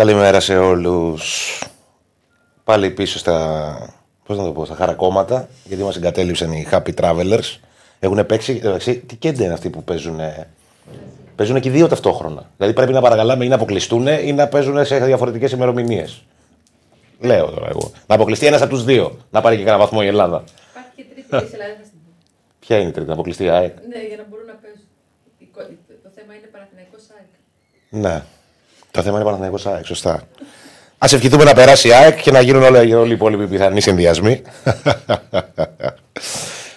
Καλημέρα σε όλους. Πάλι πίσω στα, πώς να το πω, στα χαρακόμματα, γιατί μας εγκατέλειψαν οι Happy Travelers. Έχουν παίξει, εντάξει, τι κέντε είναι αυτοί που παίζουν, παίζουν και οι δύο ταυτόχρονα. Δηλαδή πρέπει να παρακαλάμε ή να αποκλειστούν ή να παίζουν σε διαφορετικές ημερομηνίες. Λέω τώρα εγώ. Να αποκλειστεί ένας από τους δύο. Να πάρει και κανένα βαθμό η Ελλάδα. Υπάρχει και τρίτη λύση, αλλά δεν θα στην πω. Ποια είναι η τρίτη, να αποκλειστεί η ΑΕΚ; Ναι, για να μπορούν να παίζουν. Η κο- Το θέμα είναι Παναθηναϊκός ΑΕΚ. Ναι. Το θέμα είναι Παναθηναϊκός ΑΕΚ, σωστά. Α ευχηθούμε να περάσει η ΑΕΚ και να γίνουν όλοι, όλοι οι υπόλοιποι πιθανοί συνδυασμοί.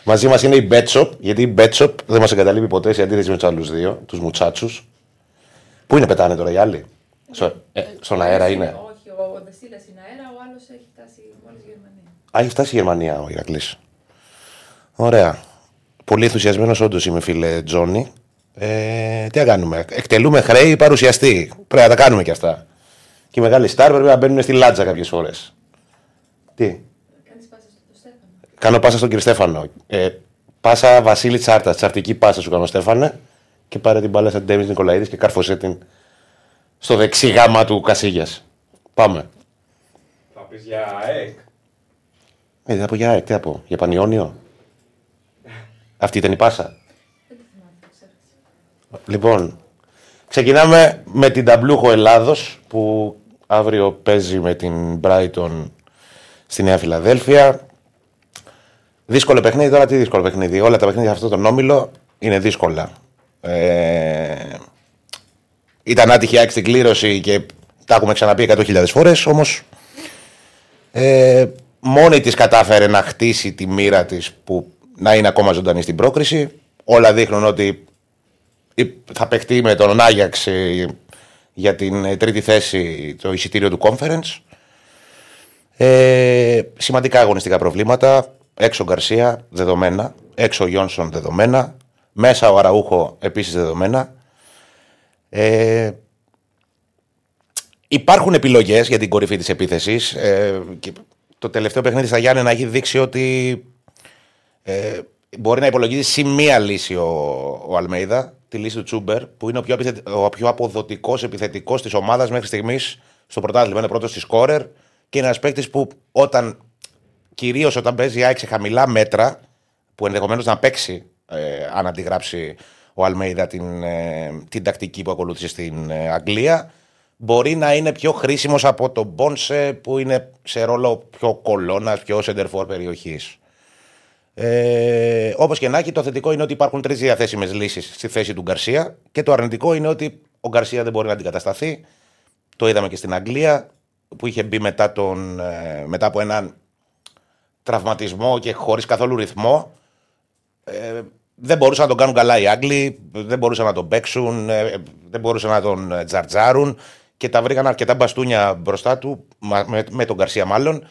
Μαζί μας είναι η Betshop, γιατί η Betshop δεν μας εγκαταλείπει ποτέ σε αντίθεση με τους άλλους δύο, τους μουτσάτσους. Πού είναι πετάνε τώρα οι άλλοι, Στο, ε, στον αέρα είναι; Όχι, ο Δεσίλας είναι αέρα, ο άλλος έχει φτάσει μόλις Γερμανία. Α, έχει φτάσει η Γερμανία ο Ηρακλής. Ωραία. Πολύ ενθουσιασμένος όντως είμαι, φίλε Τζόνι. Ε, τι να κάνουμε; Εκτελούμε χρέη παρουσιαστή. Πρέπει να τα κάνουμε κι αυτά. Και οι μεγάλοι στάρ πρέπει να μπαίνουν στη λάτζα κάποιες φορές. Τι; Κάνει πάσα στο Στέφανο. Κάνω πάσα στον κύριο Στέφανο. Ε, πάσα Βασίλη Τσάρτα. Τσαρτική πάσα σου κάνω Στέφανε. Και πάρε την μπάλα σαν Ντέμις Νικολαίδης και κάρφωσέ την στο δεξί γάμα του Κασίγια. Πάμε. Θα πεις για ΑΕΚ; Ε, θα πω για ΑΕΚ, τι θα πω, για Πανιόνιο; Αυτή ήταν η πάσα. Λοιπόν, ξεκινάμε με την Ταμπλούχο Ελλάδος που αύριο παίζει με την Brighton στη Νέα Φιλαδέλφια. Δύσκολο παιχνίδι, τώρα τι δύσκολο παιχνίδι. Όλα τα παιχνίδια σε αυτόν τον όμιλο είναι δύσκολα. Ε, ήταν άτυχη άκρη στην κλήρωση και τα έχουμε ξαναπεί 100.000 φορές, όμως ε, μόνη της κατάφερε να χτίσει τη μοίρα της που να είναι ακόμα ζωντανή στην πρόκριση. Όλα δείχνουν ότι θα παιχτεί με τον Άγιαξ ε, για την ε, τρίτη θέση το εισιτήριο του conference. Ε, σημαντικά αγωνιστικά προβλήματα. Έξω Γκαρσία, δεδομένα. Έξω Γιόνσον, δεδομένα. Μέσα ο Αραούχο, επίσης δεδομένα. Ε, υπάρχουν επιλογές για την κορυφή της επίθεσης. Ε, και το τελευταίο παιχνίδι στα Γιάννενα έχει δείξει ότι ε, μπορεί να υπολογίζει σε μία λύση ο, ο Αλμέιδα, τη λύση του Τσούμπερ, που είναι ο πιο, επιθε... ο πιο αποδοτικός επιθετικός της ομάδας μέχρι στιγμής στο πρωτάθλημα. Είναι πρώτος στη σκόρερ και είναι ένας παίκτης που όταν, κυρίως όταν παίζει η ΑΕΚ σε χαμηλά μέτρα, που ενδεχομένως να παίξει ε, αν αντιγράψει ο Αλμέιδα την, ε, την τακτική που ακολούθησε στην ε, Αγγλία, μπορεί να είναι πιο χρήσιμος από τον Μπόνσε που είναι σε ρόλο πιο κολόνα, πιο σεντερφόρ περιοχής. Ε, Όπως και να έχει, το θετικό είναι ότι υπάρχουν τρεις διαθέσιμες λύσεις στη θέση του Γκαρσία και το αρνητικό είναι ότι ο Γκαρσία δεν μπορεί να αντικατασταθεί. Το είδαμε και στην Αγγλία που είχε μπει μετά, τον, ε, μετά από έναν τραυματισμό και χωρίς καθόλου ρυθμό. Ε, δεν μπορούσαν να τον κάνουν καλά οι Άγγλοι, δεν μπορούσαν να τον παίξουν, ε, δεν μπορούσαν να τον ε, τζαρτζάρουν και τα βρήκαν αρκετά μπαστούνια μπροστά του, μα- με, με τον Γκαρσία μάλλον,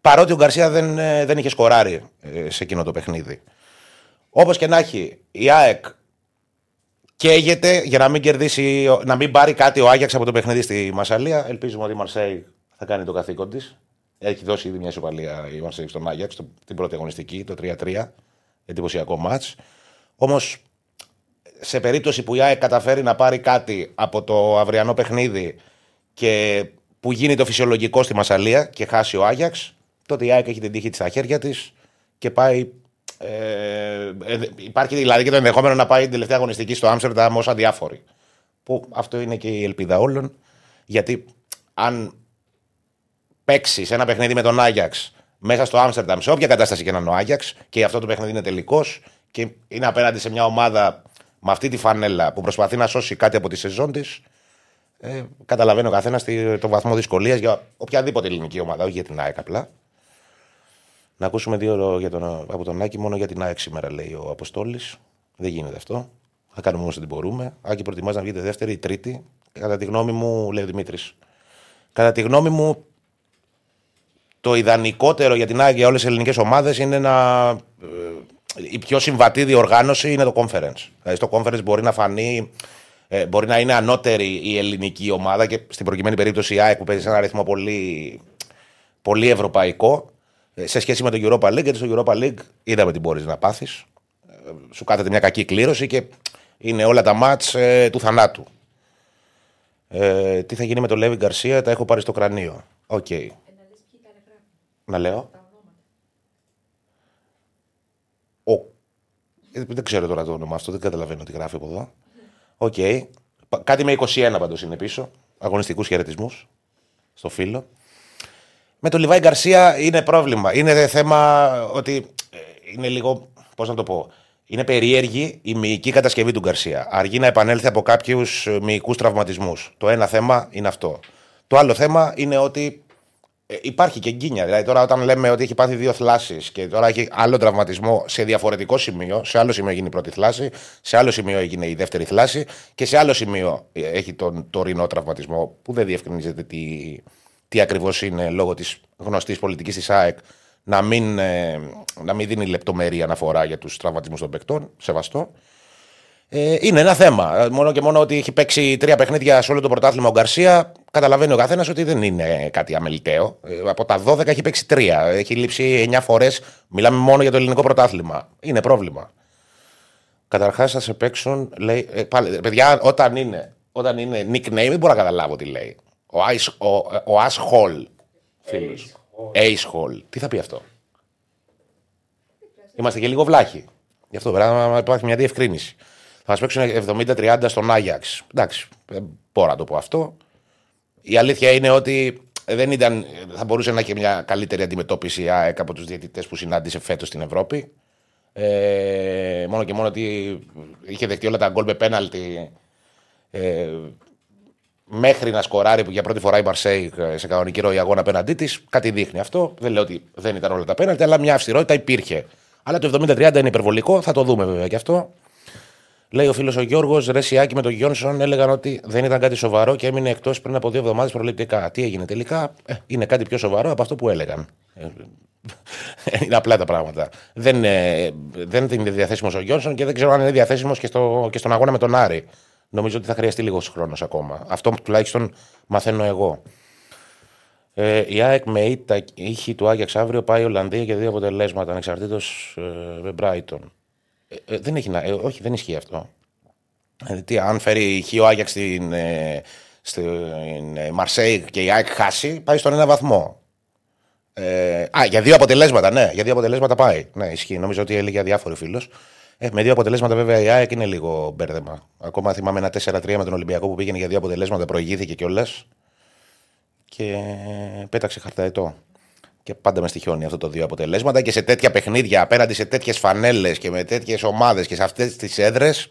παρότι ο Γκαρσία δεν, ε, δεν είχε σκοράρει ε, σε εκείνο το παιχνίδι. Όπως και να έχει, η ΑΕΚ καίγεται για να μην, κερδίσει, να μην πάρει κάτι ο Άγιαξ από το παιχνίδι στη Μασαλία. Ελπίζουμε ότι η Μαρσέη θα κάνει το καθήκον της. Έχει δώσει ήδη μια ισοπαλία η Μαρσέη στον Άγιαξ, το- την πρώτη αγωνιστική, το 3-3. Εντυπωσιακό μάτς. Όμως σε περίπτωση που η ΑΕΚ καταφέρει να πάρει κάτι από το αυριανό παιχνίδι και που γίνει το φυσιολογικό στη Μασαλία και χάσει ο Άγιαξ, τότε η ΑΕΚ έχει την τύχη της στα χέρια της και πάει. Ε, ε, υπάρχει δηλαδή και το ενδεχόμενο να πάει την τελευταία αγωνιστική στο Άμστερνταμ ως αδιάφορη. Που αυτό είναι και η ελπίδα όλων. Γιατί αν παίξεις ένα παιχνίδι με τον Άγιαξ μέσα στο Άμστερνταμ, σε όποια κατάσταση και να είναι ο Άγιαξ, και αυτό το παιχνίδι είναι τελικός και είναι απέναντι σε μια ομάδα με αυτή τη φανέλα που προσπαθεί να σώσει κάτι από τη σεζόν της, ε, καταλαβαίνει ο καθένας το βαθμό δυσκολίας για οποιαδήποτε ελληνική ομάδα, όχι για την ΑΕΚ απλά. Να ακούσουμε δύο λόγια για τον, από τον Άκη μόνο για την ΑΕΚ σήμερα, λέει ο Αποστόλης. Δεν γίνεται αυτό. Θα κάνουμε όμως ό,τι μπορούμε. Άκη, προτιμάς να βγείτε δεύτερη ή τρίτη. Κατά τη γνώμη μου, λέει ο Δημήτρης. Κατά τη γνώμη μου, το ιδανικότερο για την ΑΕΚ για όλες τις ελληνικές ομάδες είναι να. ε, η πιο συμβατή διοργάνωση είναι το conference. Δηλαδή στο conference μπορεί να φανεί. ε, μπορεί να είναι ανώτερη η ελληνική ομάδα και στην προκειμένη περίπτωση η ΑΕΚ που παίζει σε ένα αριθμό πολύ, πολύ ευρωπαϊκό ε, σε σχέση με το Europa League. Γιατί στο Europa League είδαμε τι μπορείς να πάθεις. Σου κάθεται μια κακή κλήρωση και είναι όλα τα μάτς ε, του θανάτου. Ε, τι θα γίνει με τον Λέβι Γκαρσία, τα έχω πάρει στο κρανίο. Οκ. Ε, να λες ποιος τα γράφει, Να λέω. τα ονόματα. Ο... Ε, Δεν ξέρω τώρα το όνομα αυτό, δεν καταλαβαίνω τι γράφει από εδώ. Οκ. Πα- Κάτι με 21 πάντως είναι πίσω. Αγωνιστικούς χαιρετισμούς στο φίλο. Με τον Λιβάη Γκαρσία είναι πρόβλημα. Είναι θέμα ότι ε, είναι λίγο. Πώς να το πω. Είναι περίεργη η μυϊκή κατασκευή του Γκαρσία. Αργεί να επανέλθει από κάποιους μυϊκούς τραυματισμούς. Το ένα θέμα είναι αυτό. Το άλλο θέμα είναι ότι ε, υπάρχει και γκίνια. Δηλαδή, τώρα όταν λέμε ότι έχει πάθει δύο θλάσεις και τώρα έχει άλλο τραυματισμό σε διαφορετικό σημείο, σε άλλο σημείο έγινε η πρώτη θλάση, σε άλλο σημείο έγινε η δεύτερη θλάση και σε άλλο σημείο ε, έχει τον τωρινό τραυματισμό που δεν διευκρινίζεται τι, τι ακριβώς είναι λόγω της γνωστής πολιτικής της ΑΕΚ να μην, ε, να μην δίνει λεπτομερή αναφορά για τους τραυματισμούς των παικτών. Σεβαστό. Ε, είναι ένα θέμα. Ε, Μόνο και μόνο ότι έχει παίξει τρία παιχνίδια σε όλο το πρωτάθλημα ο Γκαρσία, καταλαβαίνει ο καθένας ότι δεν είναι κάτι αμεληταίο. Ε, από τα 12 έχει παίξει τρία. Έχει λείψει 9 φορές. Μιλάμε μόνο για το ελληνικό πρωτάθλημα. Είναι πρόβλημα. Καταρχάς θα σε παίξουν, λέει. Ε, πάλι, ε, παιδιά, όταν είναι, όταν είναι nickname, δεν μπορώ να καταλάβω τι λέει. Ο, Ice, ο, ο Ash Hall. Φίλος. Ace Hall. Τι θα πει αυτό; Είμαστε και λίγο βλάχοι. Γι' αυτό πρέπει να υπάρχει μια διευκρίνηση. Θα μας παίξουν 70-30 στον Άγιαξ. Εντάξει, δεν μπορώ να το πω αυτό. Η αλήθεια είναι ότι δεν ήταν, θα μπορούσε να έχει μια καλύτερη αντιμετώπιση η ΑΕΚ από τους διαιτητές που συνάντησε φέτος στην Ευρώπη. Ε, μόνο και μόνο ότι είχε δεχτεί όλα τα γκολ με πέναλτι ε, μέχρι να σκοράρει που για πρώτη φορά η Μαρσέη σε κανονική ροή αγώνα απέναντί της. Κάτι δείχνει αυτό. Δεν λέω ότι δεν ήταν όλα τα πέναλτι, αλλά μια αυστηρότητα υπήρχε. Αλλά το 70-30 είναι υπερβολικό, θα το δούμε βέβαια και αυτό. Λέει ο φίλος ο Γιώργος, Ρε Σιάκη με τον Γιόνσον έλεγαν ότι δεν ήταν κάτι σοβαρό και έμεινε εκτός πριν από δύο εβδομάδες προληπτικά. Τι έγινε τελικά, ε, είναι κάτι πιο σοβαρό από αυτό που έλεγαν. Ε, είναι απλά τα πράγματα. Δεν, ε, δεν είναι διαθέσιμος ο Γιόνσον και δεν ξέρω αν είναι διαθέσιμος και, στο, και στον αγώνα με τον Άρη. Νομίζω ότι θα χρειαστεί λίγος χρόνος ακόμα. Αυτό τουλάχιστον μαθαίνω εγώ. Ε, η ΑΕΚ με ήττα ήχη του Άγιαξ αύριο πάει η Ολλανδία για δύο αποτελέσματα ανεξαρτήτως ε, με Brighton. Ε, ε, δεν έχει, να- ε, όχι, δεν ισχύει αυτό. Ε, τι, αν φέρει χ ο Άγιαξ στην, ε, στην ε, Μαρσέη και η ΑΕΚ χάσει, πάει στον ένα βαθμό. Ε, α, για δύο αποτελέσματα, ναι. Για δύο αποτελέσματα πάει. Ναι, ισχύει. Νομίζω ότι έλεγε διάφορο φίλος. Ε, με δύο αποτελέσματα, βέβαια, η ΑΕΚ είναι λίγο μπέρδεμα. Ακόμα θυμάμαι ένα 4-3 με τον Ολυμπιακό που πήγαινε για δύο αποτελέσματα, προηγήθηκε κιόλας. Και πέταξε χαρταετό. Και πάντα με στοιχιώνει αυτό το δύο αποτελέσματα. Και σε τέτοια παιχνίδια, απέναντι σε τέτοιες φανέλες και με τέτοιες ομάδες και σε αυτές τις έδρες,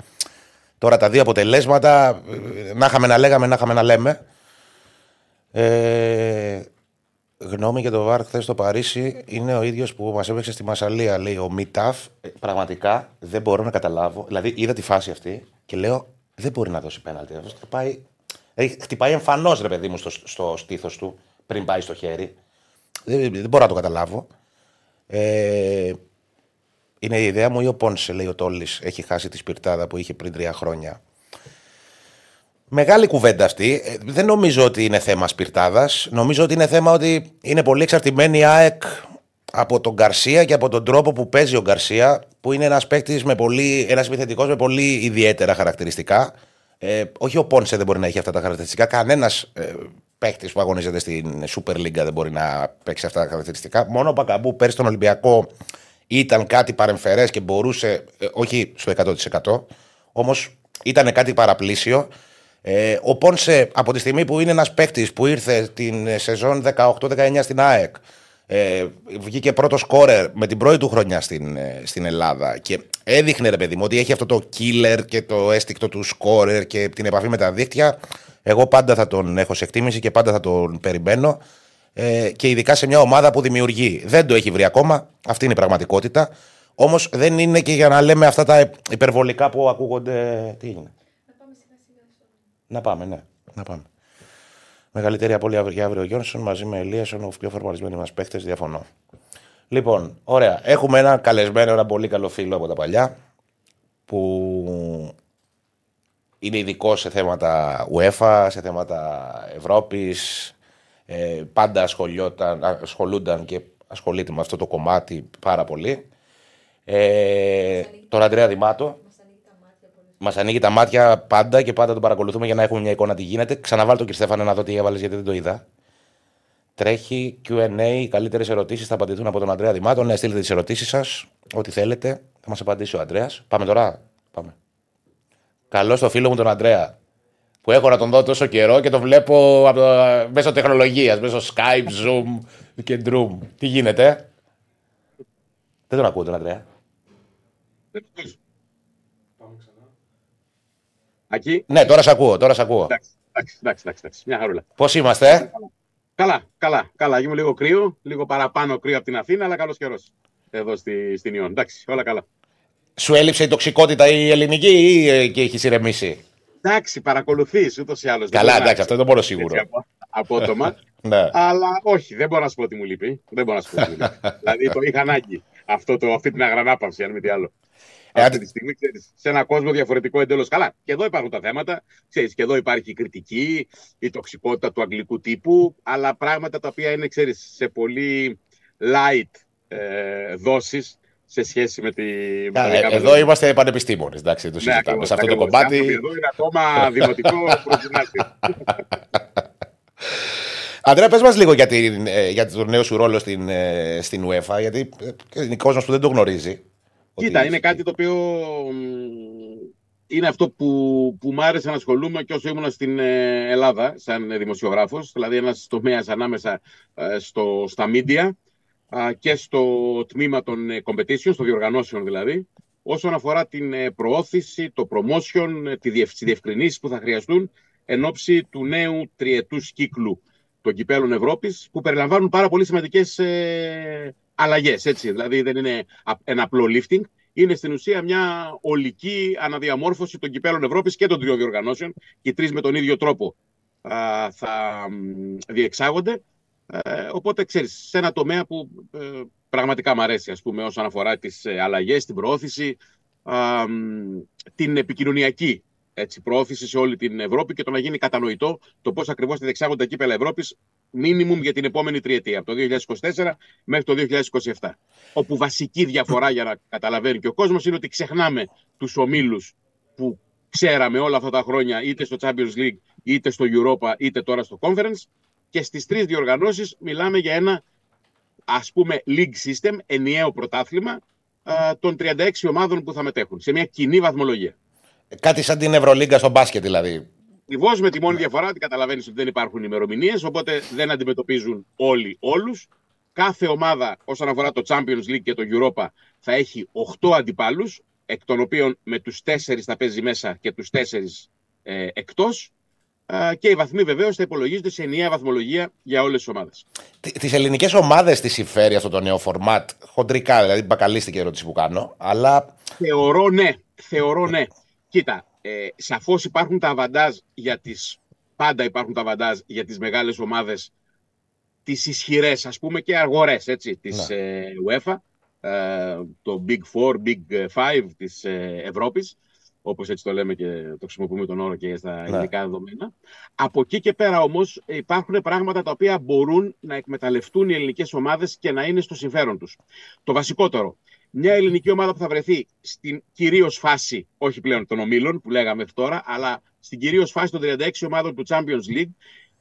τώρα τα δύο αποτελέσματα, ε, να είχαμε να λέγαμε, να είχαμε να λέμε. Ε, γνώμη για το ΒΑΡ χθες στο Παρίσι είναι ο ίδιος που μας έπαιξε στη Μασαλία, λέει ο Μιτάφ. Ε, Πραγματικά δεν μπορώ να καταλάβω. Δηλαδή, είδα τη φάση αυτή και λέω δεν μπορεί να δώσει πέναλτι. Αυτός χτυπάει, δηλαδή, χτυπάει εμφανώς ρε παιδί μου στο, στο στήθος του πριν πάει στο χέρι. Δεν, δεν μπορώ να το καταλάβω. Ε, είναι η ιδέα μου ή ο Πόνσε, λέει ο Τόλης, έχει χάσει τη σπιρτάδα που είχε πριν τρία χρόνια. Μεγάλη κουβέντα αυτή. Ε, Δεν νομίζω ότι είναι θέμα σπιρτάδας. Νομίζω ότι είναι θέμα ότι είναι πολύ εξαρτημένη η ΑΕΚ από τον Γκαρσία και από τον τρόπο που παίζει ο Γκαρσία, που είναι ένας παίκτης με πολύ, ένας επιθετικός με πολύ ιδιαίτερα χαρακτηριστικά. Ε, όχι ο Πόνσε δεν μπορεί να έχει αυτά τα χαρακτηριστικά. Κανένας ε, παίκτης που αγωνίζεται στην Super League δεν μπορεί να παίξει αυτά τα χαρακτηριστικά. Μόνο ο Μπακαμπού πέρσι στον Ολυμπιακό ήταν κάτι παρεμφερές και μπορούσε, ε, όχι στο 100%, όμως ήταν κάτι παραπλήσιο. Ε, ο Πόνσε από τη στιγμή που είναι ένας παίκτης που ήρθε την ε, σεζόν 18-19 στην ΑΕΚ, ε, βγήκε πρώτος σκόρερ με την πρώτη του χρονιά στην, ε, στην Ελλάδα και έδειχνε ρε παιδί μου ότι έχει αυτό το killer και το αίσθηκτο του σκόρερ και την επαφή με τα δίκτυα. Εγώ πάντα θα τον έχω σε εκτίμηση και πάντα θα τον περιμένω. Ε, και ειδικά σε μια ομάδα που δημιουργεί. Δεν το έχει βρει ακόμα. Αυτή είναι η πραγματικότητα. Όμως δεν είναι και για να λέμε αυτά τα υπερβολικά που ακούγονται. Τι έγινε. Να πάμε σιγά σιγά στο. Να πάμε, ναι. Να πάμε. Μεγαλύτερη απώλεια για αύριο ο Γιόνσον μαζί με Ελίασον, ο πιο φορμαρισμένοι μας παίχτες, διαφωνώ. Λοιπόν, ωραία. Έχουμε ένα καλεσμένο, ένα πολύ καλό φίλο από τα παλιά που είναι ειδικό σε θέματα UEFA, σε θέματα Ευρώπης. Ε, πάντα ασχολιόταν, ασχολούνταν και ασχολείται με αυτό το κομμάτι πάρα πολύ. Ε, τον Αντρέα Δημάτο. Μας ανοίγει τα μάτια πολλέ Μα ανοίγει τα μάτια πάντα και πάντα τον παρακολουθούμε για να έχουμε μια εικόνα τι γίνεται. Ξαναβάλω τον κύριο Στέφανε να δω τι έβαλες γιατί δεν το είδα. Τρέχει QA, καλύτερες ερωτήσεις θα απαντηθούν από τον Αντρέα Δημάτων. Ναι, στείλτε τις ερωτήσεις σας, ό,τι θέλετε. Θα μας απαντήσει ο Αντρέας. Πάμε τώρα. Πάμε. Καλό στο φίλο μου τον Αντρέα. Που έχω να τον δω τόσο καιρό και το βλέπω από το, μέσω τεχνολογίας, μέσω Skype, Zoom και Droom. Τι γίνεται. Δεν τον ακούω τον Αντρέα. Πάμε ξανά. Ακεί. Ναι, τώρα σε ακούω. Τώρα σε ακούω. Εντάξει, εντάξει, εντάξει, εντάξει, εντάξει. Μια χαρούλα. Πώς είμαστε, Καλά, καλά, καλά. Είμαι λίγο κρύο, λίγο παραπάνω κρύο από την Αθήνα, αλλά καλό καιρό. Εδώ στη, στην Ιόν. Εντάξει, όλα καλά. Σου έλειψε η τοξικότητα η ελληνική ή ε, και έχεις ηρεμήσει; Εντάξει, παρακολουθείς ούτως ή άλλως. Καλά, εντάξει, αυτό είναι το μόνο σίγουρο. Απότομα. Ναι. αλλά όχι, δεν μπορώ να σου πω ότι μου λείπει. Δεν μπορώ να σου πω ότι μου λείπει. δηλαδή το είχα ανάγκη. Αυτό το, αυτή την αγρανάπαυση, αν μη τι άλλο. Ε, αυτή αντε- τη στιγμή, ξέρεις, σε ένα κόσμο διαφορετικό εντελώς. Καλά, και εδώ υπάρχουν τα θέματα. Ξέρεις, και εδώ υπάρχει η κριτική, η τοξικότητα του αγγλικού τύπου, αλλά πράγματα τα οποία είναι, ξέρεις, σε πολύ light ε, δόσεις σε σχέση με, τη, με τα Καλά, δικά ε, μας Εδώ είμαστε πανεπιστήμονες. Εντάξει, το Ναι, συζητάμε. ακριβώς, Σε αυτό το ακριβώς. κομμάτι. Οι άνθρωποι Εδώ είναι ακόμα δημοτικό προγυμνάσιο. Αντρέα, πες μας λίγο για, την, ε, για τον νέο σου ρόλο στην, ε, στην UEFA, γιατί ε, είναι κόσμος που δεν το γνωρίζει. Κοίτα, Ότι- είναι κάτι το οποίο μ, είναι αυτό που, που μου άρεσε να ασχολούμαι και όσο ήμουν στην ε, Ελλάδα σαν δημοσιογράφος, δηλαδή ένας τομέας ανάμεσα ε, στο, στα media α, και στο τμήμα των ε, competition, στο διοργανώσεων δηλαδή, όσον αφορά την ε, προώθηση, το promotion, ε, τη διευ, τις διευκρινήσεις που θα χρειαστούν εν ώψη του νέου τριετούς κύκλου των κυπέλων Ευρώπης, που περιλαμβάνουν πάρα πολύ σημαντικές ε, αλλαγές, έτσι. Δηλαδή δεν είναι α- ένα απλό lifting, είναι στην ουσία μια ολική αναδιαμόρφωση των κυπέλων Ευρώπης και των τριών διοργανώσεων και οι τρεις με τον ίδιο τρόπο α, θα μ, διεξάγονται. Ε, οπότε, ξέρεις, σε ένα τομέα που ε, πραγματικά μου αρέσει, ας πούμε, όσον αφορά τις ε, αλλαγές, την προώθηση, α, μ, την επικοινωνιακή έτσι, προώθηση σε όλη την Ευρώπη και το να γίνει κατανοητό το πώς ακριβώς θα διεξάγονται τα κύπελα Ευρώπης μίνιμουμ για την επόμενη τριετία, από το 2024 μέχρι το 2027. Όπου βασική διαφορά για να καταλαβαίνει και ο κόσμος είναι ότι ξεχνάμε τους ομίλους που ξέραμε όλα αυτά τα χρόνια είτε στο Champions League, είτε στο Europa, είτε τώρα στο Conference και στις τρεις διοργανώσεις μιλάμε για ένα ας πούμε league system, ενιαίο πρωτάθλημα α, των 36 ομάδων που θα μετέχουν σε μια κοινή βαθμολογία. Κάτι σαν την Ευρωλίγκα στο μπάσκετ δηλαδή. Ακριβώς με τη μόνη διαφορά ότι καταλαβαίνεις ότι δεν υπάρχουν ημερομηνίες, οπότε δεν αντιμετωπίζουν όλοι όλους. Κάθε ομάδα, όσον αφορά το Champions League και το Europa, θα έχει 8 αντιπάλους, εκ των οποίων με τους 4 θα παίζει μέσα και τους 4 ε, εκτός. Και οι βαθμοί βεβαίως θα υπολογίζονται σε ενιαία βαθμολογία για όλες τις ομάδες. Τι ελληνικές ομάδες τη συμφέρει αυτό το νέο φορμάτ. Χοντρικά, δηλαδή, μπακαλίστηκε η ερώτηση που κάνω. Αλλά Θεωρώ ναι. Θεωρώ ναι. Κοίτα, ε, σαφώς υπάρχουν τα αβαντάζ για τις... Πάντα υπάρχουν τα αβαντάζ για τις μεγάλες ομάδες τις ισχυρές, ας πούμε, και αγορές, έτσι, της Ναι. ε, UEFA, ε, το Big Four, Big Five της ε, Ευρώπης, όπως έτσι το λέμε και το χρησιμοποιούμε τον όρο και στα Ναι. ελληνικά δεδομένα. Από εκεί και πέρα όμως ε, υπάρχουν πράγματα τα οποία μπορούν να εκμεταλλευτούν οι ελληνικές ομάδες και να είναι στο συμφέρον τους. Το βασικότερο, μια ελληνική ομάδα που θα βρεθεί στην κυρίως φάση, όχι πλέον των ομίλων που λέγαμε μέχρι τώρα, αλλά στην κυρίως φάση των 36 ομάδων του Champions League,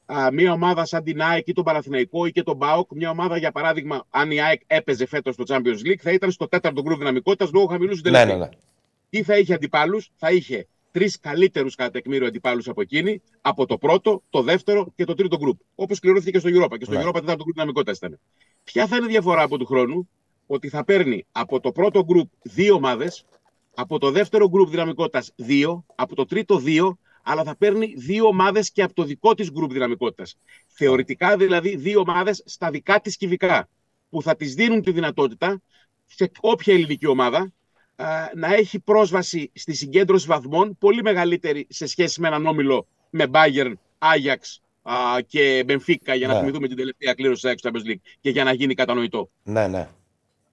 α, μια ομάδα σαν την ΑΕΚ ή τον Παναθηναϊκό ή και τον ΠΑΟΚ, μια ομάδα για παράδειγμα, αν η ΑΕΚ έπαιζε φέτος στο Champions League, θα ήταν στο τέταρτο γκρουπ δυναμικότητας λόγω χαμηλού ναι, συντελεστή. ναι, ναι. Τι θα είχε αντιπάλους, θα είχε τρεις καλύτερους κατά τεκμήριο αντιπάλους από εκείνη, από το πρώτο, το δεύτερο και το τρίτο γκρουπ. Όπως κληρώθηκε και στο Europa. Και στο Ναι. Europa τέταρτο γκρουπ δυναμικότητας ήταν. Ποια θα είναι η διαφορά από του χρόνου, ότι θα παίρνει από το πρώτο γκρουπ δύο ομάδες, από το δεύτερο γκρουπ δυναμικότητας δύο, από το τρίτο δύο, αλλά θα παίρνει δύο ομάδες και από το δικό της γκρουπ δυναμικότητας. Θεωρητικά δηλαδή δύο ομάδες στα δικά της κυβικά, που θα τη δίνουν τη δυνατότητα σε όποια ελληνική ομάδα α, να έχει πρόσβαση στη συγκέντρωση βαθμών πολύ μεγαλύτερη σε σχέση με έναν όμιλο με Bayern, Ajax α, και Benfica για να Ναι. θυμηθούμε την τελευταία κλήρωση της Champions League και για να γίνει κατανοητό. ναι, ναι.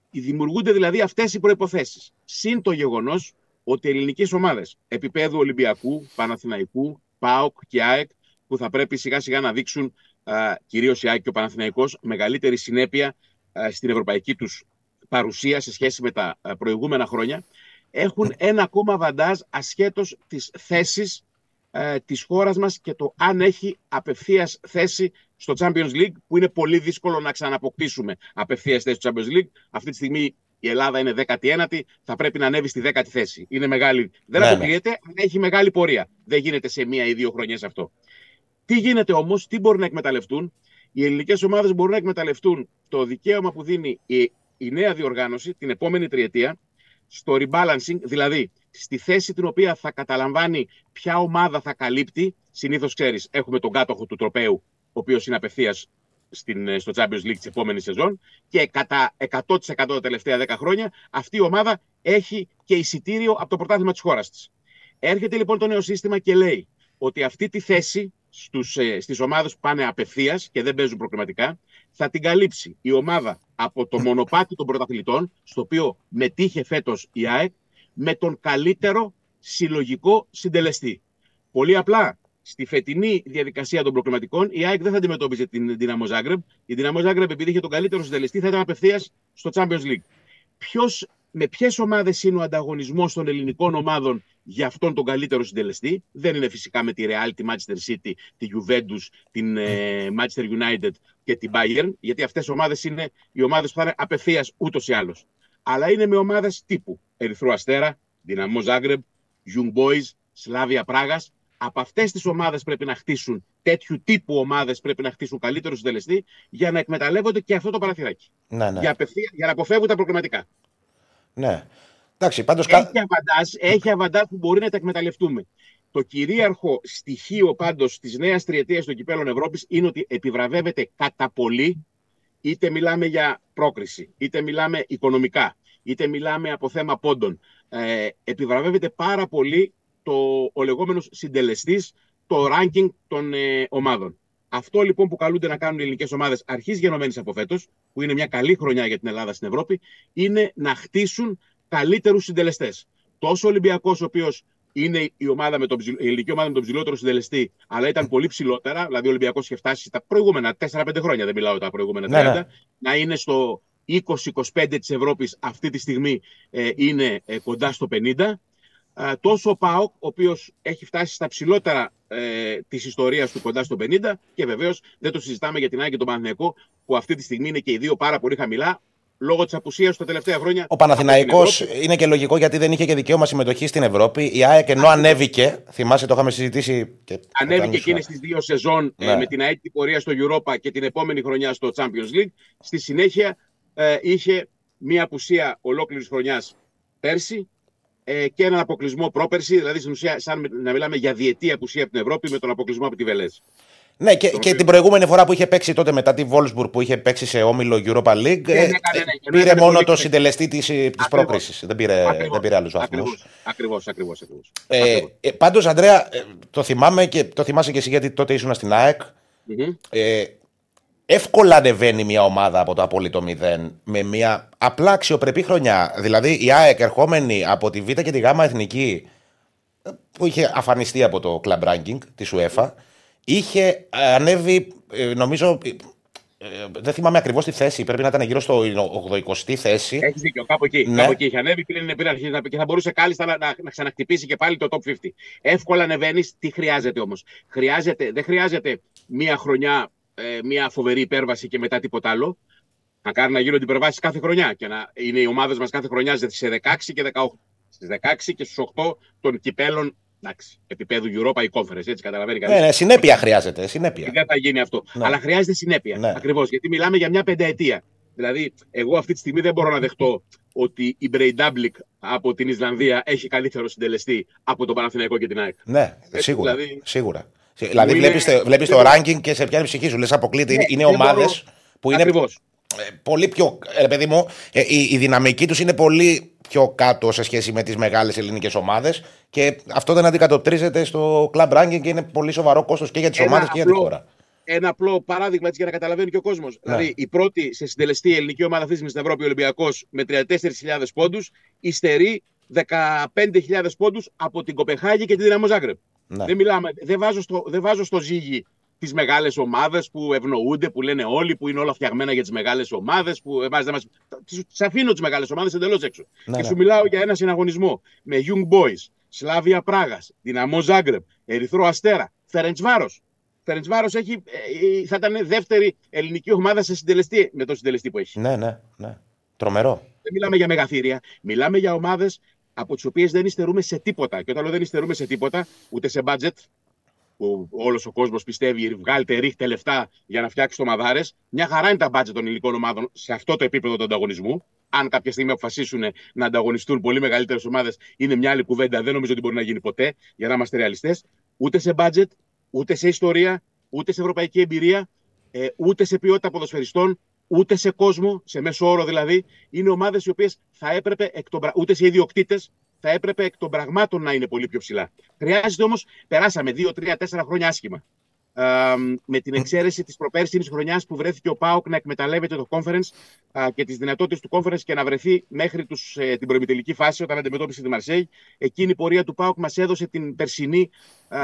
Δημιουργούνται δηλαδή αυτές οι προϋποθέσεις. Συν το γεγονός ότι οι ελληνικές ομάδες επίπεδου Ολυμπιακού, Παναθηναϊκού, ΠΑΟΚ και ΑΕΚ που θα πρέπει σιγά σιγά να δείξουν α, κυρίως η ΑΕΚ και ο Παναθηναϊκός μεγαλύτερη συνέπεια α, στην ευρωπαϊκή τους παρουσία σε σχέση με τα α, προηγούμενα χρόνια έχουν ένα ακόμα βαντάζ ασχέτως της θέσης ε, της χώρας μας και το αν έχει απευθείας θέση στο Champions League που είναι πολύ δύσκολο να ξαναποκτήσουμε απευθείας θέση στο Champions League. Αυτή τη στιγμή η Ελλάδα είναι 19η, θα πρέπει να ανέβει στη 10η θέση. Είναι μεγάλη. Δεν Ναι, ναι. αποκλείεται, αλλά έχει μεγάλη πορεία. Δεν γίνεται σε μία ή δύο χρονιές αυτό. Τι γίνεται όμως, τι μπορούν να εκμεταλλευτούν; Οι ελληνικές ομάδες μπορούν να εκμεταλλευτούν το δικαίωμα που δίνει η, η νέα διοργάνωση την επόμενη τριετία στο rebalancing, δηλαδή στη θέση την οποία θα καταλαμβάνει ποια ομάδα θα καλύπτει. Συνήθως ξέρεις, έχουμε τον κάτοχο του τροπέου, ο οποίος είναι απευθείας στην, ε, στο Champions League της επόμενης σεζόν και κατά 100% τα τελευταία 10 χρόνια αυτή η ομάδα έχει και εισιτήριο από το πρωτάθλημα της χώρας της. Έρχεται λοιπόν το νέο σύστημα και λέει ότι αυτή τη θέση στους, ε, στις ομάδες που πάνε απευθείας και δεν παίζουν προκριματικά θα την καλύψει η ομάδα από το μονοπάτι των πρωταθλητών στο οποίο μετήχε φέτος η ΑΕΚ με τον καλύτερο συλλογικό συντελεστή. Πολύ απλά, στη φετινή διαδικασία των προκριματικών, η ΑΕΚ δεν θα αντιμετώπιζε την Δυναμό Ζάγκρεμ. Η Δυναμό Ζάγκρεμ, επειδή είχε τον καλύτερο συντελεστή, θα ήταν απευθείας στο Champions League. Ποιος, με ποιες ομάδες είναι ο ανταγωνισμός των ελληνικών ομάδων για αυτόν τον καλύτερο συντελεστή; Δεν είναι φυσικά με τη Real, τη Manchester City, τη Juventus, την ε, Manchester United και την Bayern, γιατί αυτές οι ομάδες είναι οι ομάδες που θα είναι απευθείας ούτως ή άλλως. Αλλά είναι με ομάδες τύπου Ερυθρού Αστέρα, Δυναμό Ζάγκρεμ, Young Boys, Σλάβια Πράγα. Από αυτές τις ομάδες πρέπει να χτίσουν, τέτοιου τύπου ομάδες πρέπει να χτίσουν καλύτερο συντελεστή για να εκμεταλλεύονται και αυτό το παραθυράκι. Ναι, ναι. Για, απευθεία, για να αποφεύγουν τα προκριματικά. ναι. Εντάξει, πάντως. Έχει αβαντάζ, έχει αβαντάζ που μπορεί να τα εκμεταλλευτούμε. Το κυρίαρχο στοιχείο πάντως της νέας τριετίας των κυπέλων Ευρώπης είναι ότι επιβραβεύεται κατά πολύ, είτε μιλάμε για πρόκριση, είτε μιλάμε οικονομικά, είτε μιλάμε από θέμα πόντων. Ε, επιβραβεύεται πάρα πολύ το, ο λεγόμενος συντελεστής, το ranking των ε, ομάδων. Αυτό λοιπόν που καλούνται να κάνουν οι ελληνικές ομάδες αρχής γενομένης από φέτος, που είναι μια καλή χρονιά για την Ελλάδα στην Ευρώπη, είναι να χτίσουν καλύτερους συντελεστές. Τόσο ο Ολυμπιακός, ο οποίος είναι η, ομάδα με τον, ψηλ- η ελληνική ομάδα με τον ψηλότερο συντελεστή, αλλά ήταν πολύ ψηλότερα. Δηλαδή, ο Ολυμπιακός είχε φτάσει στα προηγούμενα 4-5 χρόνια, δεν μιλάω τα προηγούμενα 30, Ναι, ναι. να είναι στο 20-25 της Ευρώπης αυτή τη στιγμή ε, είναι ε, κοντά στο 50. Ε, τόσο ο ΠΑΟΚ, ο οποίος έχει φτάσει στα ψηλότερα ε, της ιστορίας του κοντά στο 50, και βεβαίως δεν το συζητάμε για την ΑΕΚ και τον Παναθηναϊκό, που αυτή τη στιγμή είναι και οι δύο πάρα πολύ χαμηλά, λόγω της απουσίας τους τα τελευταία χρόνια. Ο Παναθηναϊκός από την είναι και λογικό γιατί δεν είχε και δικαίωμα συμμετοχής στην Ευρώπη. Η ΑΕΚ ενώ ανέβηκε, θυμάσαι το είχαμε συζητήσει. Και Ανέβηκε όταν εκείνε ήσουν- τι δύο σεζόν ε, Ναι. με την αίτητη πορεία στο Europa και την επόμενη χρονιά στο Champions League. Στη συνέχεια ε, είχε μία απουσία ολόκληρης χρονιάς πέρσι ε, και έναν αποκλεισμό πρόπερση, δηλαδή στην ουσία σαν με- να μιλάμε για διετή απουσία από την Ευρώπη με τον αποκλεισμό από τη Βελέζ. Ναι, και, Τον και οποίο- την προηγούμενη φορά που είχε παίξει τότε μετά τη Wolfsburg που είχε παίξει σε όμιλο Europa League. ε, έκανε, ναι, ενώ πήρε έκανε μόνο πολύ το παίκτη. συντελεστή της Ακριβώς. πρόκρισης. Δεν πήρε, δεν πήρε άλλους βαθμούς. Ακριβώς, ακριβώς, ακριβώς. Ε, Ακριβώς. ε, Πάντως, Ανδρέα, ε, το θυμάμαι και το θυμάσαι και εσύ γιατί τότε ήσουν στην ΑΕΚ. Μμμ. Ε, εύκολα ανεβαίνει μια ομάδα από το απόλυτο μηδέν με μια απλά αξιοπρεπή χρονιά. Δηλαδή η ΑΕΚ ερχόμενη από τη Β και τη Γ εθνική ε, που είχε αφανιστεί από το club ranking της UEFA είχε ε, ανέβει ε, νομίζω ε, ε, δεν θυμάμαι ακριβώς τη θέση πρέπει να ήταν γύρω στο 80η θέση Έχεις δίκιο, κάπου εκεί. Ναι. Κάπου εκεί είχε ανέβει πριν, πριν αρχίσει να πει και θα μπορούσε κάλλιστα να, να, να ξαναχτυπήσει και πάλι το top 50. Εύκολα ανεβαίνεις. Τι χρειάζεται όμως; Χρειάζεται, δεν χρειάζεται μία χρονιά, ε, μία φοβερή υπέρβαση και μετά τίποτα άλλο. Να κάνει να γίνονται υπερβάσεις κάθε χρονιά και να είναι οι ομάδες μας κάθε χρονιά σε 16 και 18. Στις 16 και στους 8 των κυπέλων εντάξει, επίπεδου Europa ή Conference. Έτσι καταλαβαίνει κανείς. ναι, ναι, συνέπεια χρειάζεται συνέπεια. Δεν θα γίνει αυτό. Ναι. Αλλά χρειάζεται συνέπεια. Ναι. Ακριβώς. Γιατί μιλάμε για μια πενταετία. Δηλαδή, εγώ αυτή τη στιγμή δεν μπορώ να δεχτώ ότι η Μπρεϊντάμπλικ από την Ισλανδία έχει καλύτερο συντελεστή από τον Παναθηναϊκό και την ΑΕΚ. Ναι, Έτσι, σίγουρα. δηλαδή- σίγουρα. Δηλαδή, είναι- βλέπεις, το- βλέπεις το ranking και σε πιάνει η ψυχή σου. Λες αποκλείται. Ναι, είναι δεν ομάδες μπορώ- που είναι Ακριβώς. ε, πολύ πιο. Ε, παιδί μου, ε, η, η δυναμική τους είναι πολύ πιο κάτω σε σχέση με τις μεγάλες ελληνικές ομάδες και αυτό δεν αντικατοπτρίζεται στο club ranking και είναι πολύ σοβαρό κόστος και για τις Ένα ομάδες και για τη απλό- χώρα. Ένα απλό παράδειγμα έτσι για να καταλαβαίνει και ο κόσμος. Ναι. Δηλαδή, η πρώτη σε συντελεστή ελληνική ομάδα αυτή τη στιγμή στην Ευρώπη, ο Ολυμπιακός, με 34.000 πόντους, υστερεί 15.000 πόντους από την Κοπεχάγη και τη Δυναμό Ζάγκρεπ. Ναι. Δεν, μιλάμε, δεν, βάζω στο, δεν βάζω στο ζύγι τις μεγάλες ομάδες που ευνοούνται, που λένε όλοι, που είναι όλα φτιαγμένα για τις μεγάλες ομάδες. Που εμάς δεν μας... Τι αφήνω τις μεγάλες ομάδες εντελώς έξω. Ναι, και ναι. σου μιλάω για ένα συναγωνισμό με Young Boys, Σλάβια Πράγα, Δυναμό Ζάγκρεπ, Ερυθρό Αστέρα, Φερεντσβάρο. Φερεντσβάρο έχει, ε, θα ήταν δεύτερη ελληνική ομάδα σε συντελεστή με τον συντελεστή που έχει. Ναι, ναι, ναι. Τρομερό. Δεν μιλάμε για μεγαθύρια. Μιλάμε για ομάδες από τις οποίες δεν υστερούμε σε τίποτα. Και όταν λέω δεν υστερούμε σε τίποτα, ούτε σε budget, που όλος ο κόσμος πιστεύει, βγάλετε, ρίχτε λεφτά για να φτιάξει ομαδάρες. Μια χαρά είναι τα budget των ελληνικών ομάδων σε αυτό το επίπεδο του ανταγωνισμού. Αν κάποια στιγμή αποφασίσουν να ανταγωνιστούν πολύ μεγαλύτερες ομάδες, είναι μια άλλη κουβέντα. Δεν νομίζω ότι μπορεί να γίνει ποτέ, για να είμαστε ρεαλιστές. Ούτε σε budget, ούτε σε ιστορία, ούτε σε ευρωπαϊκή εμπειρία, ε, ούτε σε ποιότητα ποδοσφαιριστών, ούτε σε κόσμο, σε μέσο όρο δηλαδή. Είναι ομάδες οι οποίες θα έπρεπε, εκ των, πρα- ούτε σε ιδιοκτήτες, θα έπρεπε εκ των πραγμάτων να είναι πολύ πιο ψηλά. Χρειάζεται όμως, περάσαμε 2, 3, 4 χρόνια άσχημα. Α, με την εξαίρεση της προπέρσινης χρονιάς που βρέθηκε ο Πάοκ να εκμεταλλεύεται το conference α, και τις δυνατότητες του conference και να βρεθεί μέχρι τους, ε, την προημιτελική φάση όταν αντιμετώπισε τη Μαρσέη. Εκείνη η πορεία του Πάοκ μας έδωσε την περσινή, α,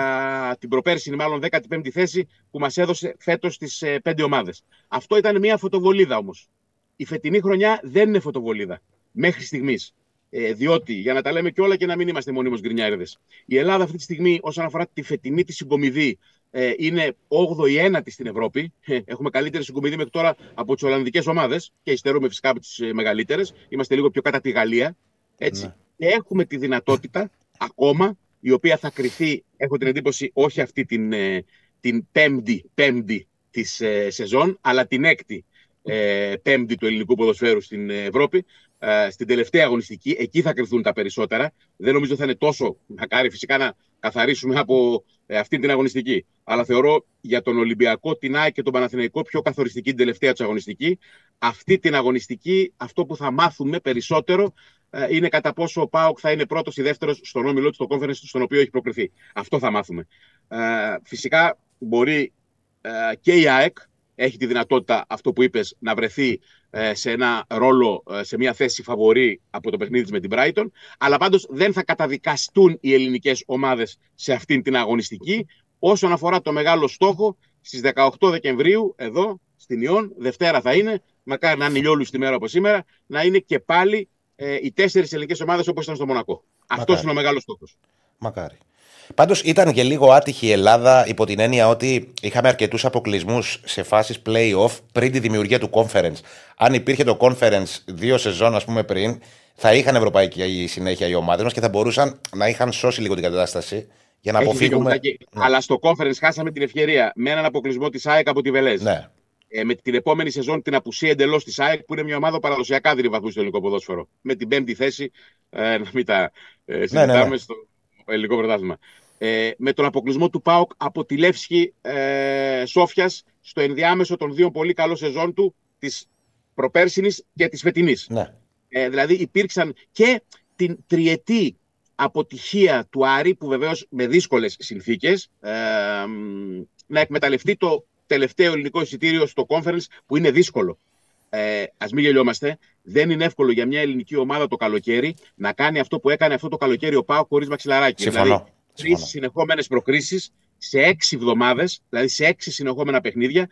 την προπέρσινη μάλλον 15η θέση που μας έδωσε φέτος τις ε, πέντε ομάδες. Αυτό ήταν μια φωτοβολίδα όμως. Η φετινή χρονιά δεν είναι φωτοβολίδα μέχρι στιγμής. Ε, διότι, για να τα λέμε και όλα και να μην είμαστε μονίμω γκρινιάριδες, η Ελλάδα αυτή τη στιγμή, όσον αφορά τη φετινή της συγκομιδή, ε, είναι 8η ένατη στην Ευρώπη. Ε, Έχουμε καλύτερη συγκομιδή μέχρι τώρα από τις Ολλανδικές ομάδες και υστερούμε φυσικά από τις μεγαλύτερες. Είμαστε λίγο πιο κατά τη Γαλλία. Έτσι. Ναι. Και έχουμε τη δυνατότητα ακόμα, η οποία θα κρυθεί, έχω την εντύπωση, όχι αυτή την, ε, την πέμπτη, πέμπτη της ε, σεζόν, αλλά την έκτη ε, πέμπτη του ελληνικού ποδοσφαίρου στην Ευρώπη. Ε, στην τελευταία αγωνιστική, εκεί θα κρυθούν τα περισσότερα. Δεν νομίζω θα είναι τόσο μακάρι φυσικά να καθαρίσουμε από ε, αυτή την αγωνιστική. Αλλά θεωρώ για τον Ολυμπιακό, την ΑΕΚ και τον Παναθηναϊκό πιο καθοριστική την τελευταία τους αγωνιστική. Αυτή την αγωνιστική, αυτό που θα μάθουμε περισσότερο ε, είναι κατά πόσο ο Πάοκ θα είναι πρώτος ή δεύτερος στον όμιλό του, στο conference του, στον οποίο έχει προκριθεί. Αυτό θα μάθουμε. Ε, φυσικά μπορεί ε, και η ΑΕΚ έχει τη δυνατότητα, αυτό που είπες, να βρεθεί ε, σε ένα ρόλο, ε, σε μια θέση φαβορή από το παιχνίδι της με την Brighton, αλλά πάντως δεν θα καταδικαστούν οι ελληνικές ομάδες σε αυτήν την αγωνιστική, όσον αφορά το μεγάλο στόχο, στις 18 Δεκεμβρίου, εδώ, στην Ιόν, Δευτέρα θα είναι, μακάρι να είναι ηλιόλου τη μέρα όπως σήμερα, να είναι και πάλι ε, οι τέσσερις ελληνικές ομάδες όπως ήταν στο Μονακό. Αυτός Μακάρι. είναι ο μεγάλος στόχος. Μακάρι. Πάντως ήταν και λίγο άτυχη η Ελλάδα υπό την έννοια ότι είχαμε αρκετούς αποκλεισμούς σε φάσεις playoff πριν τη δημιουργία του conference. Αν υπήρχε το conference δύο σεζόν, ας πούμε, πριν, θα είχαν ευρωπαϊκή συνέχεια οι ομάδες μας και θα μπορούσαν να είχαν σώσει λίγο την κατάσταση για να Έχεις δίκιο, αποφύγουμε. Μητάκη. Αλλά στο conference χάσαμε την ευκαιρία με έναν αποκλεισμό της ΑΕΚ από τη Βελέζ. Ναι. ε, με την επόμενη σεζόν την απουσία εντελώς της ΑΕΚ, που είναι μια ομάδα παραδοσιακά δίνει βαθμού στο ελληνικό ποδόσφαιρο. Με την πέμπτη θέση, ε, να μην τα ε, συζητάμε ναι. στο ελληνικό πρωτάθλημα. Ε, με τον αποκλεισμό του ΠΑΟΚ από τη Λεύσκη ε, Σόφιας στο ενδιάμεσο των δύο πολύ καλών σεζόν του, της προπέρσινης και της φετινής. ναι. Ε, δηλαδή υπήρξαν και την τριετή αποτυχία του Άρη, που βεβαίως με δύσκολες συνθήκες, ε, μ, να εκμεταλλευτεί το τελευταίο ελληνικό εισιτήριο στο conference, που είναι δύσκολο. Ε, ας μην γελιόμαστε, δεν είναι εύκολο για μια ελληνική ομάδα το καλοκαίρι να κάνει αυτό που έκανε αυτό το καλοκαίρι ο Πάο χωρίς μαξιλαράκι. Συμφωνώ. Δηλαδή, Συμφωνώ. τρεις συνεχόμενες προκρίσεις σε έξι εβδομάδες, δηλαδή σε έξι συνεχόμενα παιχνίδια.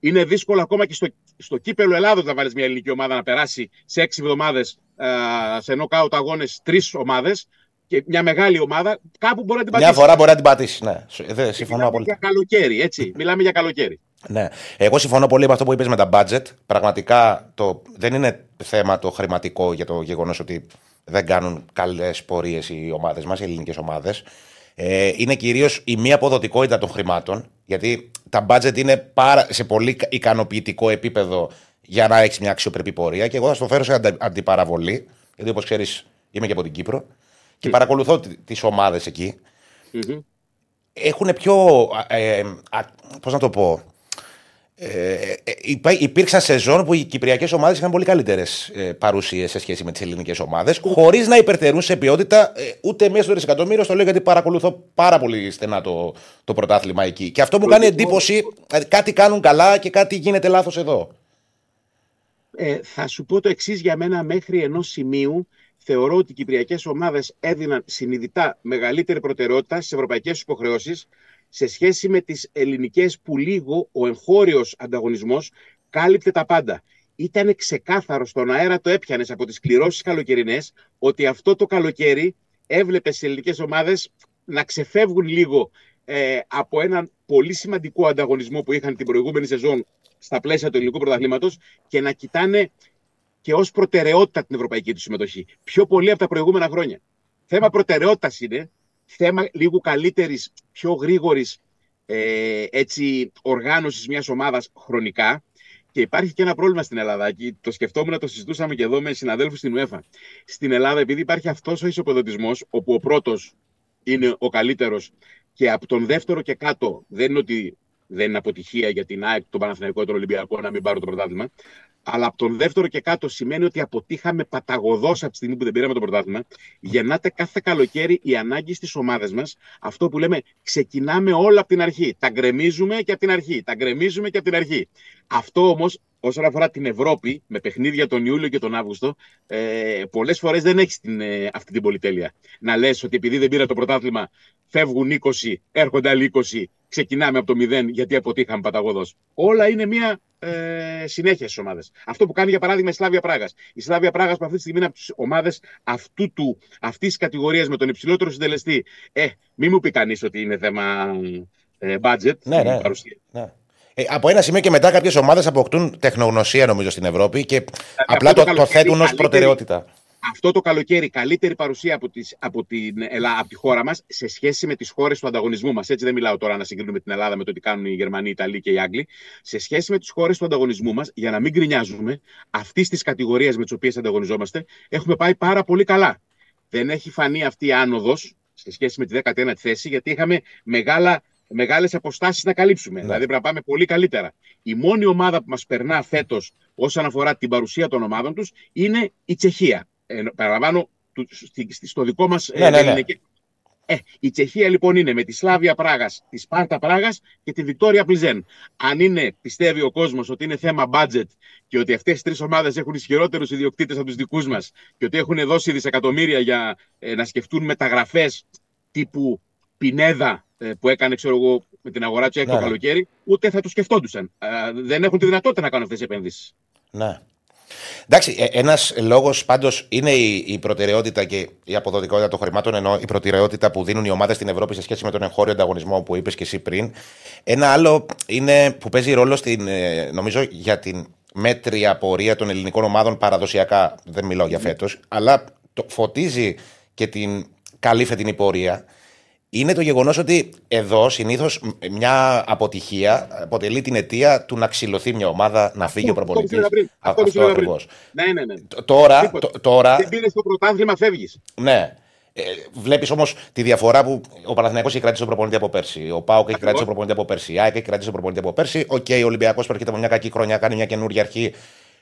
Είναι δύσκολο ακόμα και στο, στο κύπελο Ελλάδος να βάλεις μια ελληνική ομάδα να περάσει σε έξι εβδομάδες ε, σε νοκάουτ αγώνες τρεις ομάδες και μια μεγάλη ομάδα κάπου μπορεί να την Μια πατήσεις. φορά μπορεί να την πατήσεις. Ναι. Σ- Δεν, συμφωνώ Μιλάμε απόλυτα. για καλοκαίρι, έτσι. Μιλάμε για καλοκαίρι. Ναι. Εγώ συμφωνώ πολύ με αυτό που είπες με τα budget. Πραγματικά το, δεν είναι θέμα το χρηματικό για το γεγονός ότι δεν κάνουν καλές πορείες οι ομάδες μας, οι ελληνικές ομάδες. Ε, είναι κυρίως η μη αποδοτικότητα των χρημάτων. Γιατί τα budget είναι πάρα, σε πολύ ικανοποιητικό επίπεδο για να έχεις μια αξιοπρεπή πορεία. Και εγώ θα στο φέρω σε αντι, αντιπαραβολή. Γιατί όπως ξέρεις, είμαι και από την Κύπρο. Και παρακολουθώ τις ομάδες εκεί Μμμ. έχουν πιο. Ε, Πώς να το πω. Ε, ε, υπά- υπήρξαν σεζόν που οι κυπριακές ομάδες είχαν πολύ καλύτερες ε, παρουσίες σε σχέση με τις ελληνικές ομάδες, χωρίς να υπερτερούν σε ποιότητα ε, ούτε μέσα στο δισεκατομμύριο. Στο λέω γιατί παρακολουθώ πάρα πολύ στενά το, το πρωτάθλημα εκεί. Και αυτό μου κάνει εντύπωση. ε, κάτι κάνουν καλά και κάτι γίνεται λάθος εδώ. Ε, θα σου πω το εξής για μένα μέχρι ενός σημείου. Θεωρώ ότι οι κυπριακές ομάδες έδιναν συνειδητά μεγαλύτερη προτεραιότητα στις ευρωπαϊκές υποχρεώσεις σε σχέση με τις ελληνικές που λίγο ο εγχώριος ανταγωνισμός κάλυπτε τα πάντα. Ήταν ξεκάθαρο στον αέρα το έπιανες από τις κληρώσεις καλοκαιρινές ότι αυτό το καλοκαίρι έβλεπε στις ελληνικές ομάδες να ξεφεύγουν λίγο ε, από έναν πολύ σημαντικό ανταγωνισμό που είχαν την προηγούμενη σεζόν στα πλαίσια του ελληνικού πρωταθλήματος και να κοιτάνε και ως προτεραιότητα την ευρωπαϊκή τους συμμετοχή. Πιο πολύ από τα προηγούμενα χρόνια. Θέμα προτεραιότητας είναι, θέμα λίγο καλύτερης, πιο γρήγορης ε, οργάνωσης μιας ομάδας χρονικά. Και υπάρχει και ένα πρόβλημα στην Ελλάδα. Και το σκεφτόμουν, το συζητούσαμε και εδώ με συναδέλφους στην UEFA. Στην Ελλάδα, επειδή υπάρχει αυτός ο ισοπεδωτισμός, όπου ο πρώτος είναι ο καλύτερος και από τον δεύτερο και κάτω δεν είναι ότι δεν είναι αποτυχία για την ΑΕΚ, τον Παναθηναϊκό, τον Ολυμπιακό να μην πάρω το πρωτάθλημα. Αλλά από τον δεύτερο και κάτω σημαίνει ότι αποτύχαμε παταγωδός από τη στιγμή που δεν πήραμε το πρωτάθλημα. Γεννάται κάθε καλοκαίρι η ανάγκη στις ομάδες μας. Αυτό που λέμε, ξεκινάμε όλα από την αρχή. Τα γκρεμίζουμε και από την αρχή. Τα γκρεμίζουμε και από την αρχή. Αυτό όμως, όσον αφορά την Ευρώπη, με παιχνίδια τον Ιούλιο και τον Αύγουστο, ε, πολλές φορές δεν έχεις ε, αυτή την πολυτέλεια. Να λες ότι επειδή δεν πήρα το πρωτάθλημα, φεύγουν 20, έρχονται άλλοι 20, ξεκινάμε από το 0 γιατί αποτύχαμε παταγωδός. Όλα είναι μια ε, συνέχεια στις ομάδες. Αυτό που κάνει για παράδειγμα η Σλάβια Πράγας. Η Σλάβια Πράγας που αυτή τη στιγμή είναι από τις ομάδες αυτής της κατηγορίας με τον υψηλότερο συντελεστή. Ε, μην μου πει κανείς ότι είναι θέμα ε, budget. Ναι, ναι, ναι. Ε, από ένα σημείο και μετά κάποιες ομάδες αποκτούν τεχνογνωσία νομίζω στην Ευρώπη και απλά το, το θέτουν ως προτεραιότητα αυτό το καλοκαίρι καλύτερη παρουσία από, τις, από, την, από τη χώρα μας σε σχέση με τις χώρες του ανταγωνισμού μας. Έτσι δεν μιλάω τώρα να συγκρίνουμε την Ελλάδα με το τι κάνουν οι Γερμανοί, οι Ιταλοί και οι Άγγλοι. Σε σχέση με τις χώρες του ανταγωνισμού μας, για να μην γκρινιάζουμε, αυτής της κατηγορίας με τις οποίες ανταγωνιζόμαστε, έχουμε πάει πάρα πολύ καλά. Δεν έχει φανεί αυτή η άνοδος σε σχέση με τη 19η θέση, γιατί είχαμε μεγάλα μεγάλες αποστάσεις να καλύψουμε. Ναι. Δηλαδή πρέπει να πάμε πολύ καλύτερα. Η μόνη ομάδα που μας περνά φέτος όσον αφορά την παρουσία των ομάδων τους είναι η Τσεχία ε, παραλαμβάνω, στο δικό μας ε, ναι, ναι, ναι. Ε, η Τσεχία λοιπόν είναι με τη Σλάβια Πράγας, τη Σπάρτα Πράγας και τη Βικτόρια Πλιζέν. Αν είναι, πιστεύει ο κόσμος ότι είναι θέμα budget και ότι αυτές οι τρεις ομάδες έχουν ισχυρότερους ιδιοκτήτες από τους δικούς μας και ότι έχουν δώσει δισεκατομμύρια για ε, να σκεφτούν μεταγραφές τύπου Πινέδα ε, που έκανε ξέρω εγώ, με την αγορά του ναι, το καλοκαίρι, ούτε θα το σκεφτόντουσαν. Ε, δεν έχουν τη δυνατότητα να κάνουν αυτές τις επενδύσεις. Ναι. Εντάξει, ε, ένας λόγος πάντως είναι η, η, προτεραιότητα και η αποδοτικότητα των χρημάτων, ενώ η προτεραιότητα που δίνουν οι ομάδες στην Ευρώπη σε σχέση με τον εγχώριο ανταγωνισμό που είπες και εσύ πριν. Ένα άλλο είναι που παίζει ρόλο στην, ε, νομίζω για την μέτρια πορεία των ελληνικών ομάδων παραδοσιακά. Δεν μιλάω για φέτος, αλλά το φωτίζει και την καλή φετινή πορεία είναι το γεγονός ότι εδώ συνήθως μια αποτυχία αποτελεί την αιτία του να ξυλωθεί μια ομάδα, να φύγει ο προπονητής. Αυτό, αυτό ακριβώς. Ναι, ναι, ναι. Τώρα. τώρα δεν πήρες το πρωτάθλημα, φεύγεις. Ναι. Ε, Βλέπεις όμως τη διαφορά που ο Παναθηναϊκός έχει κρατήσει τον προπονητή από πέρσι. Ο Πάοκ έχει κρατήσει τον προπονητή από πέρσι. Η ΑΕΚ έχει κρατήσει τον προπονητή από πέρσι. OK, okay, ο Ολυμπιακός προέρχεται από μια κακή χρονιά, κάνει μια καινούργια αρχή.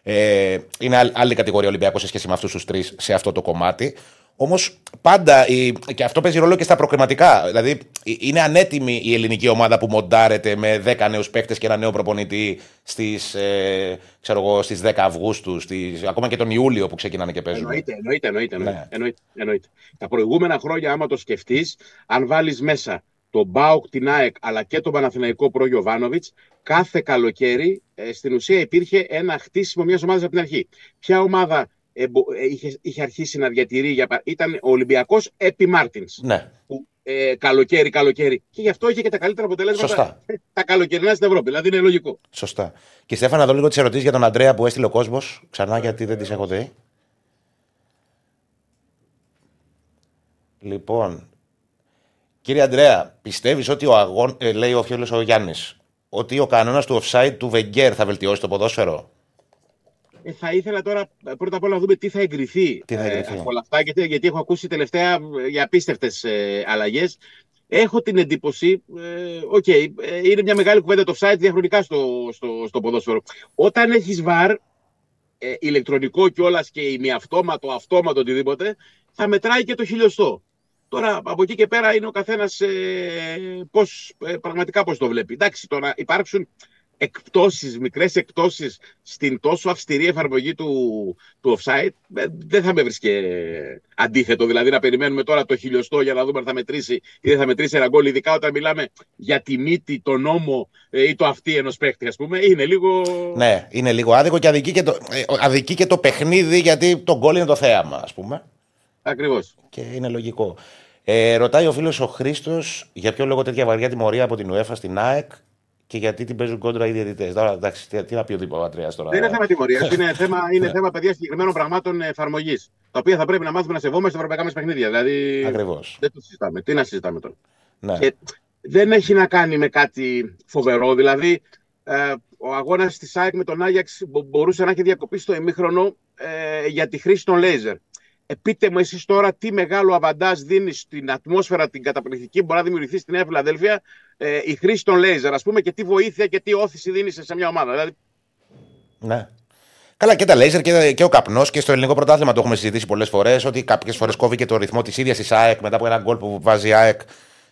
Ε, είναι άλλη κατηγορία Ολυμπιακός σε σχέση με αυτούς τους τρεις σε αυτό το κομμάτι. Όμως πάντα, και αυτό παίζει ρόλο και στα προκριματικά. Δηλαδή, είναι ανέτοιμη η ελληνική ομάδα που μοντάρεται με 10 νέους παίκτες και ένα νέο προπονητή στις ε, στις 10 Αυγούστου, στις, ακόμα και τον Ιούλιο που ξεκινάνε και παίζουν. Εννοείται, εννοείται. εννοείται, ναι. εννοείται, εννοείται. Τα προηγούμενα χρόνια, άμα το σκεφτείς, αν βάλεις μέσα τον Μπάουκ, την ΑΕΚ αλλά και τον Παναθηναϊκό προ Γιωβάνοβιτς, κάθε καλοκαίρι ε, στην ουσία υπήρχε ένα χτίσιμο μιας ομάδας από την αρχή. Ποια ομάδα ε, είχε, είχε αρχίσει να διατηρεί. Για, ήταν ο Ολυμπιακός επί Μάρτινς. Ναι. ε, καλοκαίρι, καλοκαίρι. Και γι' αυτό είχε και τα καλύτερα αποτελέσματα Σωστά. τα καλοκαιρινά στην Ευρώπη. Δηλαδή είναι λογικό. Σωστά. Και Στέφανα, δω λίγο τις ερωτήσεις για τον Αντρέα που έστειλε ο κόσμος. Ξανά γιατί δεν τις έχω δει. Λοιπόν, κύριε Αντρέα, πιστεύεις ότι ο αγών, ε, λέει ο φίλος ο Γιάννης, ότι ο κανόνας του offside του Βεγγέρ θα βελτιώσει το ποδόσφαιρο; Ε, θα ήθελα τώρα πρώτα απ' όλα να δούμε τι θα εγκριθεί, τι θα εγκριθεί. Ε, από όλα αυτά, γιατί, γιατί έχω ακούσει τελευταία για απίστευτες ε, αλλαγές. Έχω την εντύπωση, ε, okay, ε, είναι μια μεγάλη κουβέντα το site διαχρονικά στο, στο, στο ποδόσφαιρο. Όταν έχεις βαρ, ε, ηλεκτρονικό κιόλας και ημιαυτόματο, αυτόματο, οτιδήποτε, θα μετράει και το χιλιοστό. Τώρα από εκεί και πέρα είναι ο καθένας ε, πώς, ε, πραγματικά πώς το βλέπει. Εντάξει, τώρα υπάρξουν εκπτώσεις, μικρές εκπτώσεις στην τόσο αυστηρή εφαρμογή του, του offside, ε, δεν θα με βρίσκε αντίθετο. Δηλαδή να περιμένουμε τώρα το χιλιοστό για να δούμε αν θα μετρήσει ή δεν θα μετρήσει ένα γκολ, ειδικά όταν μιλάμε για τη μύτη, τον νόμο ε, ή το αυτή ενός παίκτη, ας πούμε, είναι λίγο... Ναι, είναι λίγο άδικο και αδικεί και το, ε, αδικεί και το παιχνίδι γιατί το γκολ είναι το θέαμα, ας πούμε. Ακριβώς. Και είναι λογικό. Ε, ρωτάει ο φίλος ο Χρήστος για ποιο λόγο τέτοια βαριά τιμωρία από την UEFA στην ΑΕΚ και γιατί την παίζουν κόντρα οι διαιτητές. Τώρα εντάξει, τι, τι να πει ο Δήμο Πατρέα τώρα. Δεν είναι θέμα τιμωρίας. είναι θέμα, είναι Ναι. θέμα παιδιά συγκεκριμένων πραγμάτων εφαρμογής. Τα οποία θα πρέπει να μάθουμε να σεβόμαστε στα ευρωπαϊκά μας παιχνίδια. Δηλαδή. Ακριβώς. Δεν το συζητάμε. Τι να συζητάμε τώρα. Ναι. Και δεν έχει να κάνει με κάτι φοβερό. Δηλαδή, ε, ο αγώνας της ΑΕΚ με τον Άγιαξ μπο- μπορούσε να έχει διακοπεί στο ημίχρονο ε, για τη χρήση των λέιζερ. Ε, πείτε μου εσείς τώρα τι μεγάλο αβαντάζ δίνει στην ατμόσφαιρα την καταπληκτική που μπορεί να δημιουργηθεί στη Νέα Φιλαδέλφια ε, η χρήση των λέιζερ, ας πούμε, και τι βοήθεια και τι όθηση δίνεις σε σε μια ομάδα. Δηλαδή, ναι. Καλά, και τα λέιζερ και, και ο καπνός και στο ελληνικό πρωτάθλημα το έχουμε συζητήσει πολλές φορές. Ότι κάποιες φορές κόβει και το ρυθμό της ίδιας της ΑΕΚ μετά από ένα γκολ που βάζει η ΑΕΚ.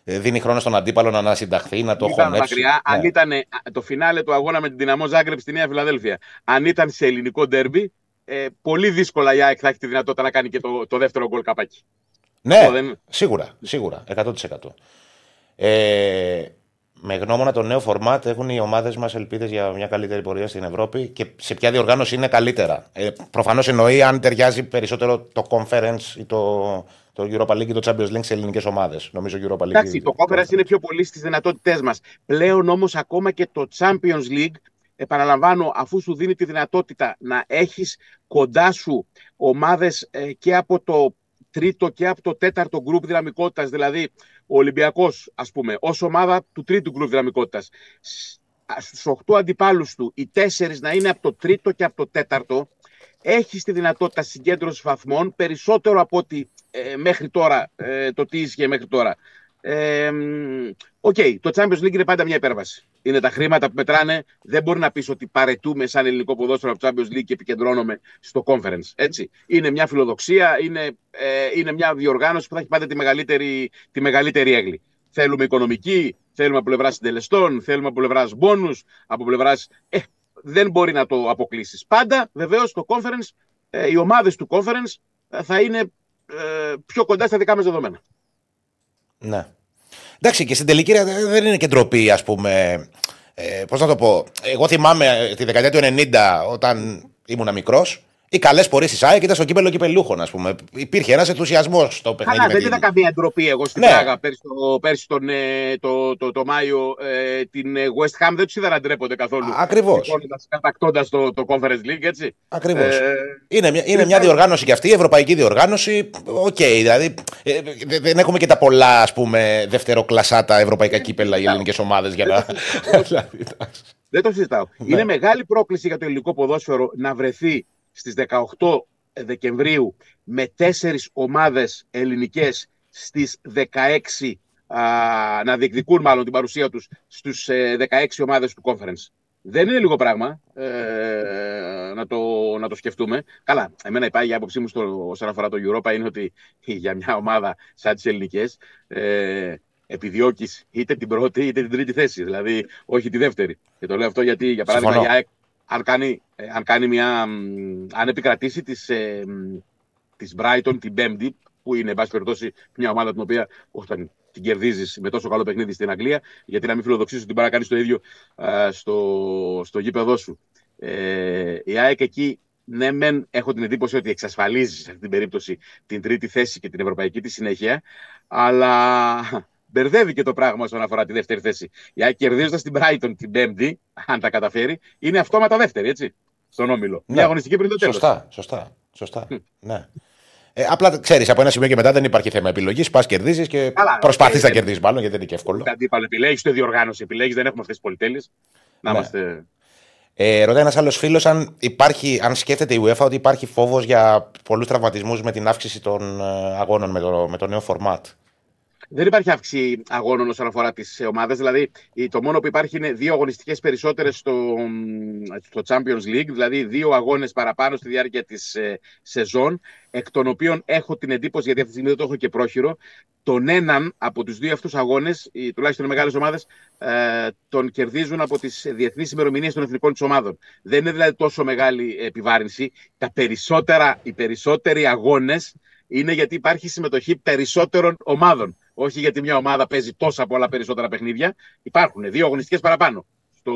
ε, Δίνει χρόνο στον αντίπαλο να ανασυνταχθεί, να το ήταν χωνέψει. μακριά. Αν Ναι. ήταν ε, το φινάλε του αγώνα με την Δυναμό Ζάγκρεπ στη Νέα Φιλαδέλφια, αν ήταν σε ελληνικό ντέρμπι, ε, πολύ δύσκολα η ΑΕΚ θα έχει τη δυνατότητα να κάνει και το, το δεύτερο γκολ καπάκι. Ναι, Αυτό δεν- σίγουρα, σίγουρα, 100%. Ε, με γνώμονα το νέο φορμάτ έχουν οι ομάδες μας ελπίδες για μια καλύτερη πορεία στην Ευρώπη και σε ποια διοργάνωση είναι καλύτερα. Ε, Προφανώς εννοεί αν ταιριάζει περισσότερο το Conference ή το, το Europa League ή το Champions League σε ελληνικές ομάδες. Νομίζω Europa League. Εντάξει, το Conference είναι πιο πολύ στις δυνατότητές μας. Πλέον όμως ακόμα και το Champions League, επαναλαμβάνω, αφού σου δίνει τη δυνατότητα να έχεις κοντά σου ομάδες και από το τρίτο και από το τέταρτο γκρουπ δυναμικότητας, δηλαδή ο Ολυμπιακός, ας πούμε, ως ομάδα του τρίτου γκρουπ δυναμικότητας, στους 8 αντιπάλους του, οι τέσσερις να είναι από το τρίτο και από το τέταρτο, έχει τη δυνατότητα συγκέντρωσης βαθμών περισσότερο από ότι ε, μέχρι τώρα, ε, το τι ίσχυε μέχρι τώρα. Ε, Οκ, το Champions League είναι πάντα μια υπέρβαση. Είναι τα χρήματα που μετράνε. Δεν μπορεί να πεις ότι παραιτούμαι σαν ελληνικό ποδόσφαιρο από το Champions League και επικεντρώνομαι στο Conference. Έτσι. Είναι μια φιλοδοξία, είναι, ε, είναι μια διοργάνωση που θα έχει πάντα τη μεγαλύτερη, τη μεγαλύτερη αίγλη. Θέλουμε οικονομική, θέλουμε από πλευράς συντελεστών, θέλουμε από πλευράς μπόνου, από πλευράς. Ε, δεν μπορεί να το αποκλείσεις. Πάντα, βεβαίως, το Conference, ε, οι ομάδες του Conference ε, θα είναι ε, πιο κοντά στα δικά μας δεδομένα. Ναι. Εντάξει, και στην τελική ρε, δεν είναι και ντροπή, ας πούμε. Ε, Πώς να το πω. Εγώ θυμάμαι τη δεκαετία του 90, όταν ήμουν μικρός, οι καλές πορείε τη ΑΕΚ ήταν στο κύπελο κυπελούχων, ας πούμε. Υπήρχε ένας ενθουσιασμός στο παιχνίδι. Καλά, με δεν την- ήταν καμία ντροπή εγώ στην Ναι. Πράγα πέρσι, το, πέρσι τον, ε, το, το, το Μάιο ε, την ε, West Ham δεν τους είδα να ντρέπονται καθόλου. Ακριβώς. Σηκώνοντας, Κατακτώντας το, το Conference League, έτσι. Ακριβώς. Ε, είναι μια, είναι μια διοργάνωση και αυτή, η ευρωπαϊκή διοργάνωση. Οκ, δηλαδή ε, δε- δεν έχουμε και τα πολλά ας πούμε, δευτεροκλασάτα ευρωπαϊκά κύπελα οι ελληνικές ομάδες για να. Δηλαδή, εντάξει. Δεν το συζητάω. Ναι. Είναι μεγάλη πρόκληση για το ελληνικό ποδόσφαιρο να βρεθεί στις 18 Δεκεμβρίου με τέσσερις ομάδες ελληνικές στις 16 α, να διεκδικούν μάλλον την παρουσία τους στους ε, 16 ομάδες του conference. Δεν είναι λίγο πράγμα ε, να, το, να το σκεφτούμε. Καλά, εμένα υπάρχει η άποψή μου στο, όσον αφορά το Europa είναι ότι για μια ομάδα σαν τις ελληνικές ε, επιδιώκεις είτε την πρώτη είτε την τρίτη θέση. Δηλαδή, όχι τη δεύτερη. Και το λέω αυτό γιατί, για παράδειγμα, Συμφωνώ. η ΑΕΚ, αν κάνει, ε, αν κάνει μια. μ, αν επικρατήσει της, ε, μ, της Brighton την Πέμπτη, που είναι, εν πάση περιπτώσει, μια ομάδα την οποία όταν την κερδίζεις με τόσο καλό παιχνίδι στην Αγγλία, γιατί να μην φιλοδοξήσει ότι μπορεί να κάνει το ίδιο α, στο, στο γήπεδό σου. Ε, η ΑΕΚ εκεί, ναι, μεν έχω την εντύπωση ότι εξασφαλίζει σε αυτή την περίπτωση την τρίτη θέση και την ευρωπαϊκή τη συνέχεια, αλλά μπερδεύει και το πράγμα όσον αφορά τη δεύτερη θέση. Η ΑΕΚ κερδίζοντας την Brighton την Πέμπτη, αν τα καταφέρει, είναι αυτόματα δεύτερη, έτσι. Στον όμιλο. Ναι. Μια αγωνιστική πριν το τέλος. Σωστά, σωστά. σωστά. ναι. Ε, απλά ξέρεις, από ένα σημείο και μετά δεν υπάρχει θέμα επιλογής. Πας κερδίζεις και Καλά, προσπαθείς ε, να ε, κερδίσει, μάλλον γιατί δεν είναι και εύκολο. Αντίπαλο επιλέγεις, το διοργάνωση επιλέγεις, δεν έχουμε αυτές τις πολυτέλειες. Να Ναι. είμαστε. Ε, ρωτάει ένας άλλος φίλος αν, υπάρχει, αν σκέφτεται η UEFA ότι υπάρχει φόβος για πολλούς τραυματισμούς με την αύξηση των ε, αγώνων με το, με το νέο format. Δεν υπάρχει αύξηση αγώνων όσον αφορά τις ομάδες. Δηλαδή, η- το μόνο που υπάρχει είναι δύο αγωνιστικές περισσότερες στο, μ, στο Champions League, δηλαδή δύο αγώνες παραπάνω στη διάρκεια της σεζόν, εκ των οποίων έχω την εντύπωση, γιατί αυτή τη στιγμή δεν το έχω και πρόχειρο, τον έναν από τους δύο αυτούς αγώνες, τουλάχιστον οι μεγάλες ομάδες, ε, τον κερδίζουν από τις διεθνείς ημερομηνίες των εθνικών τη ομάδων. Δεν είναι δηλαδή τόσο μεγάλη επιβάρυνση. Τα περισσότερα, οι περισσότεροι αγώνες είναι γιατί υπάρχει συμμετοχή περισσότερων ομάδων. Όχι γιατί μια ομάδα παίζει τόσα πολλά περισσότερα παιχνίδια. Υπάρχουν δύο αγωνιστικές παραπάνω. Στο,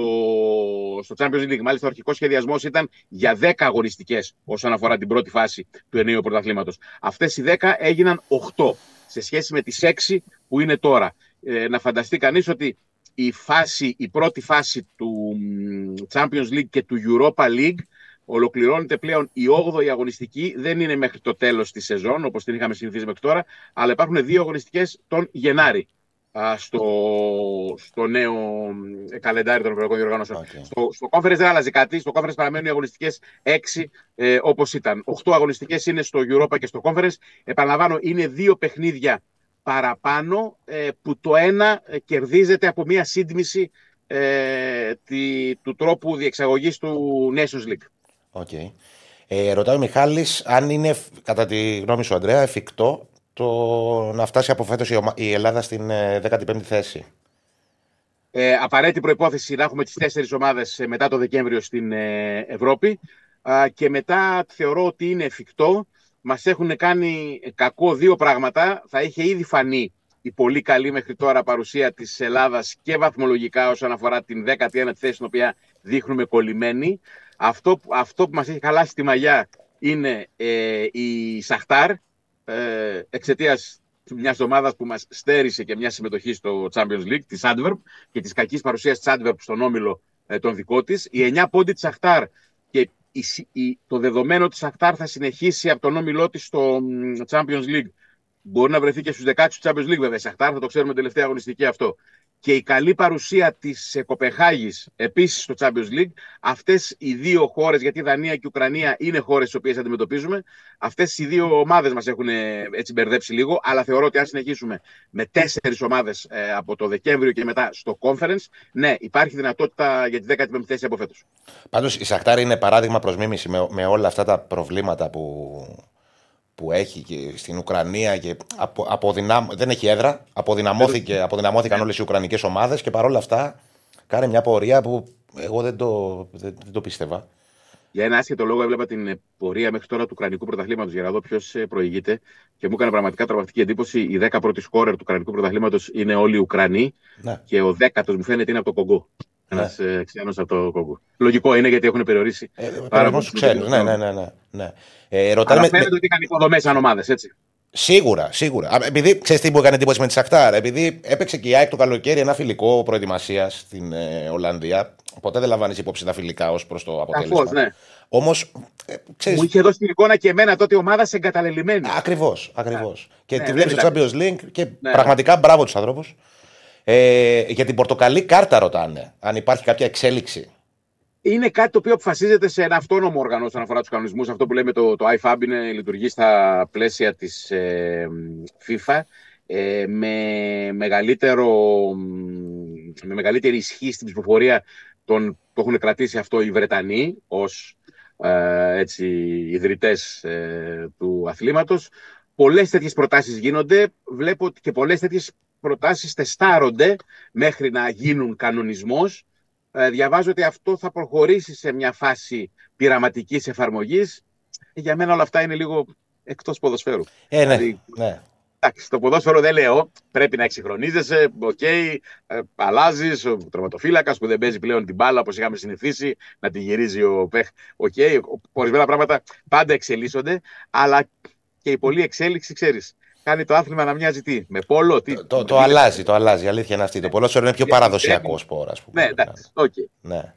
στο Champions League, μάλιστα, ο αρχικός σχεδιασμός ήταν για 10 αγωνιστικές όσον αφορά την πρώτη φάση του ενίου πρωταθλήματος. Αυτές οι 10 έγιναν 8 σε σχέση με τις 6 που είναι τώρα. Ε, να φανταστεί κανείς ότι η, φάση, η πρώτη φάση του μ, Champions League και του Europa League ολοκληρώνεται πλέον η 8η αγωνιστική. Δεν είναι μέχρι το τέλος της σεζόν, όπως την είχαμε συνηθίσει μέχρι τώρα, αλλά υπάρχουν δύο αγωνιστικές τον Γενάρη α, στο, στο νέο ε, καλεντάρι των Ευρωπαϊκών Διοργανώσεων. Οκ. Στο, στο conference δεν άλλαζε κάτι. Στο conference παραμένουν οι αγωνιστικές 6 ε, όπως ήταν. 8 αγωνιστικές είναι στο Europa και στο conference. Επαναλαμβάνω, είναι δύο παιχνίδια παραπάνω ε, που το ένα ε, κερδίζεται από μια σύντμηση ε, τη, του τρόπου διεξαγωγής του Nations League. OK. Ε, ρωτάει ο Μιχάλης αν είναι, εφ- κατά τη γνώμη σου, Αντρέα, εφικτό το να φτάσει από φέτος η, ομα- η Ελλάδα στην ε, 15η θέση; Ε, απαραίτητη προϋπόθεση να έχουμε τις τέσσερις ομάδες ε, μετά το Δεκέμβριο στην ε, Ευρώπη Α, και μετά θεωρώ ότι είναι εφικτό. Μας έχουν κάνει κακό δύο πράγματα. Θα είχε ήδη φανεί η πολύ καλή μέχρι τώρα παρουσία της Ελλάδας και βαθμολογικά όσον αφορά την 19η θέση στην οποία δείχνουμε κολλημένοι. Αυτό, που- αυτό που μας έχει χαλάσει τη μαγιά είναι ε, η Σαχτάρ ε, εξαιτίας μιας ομάδας που μας στέρισε και μια συμμετοχή στο Champions League, της Adverb και της κακής παρουσίας της Adverb στον όμιλο ε, τον δικό της. Οι 9 πόντι της Αχτάρ και η, συ- η- το δεδομένο τη Αχτάρ θα συνεχίσει από τον όμιλό της στο μ, Champions League. Μπορεί να βρεθεί και στους 16 του Champions League, βέβαια. Η Σαχτάρ θα το ξέρουμε τελευταία αγωνιστική αυτό. Και η καλή παρουσία της Κοπεχάγης επίσης στο Champions League. Αυτές οι δύο χώρες, γιατί η Δανία και η Ουκρανία είναι χώρες τι οποίες αντιμετωπίζουμε, αυτές οι δύο ομάδες μας έχουν ε, έτσι μπερδέψει λίγο. Αλλά θεωρώ ότι αν συνεχίσουμε με τέσσερις ομάδες από το Δεκέμβριο και μετά στο conference, ναι, υπάρχει δυνατότητα για τη 15η θέση από φέτος. Πάντως η Σαχτάρ είναι παράδειγμα προς μίμηση με, με όλα αυτά τα προβλήματα που, που έχει και στην Ουκρανία και απο, αποδυνάμ, δεν έχει έδρα. Αποδυναμώθηκε, αποδυναμώθηκαν όλες οι Ουκρανικές ομάδες και παρόλα αυτά κάνει μια πορεία που εγώ δεν το, δεν, δεν το πίστευα. Για ένα άσχετο λόγο, έβλεπα την ε, πορεία μέχρι τώρα του Ουκρανικού πρωταθλήματος για να δω ποιο προηγείται και μου έκανε πραγματικά τρομακτική εντύπωση. Οι 10 πρώτοι σκόρερ του Ουκρανικού πρωταθλήματος είναι όλοι Ουκρανοί Ναι. και ο δέκατος μου φαίνεται είναι από το Κογκό. Ναι. Ένας ε, ξένος από το Κογκό. Λογικό είναι γιατί έχουν περιορίσει. Ε, Πάρα Παραγωγό πολύ στου ξένου. Ναι, ναι, ναι. ναι, ναι. Ε, ρωτάνε Αλλά με- φαίνεται ότι είχαν υποδομές σαν ομάδες, έτσι. Σίγουρα, σίγουρα. Α, Επειδή ξέρεις τι μου έκανε εντύπωση με τη Σαχτάρ, επειδή έπαιξε και η ΑΕΚ το καλοκαίρι ένα φιλικό προετοιμασία στην ε, Ολλανδία. Ποτέ δεν λαμβάνεις υπόψη τα φιλικά ως προς το αποτέλεσμα. Σαφώς, ναι. Όμως, ε, ξέρει. Μου είχε δώσει την εικόνα και εμένα τότε η ομάδα σε εγκαταλελειμμένη. Ακριβώς, ακριβώς. Και Ναι, τη δεν βλέπεις στο ήταν. Champions League και Ναι. πραγματικά μπράβο τους ανθρώπους. Ε, για την πορτοκαλί κάρτα ρωτάνε. Αν υπάρχει κάποια εξέλιξη. Είναι κάτι το οποίο αποφασίζεται σε ένα αυτόνομο όργανο όσον αφορά τους κανονισμούς. Αυτό που λέμε το, το IFAB είναι, λειτουργεί στα πλαίσια της ε, FIFA ε, με, μεγαλύτερο, μ, με μεγαλύτερη ισχύ στην ψηφοφορία των, το έχουν κρατήσει αυτό οι Βρετανοί ως ε, έτσι, ιδρυτές ε, του αθλήματος. Πολλές τέτοιες προτάσεις γίνονται. Βλέπω ότι και πολλές τέτοιες προτάσεις τεστάρονται μέχρι να γίνουν κανονισμός. Ε, διαβάζω ότι αυτό θα προχωρήσει σε μια φάση πειραματικής εφαρμογής. Για μένα όλα αυτά είναι λίγο εκτός ποδοσφαίρου. Ε, ναι. Δηλαδή, ναι. Εντάξει, το ποδόσφαιρο δεν λέω. Πρέπει να εξυγχρονίζεσαι. Οκ, ε, αλλάζεις. Ο τερματοφύλακας που δεν παίζει πλέον την μπάλα όπως είχαμε συνηθίσει, να τη γυρίζει ο Πεχ. Οκ, ορισμένα πράγματα πάντα εξελίσσονται. Αλλά και η πολλή εξέλιξη, ξέρεις, κάνει το άθλημα να μοιάζει τι. Με πόλο, τι. Το, το, το αλλάζει, το αλλάζει. Η αλήθεια είναι αυτή. Το ποδόσφαιρο είναι πιο Γιατί παραδοσιακό πρέπει- σπορ, ας πούμε. Ναι, εντάξει, οκ. Ναι.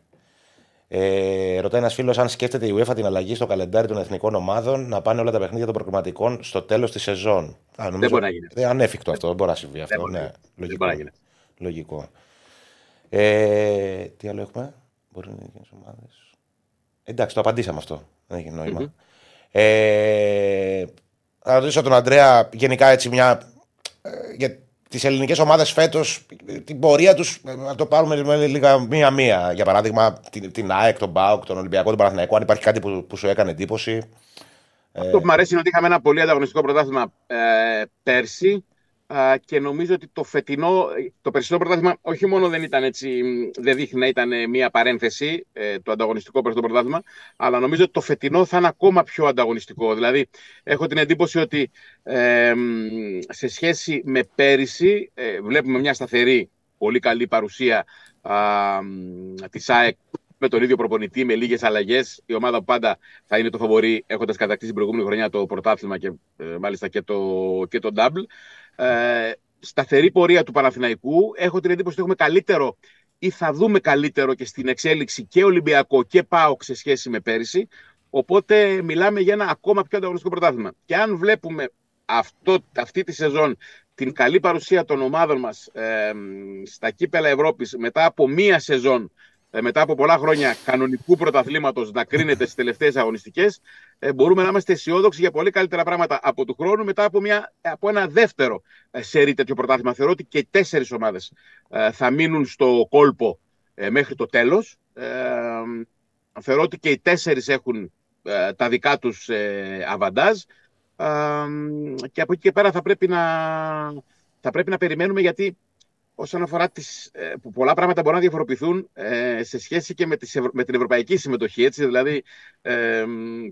Ε, ρωτάει ένας φίλος αν σκέφτεται η UEFA την αλλαγή στο καλεντάρι των εθνικών ομάδων να πάνε όλα τα παιχνίδια των προκριματικών στο τέλος της σεζόν. Α, νομίζω- μπορεί να γίνει. Ε, ανέφικτο αυτό, δεν μπορεί να συμβεί αυτό. μπορεί να Ναι, γίνει. Δεν λογικό. μπορεί να γίνει. λογικό. Ε, τι άλλο έχουμε; Μπορεί να είναι οι ομάδες. Εντάξει, το απαντήσαμε αυτό. Δεν έχει νόημα. Μμμ. Ε, θα ρωτήσω τον Αντρέα γενικά έτσι μια. ε, για τις ελληνικές ομάδες φέτος, την πορεία τους, να το πάρουμε με λίγα μία-μία. Για παράδειγμα, την, την ΑΕΚ, τον ΠΑΟΚ, τον Ολυμπιακό, τον Παναθηναϊκό, αν υπάρχει κάτι που, που σου έκανε εντύπωση. Αυτό που μου αρέσει είναι ότι είχαμε ένα πολύ ανταγωνιστικό πρωτάθλημα ε, πέρσι και νομίζω ότι το φετινό, το περσινό πρωτάθλημα όχι μόνο δεν ήταν έτσι, δεν δείχνει να ήταν μια παρένθεση ε, το ανταγωνιστικό προς το πρωτάθλημα, αλλά νομίζω ότι το φετινό θα είναι ακόμα πιο ανταγωνιστικό. Δηλαδή, έχω την εντύπωση ότι ε, σε σχέση με πέρυσι ε, βλέπουμε μια σταθερή, πολύ καλή παρουσία α, της ΑΕΚ με τον ίδιο προπονητή, με λίγες αλλαγές. Η ομάδα που πάντα θα είναι το φαβορή, έχοντας κατακτήσει την προηγούμενη χρονιά το πρωτάθλημα και ε, μάλιστα και το, και το double. Ε, σταθερή πορεία του Παναθηναϊκού. Έχω την εντύπωση ότι έχουμε καλύτερο ή θα δούμε καλύτερο και στην εξέλιξη και Ολυμπιακό και ΠΑΟΚ σε σχέση με πέρυσι. Οπότε μιλάμε για ένα ακόμα πιο ανταγωνιστικό πρωτάθλημα. Και αν βλέπουμε αυτό, αυτή τη σεζόν την καλή παρουσία των ομάδων μας ε, στα κύπελα Ευρώπης μετά από μία σεζόν ε, μετά από πολλά χρόνια κανονικού πρωταθλήματος να κρίνεται στις τελευταίες αγωνιστικές, ε, μπορούμε να είμαστε αισιόδοξοι για πολύ καλύτερα πράγματα από του χρόνου μετά από, μια, από ένα δεύτερο ε, σερί τέτοιο πρωτάθλημα. Θεωρώ ότι και οι τέσσερις ομάδες θα μείνουν στο κόλπο μέχρι το τέλος. Θεωρώ ότι και οι τέσσερις έχουν τα δικά τους αβαντάζ. Και από εκεί και πέρα θα πρέπει να, θα πρέπει να περιμένουμε γιατί όσον αφορά τις, ε, που πολλά πράγματα μπορούν να διαφοροποιηθούν ε, σε σχέση και με, τις, με την ευρωπαϊκή συμμετοχή. Έτσι, δηλαδή ε,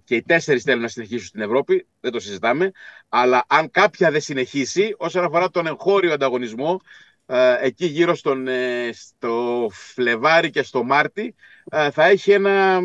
και οι τέσσερις θέλουν να συνεχίσουν στην Ευρώπη, δεν το συζητάμε. Αλλά αν κάποια δεν συνεχίσει, όσον αφορά τον εγχώριο ανταγωνισμό, ε, εκεί γύρω στον, στο Φλεβάρι και στο Μάρτι, θα έχει ένα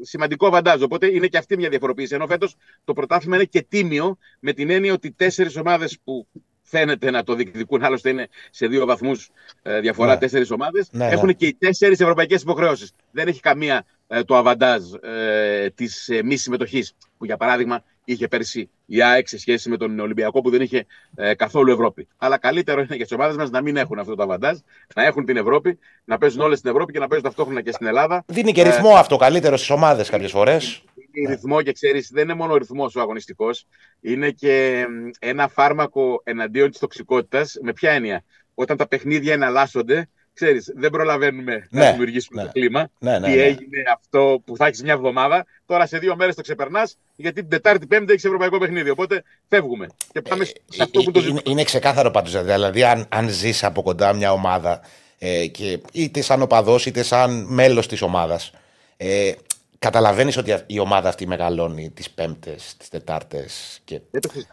σημαντικό βαντάζ. Οπότε είναι και αυτή μια διαφοροποίηση. Ενώ φέτος το πρωτάθλημα είναι και τίμιο, με την έννοια ότι τέσσερις ομάδες που φαίνεται να το διεκδικούν. Άλλωστε είναι σε δύο βαθμούς ε, διαφορά ναι. τέσσερις ομάδες. Ναι, ναι. Έχουν και οι τέσσερις ευρωπαϊκές υποχρεώσεις. Δεν έχει καμία ε, το αβαντάζ ε, της ε, μη συμμετοχής που για παράδειγμα είχε πέρσι η ΑΕΚ σε σχέση με τον Ολυμπιακό που δεν είχε ε, καθόλου Ευρώπη. Αλλά καλύτερο είναι για τις ομάδες μας να μην έχουν αυτό το αβαντάζ, να έχουν την Ευρώπη, να παίζουν όλες στην Ευρώπη και να παίζουν ταυτόχρονα και στην Ελλάδα. Δίνει και ρυθμό αυτό καλύτερο στις ομάδες κάποιες φορές ναι. ρυθμό και ξέρεις, δεν είναι μόνο ο ρυθμός ο αγωνιστικός, είναι και ένα φάρμακο εναντίον της τοξικότητας. Με ποια έννοια; Όταν τα παιχνίδια εναλλάσσονται, ξέρεις, δεν προλαβαίνουμε ναι, να δημιουργήσουμε ναι. το κλίμα. Ναι, ναι, Τι έγινε αυτό που θα έχεις μια εβδομάδα. Τώρα σε δύο μέρες το ξεπερνάς, γιατί την Τετάρτη Πέμπτη έχεις ευρωπαϊκό παιχνίδι. Οπότε φεύγουμε. Και πάμε σε ε, αυτό που το είναι, είναι ξεκάθαρο πάντως. Δηλαδή, αν, αν ζεις από κοντά μια ομάδα, ε, και είτε σαν οπαδός είτε σαν μέλος της ομάδας. Ε, Καταλαβαίνεις ότι η ομάδα αυτή μεγαλώνει τις Πέμπτες, τις Τετάρτες. Και...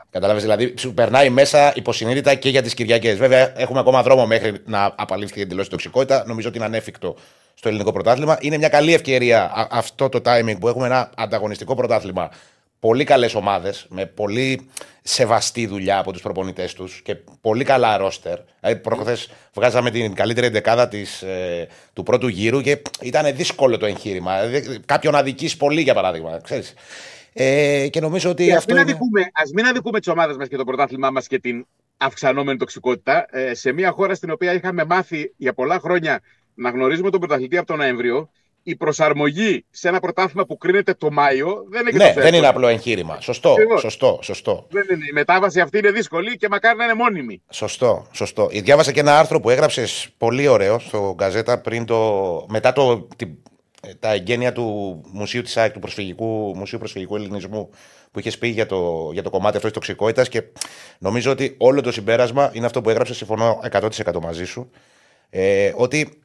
Καταλαβαίνει, δηλαδή σου περνάει μέσα υποσυνείδητα και για τις Κυριακές. Βέβαια, έχουμε ακόμα δρόμο μέχρι να απαλήφθει εντελώς η τοξικότητα. Νομίζω ότι είναι ανέφικτο στο ελληνικό πρωτάθλημα. Είναι μια καλή ευκαιρία αυτό το timing που έχουμε ένα ανταγωνιστικό πρωτάθλημα πολύ καλές ομάδες με πολύ σεβαστή δουλειά από τους προπονητές τους και πολύ καλά ρόστερ. Δηλαδή, προχθές βγάζαμε την καλύτερη δεκάδα της, ε, του πρώτου γύρου και ήταν δύσκολο το εγχείρημα. Δηλαδή, κάποιον αδική πολύ, για παράδειγμα. Ξέρεις. Ε, και νομίζω ότι. Και αυτό μην είναι... αδικούμε, ας μην αδικούμε τις ομάδες μας και το πρωτάθλημά μας και την αυξανόμενη τοξικότητα. Ε, σε μια χώρα στην οποία είχαμε μάθει για πολλά χρόνια να γνωρίζουμε τον πρωταθλητή από τον Νοέμβριο, η προσαρμογή σε ένα πρωτάθλημα που κρίνεται το Μάιο δεν είναι Ναι, δεν είναι απλό εγχείρημα. Σωστό, σωστό, σωστό. Δεν είναι. Η μετάβαση αυτή είναι δύσκολη και μακάρι να είναι μόνιμη. Σωστό, σωστό. Διάβασα και ένα άρθρο που έγραψες πολύ ωραίο στο Γκαζέτα πριν το, μετά το, τα εγγένεια του Μουσείου της ΑΕΚ, του προσφυγικού, Μουσείου Προσφυγικού Ελληνισμού που είχες πει για το, για το κομμάτι αυτό της τοξικότητας και νομίζω ότι όλο το συμπέρασμα είναι αυτό που έγραψες. Συμφωνώ 100% μαζί σου. Ε, ότι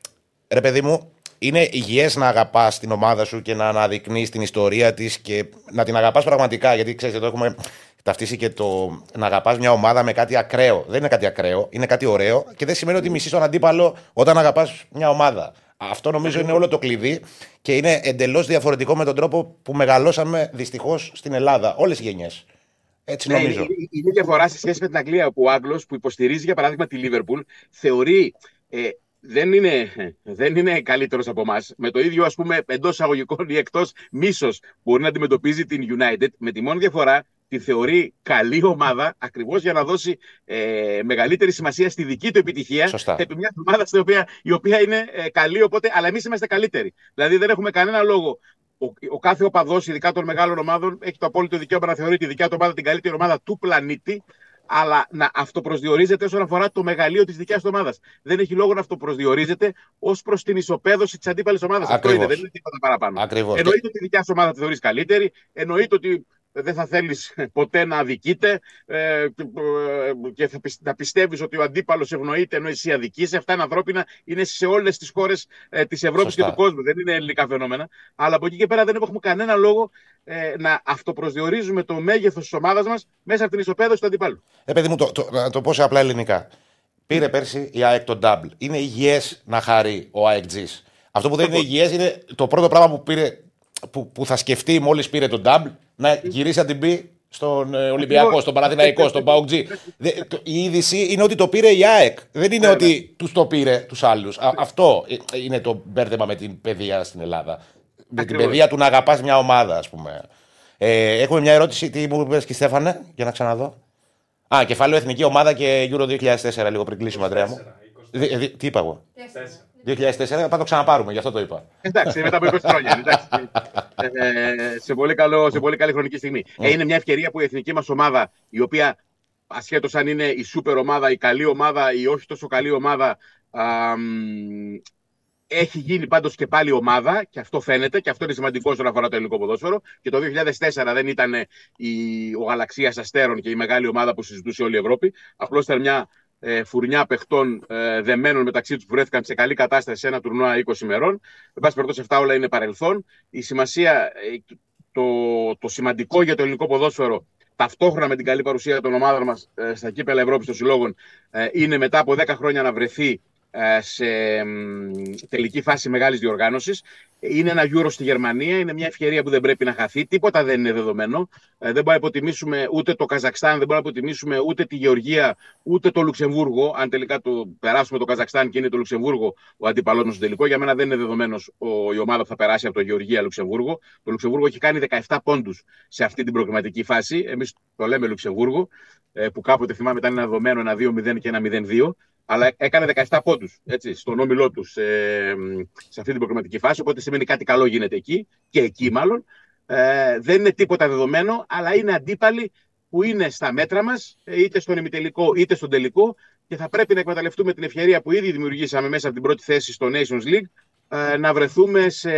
ρε παιδί μου, είναι υγιές να αγαπάς την ομάδα σου και να αναδεικνύεις την ιστορία της και να την αγαπάς πραγματικά. Γιατί ξέρεις, εδώ έχουμε ταυτίσει και το να αγαπάς μια ομάδα με κάτι ακραίο. Δεν είναι κάτι ακραίο, είναι κάτι ωραίο και δεν σημαίνει ότι μισείς τον αντίπαλο όταν αγαπάς μια ομάδα. Αυτό νομίζω είναι όλο το κλειδί και είναι εντελώς διαφορετικό με τον τρόπο που μεγαλώσαμε δυστυχώς στην Ελλάδα. Όλες οι γενιές. Έτσι ναι, νομίζω. Είναι διαφορά σε σχέση με την Αγγλία που ο Άγγλος που υποστηρίζει για παράδειγμα τη Λίβερπουλ θεωρεί ε, δεν είναι, δεν είναι καλύτερος από εμάς. Με το ίδιο, ας πούμε, εντός εισαγωγικών ή εκτός μίσος μπορεί να αντιμετωπίζει την United. Με τη μόνη διαφορά τη θεωρεί καλή ομάδα ακριβώς για να δώσει ε, μεγαλύτερη σημασία στη δική του επιτυχία. Σωστά. Επί μια ομάδα στην οποία, η οποία είναι ε, καλή, οπότε, αλλά εμείς είμαστε καλύτεροι. Δηλαδή δεν έχουμε κανένα λόγο. Ο, ο κάθε οπαδός, ειδικά των μεγάλων ομάδων, έχει το απόλυτο δικαίωμα να θεωρεί τη δικιά του ομάδα την καλύτερη ομάδα του πλανήτη αλλά να αυτοπροσδιορίζεται όσον αφορά το μεγαλείο της δικιάς του ομάδας. Δεν έχει λόγο να αυτοπροσδιορίζεται ως προς την ισοπαίδωση της αντίπαλης ομάδας. Αυτό Ακριβώς. είναι, δεν είναι τίποτα παραπάνω. Ακριβώς. Εννοείται ότι η δικιά σου ομάδα τη θεωρείς καλύτερη, εννοείται ότι δεν θα θέλεις ποτέ να αδικείται ε, και, ε, και θα πισ- να πιστεύεις ότι ο αντίπαλος ευνοείται ενώ εσύ αδικείσαι. Αυτά είναι ανθρώπινα, είναι σε όλες τις χώρες ε, της Ευρώπης και Σωστά. του κόσμου. Δεν είναι ελληνικά φαινόμενα. Αλλά από εκεί και πέρα δεν έχουμε κανένα λόγο ε, να αυτοπροσδιορίζουμε το μέγεθος της ομάδας μας μέσα από την ισοπαίδωση του αντιπάλου. Ε, παιδί μου, το, το, να το πω σε απλά ελληνικά. Πήρε πέρσι η ΑΕΚ το double. Είναι υγιές να χαρεί ο ΑΕΚ G's. Αυτό που δεν είναι υγιές είναι το πρώτο πράγμα που, πήρε, που, που θα σκεφτεί μόλις πήρε το double να γυρίσει να την πει στον ε, Ολυμπιακό, Ακριβώς. στον Παναθηναϊκό, στον Πάουτζή. Η είδηση είναι ότι το πήρε η ΑΕΚ. Δεν είναι Βέβαια. ότι τους το πήρε τους άλλους. Αυτό ε, είναι το μπέρδεμα με την παιδεία στην Ελλάδα. Με την Ακριβώς. παιδεία του να αγαπάς μια ομάδα, ας πούμε. Ε, έχουμε μια ερώτηση. Τι μου είπες και Στέφανε, για να ξαναδώ. Α, κεφάλαιο Εθνική Ομάδα και Euro 2004, λίγο πριν κλείσουμε, Αντρέα μου. Δι- δι- Τι είπα εγώ; Τέσσερα. 2004 θα το ξαναπάρουμε, γι' αυτό το είπα. Εντάξει, μετά από 20 χρόνια. Εντάξει. Ε, σε, πολύ καλό, σε πολύ καλή χρονική στιγμή. Ε, είναι μια ευκαιρία που η εθνική μας ομάδα, η οποία ασχέτως αν είναι η σούπερ ομάδα, η καλή ομάδα, η όχι τόσο καλή ομάδα, α, μ, έχει γίνει πάντως και πάλι ομάδα και αυτό φαίνεται και αυτό είναι σημαντικό όσον αφορά το ελληνικό ποδόσφαιρο. Και το 2004 δεν ήταν η, ο Γαλαξίας Αστέρων και η μεγάλη ομάδα που συζητούσε όλη η Ευρώπη. Απλώς ήταν μια ε, φουρνιά παιχτών ε, δεμένων μεταξύ τους που βρέθηκαν σε καλή κατάσταση σε ένα τουρνουά 20 ημερών. Εν πάση περιπτώσει, αυτά όλα είναι παρελθόν. Η σημασία, ε, το, το σημαντικό για το ελληνικό ποδόσφαιρο ταυτόχρονα με την καλή παρουσία των ομάδων μας στα κύπελα Ευρώπης των συλλόγων ε, είναι μετά από 10 χρόνια να βρεθεί ε, σε μ, τελική φάση μεγάλης διοργάνωσης. Είναι ένα Euro στη Γερμανία, είναι μια ευκαιρία που δεν πρέπει να χαθεί. Τίποτα δεν είναι δεδομένο. Ε, Δεν μπορούμε να υποτιμήσουμε ούτε το Καζακστάν, δεν μπορούμε να υποτιμήσουμε ούτε τη Γεωργία, ούτε το Λουξεμβούργο. Αν τελικά το περάσουμε το Καζακστάν και είναι το Λουξεμβούργο ο αντίπαλό μας στο τελικό, για μένα δεν είναι δεδομένος η ομάδα που θα περάσει από το Γεωργία-Λουξεμβούργο. Το Λουξεμβούργο έχει κάνει 17 πόντους σε αυτή την προκριματική φάση. Εμείς το λέμε Λουξεμβούργο, ε, που κάποτε θυμάμαι ήταν ένα δεδομένο ένα 2-0 και ένα 0-2 αλλά έκανε 17 πόντους στον όμιλό τους σε, σε αυτή την προκριματική φάση. Οπότε σημαίνει κάτι καλό γίνεται εκεί και εκεί μάλλον. Ε, δεν είναι τίποτα δεδομένο, αλλά είναι αντίπαλοι που είναι στα μέτρα μας, είτε στον ημιτελικό είτε στον τελικό. Και θα πρέπει να εκμεταλλευτούμε την ευκαιρία που ήδη δημιουργήσαμε μέσα από την πρώτη θέση στο Nations League ε, να βρεθούμε σε.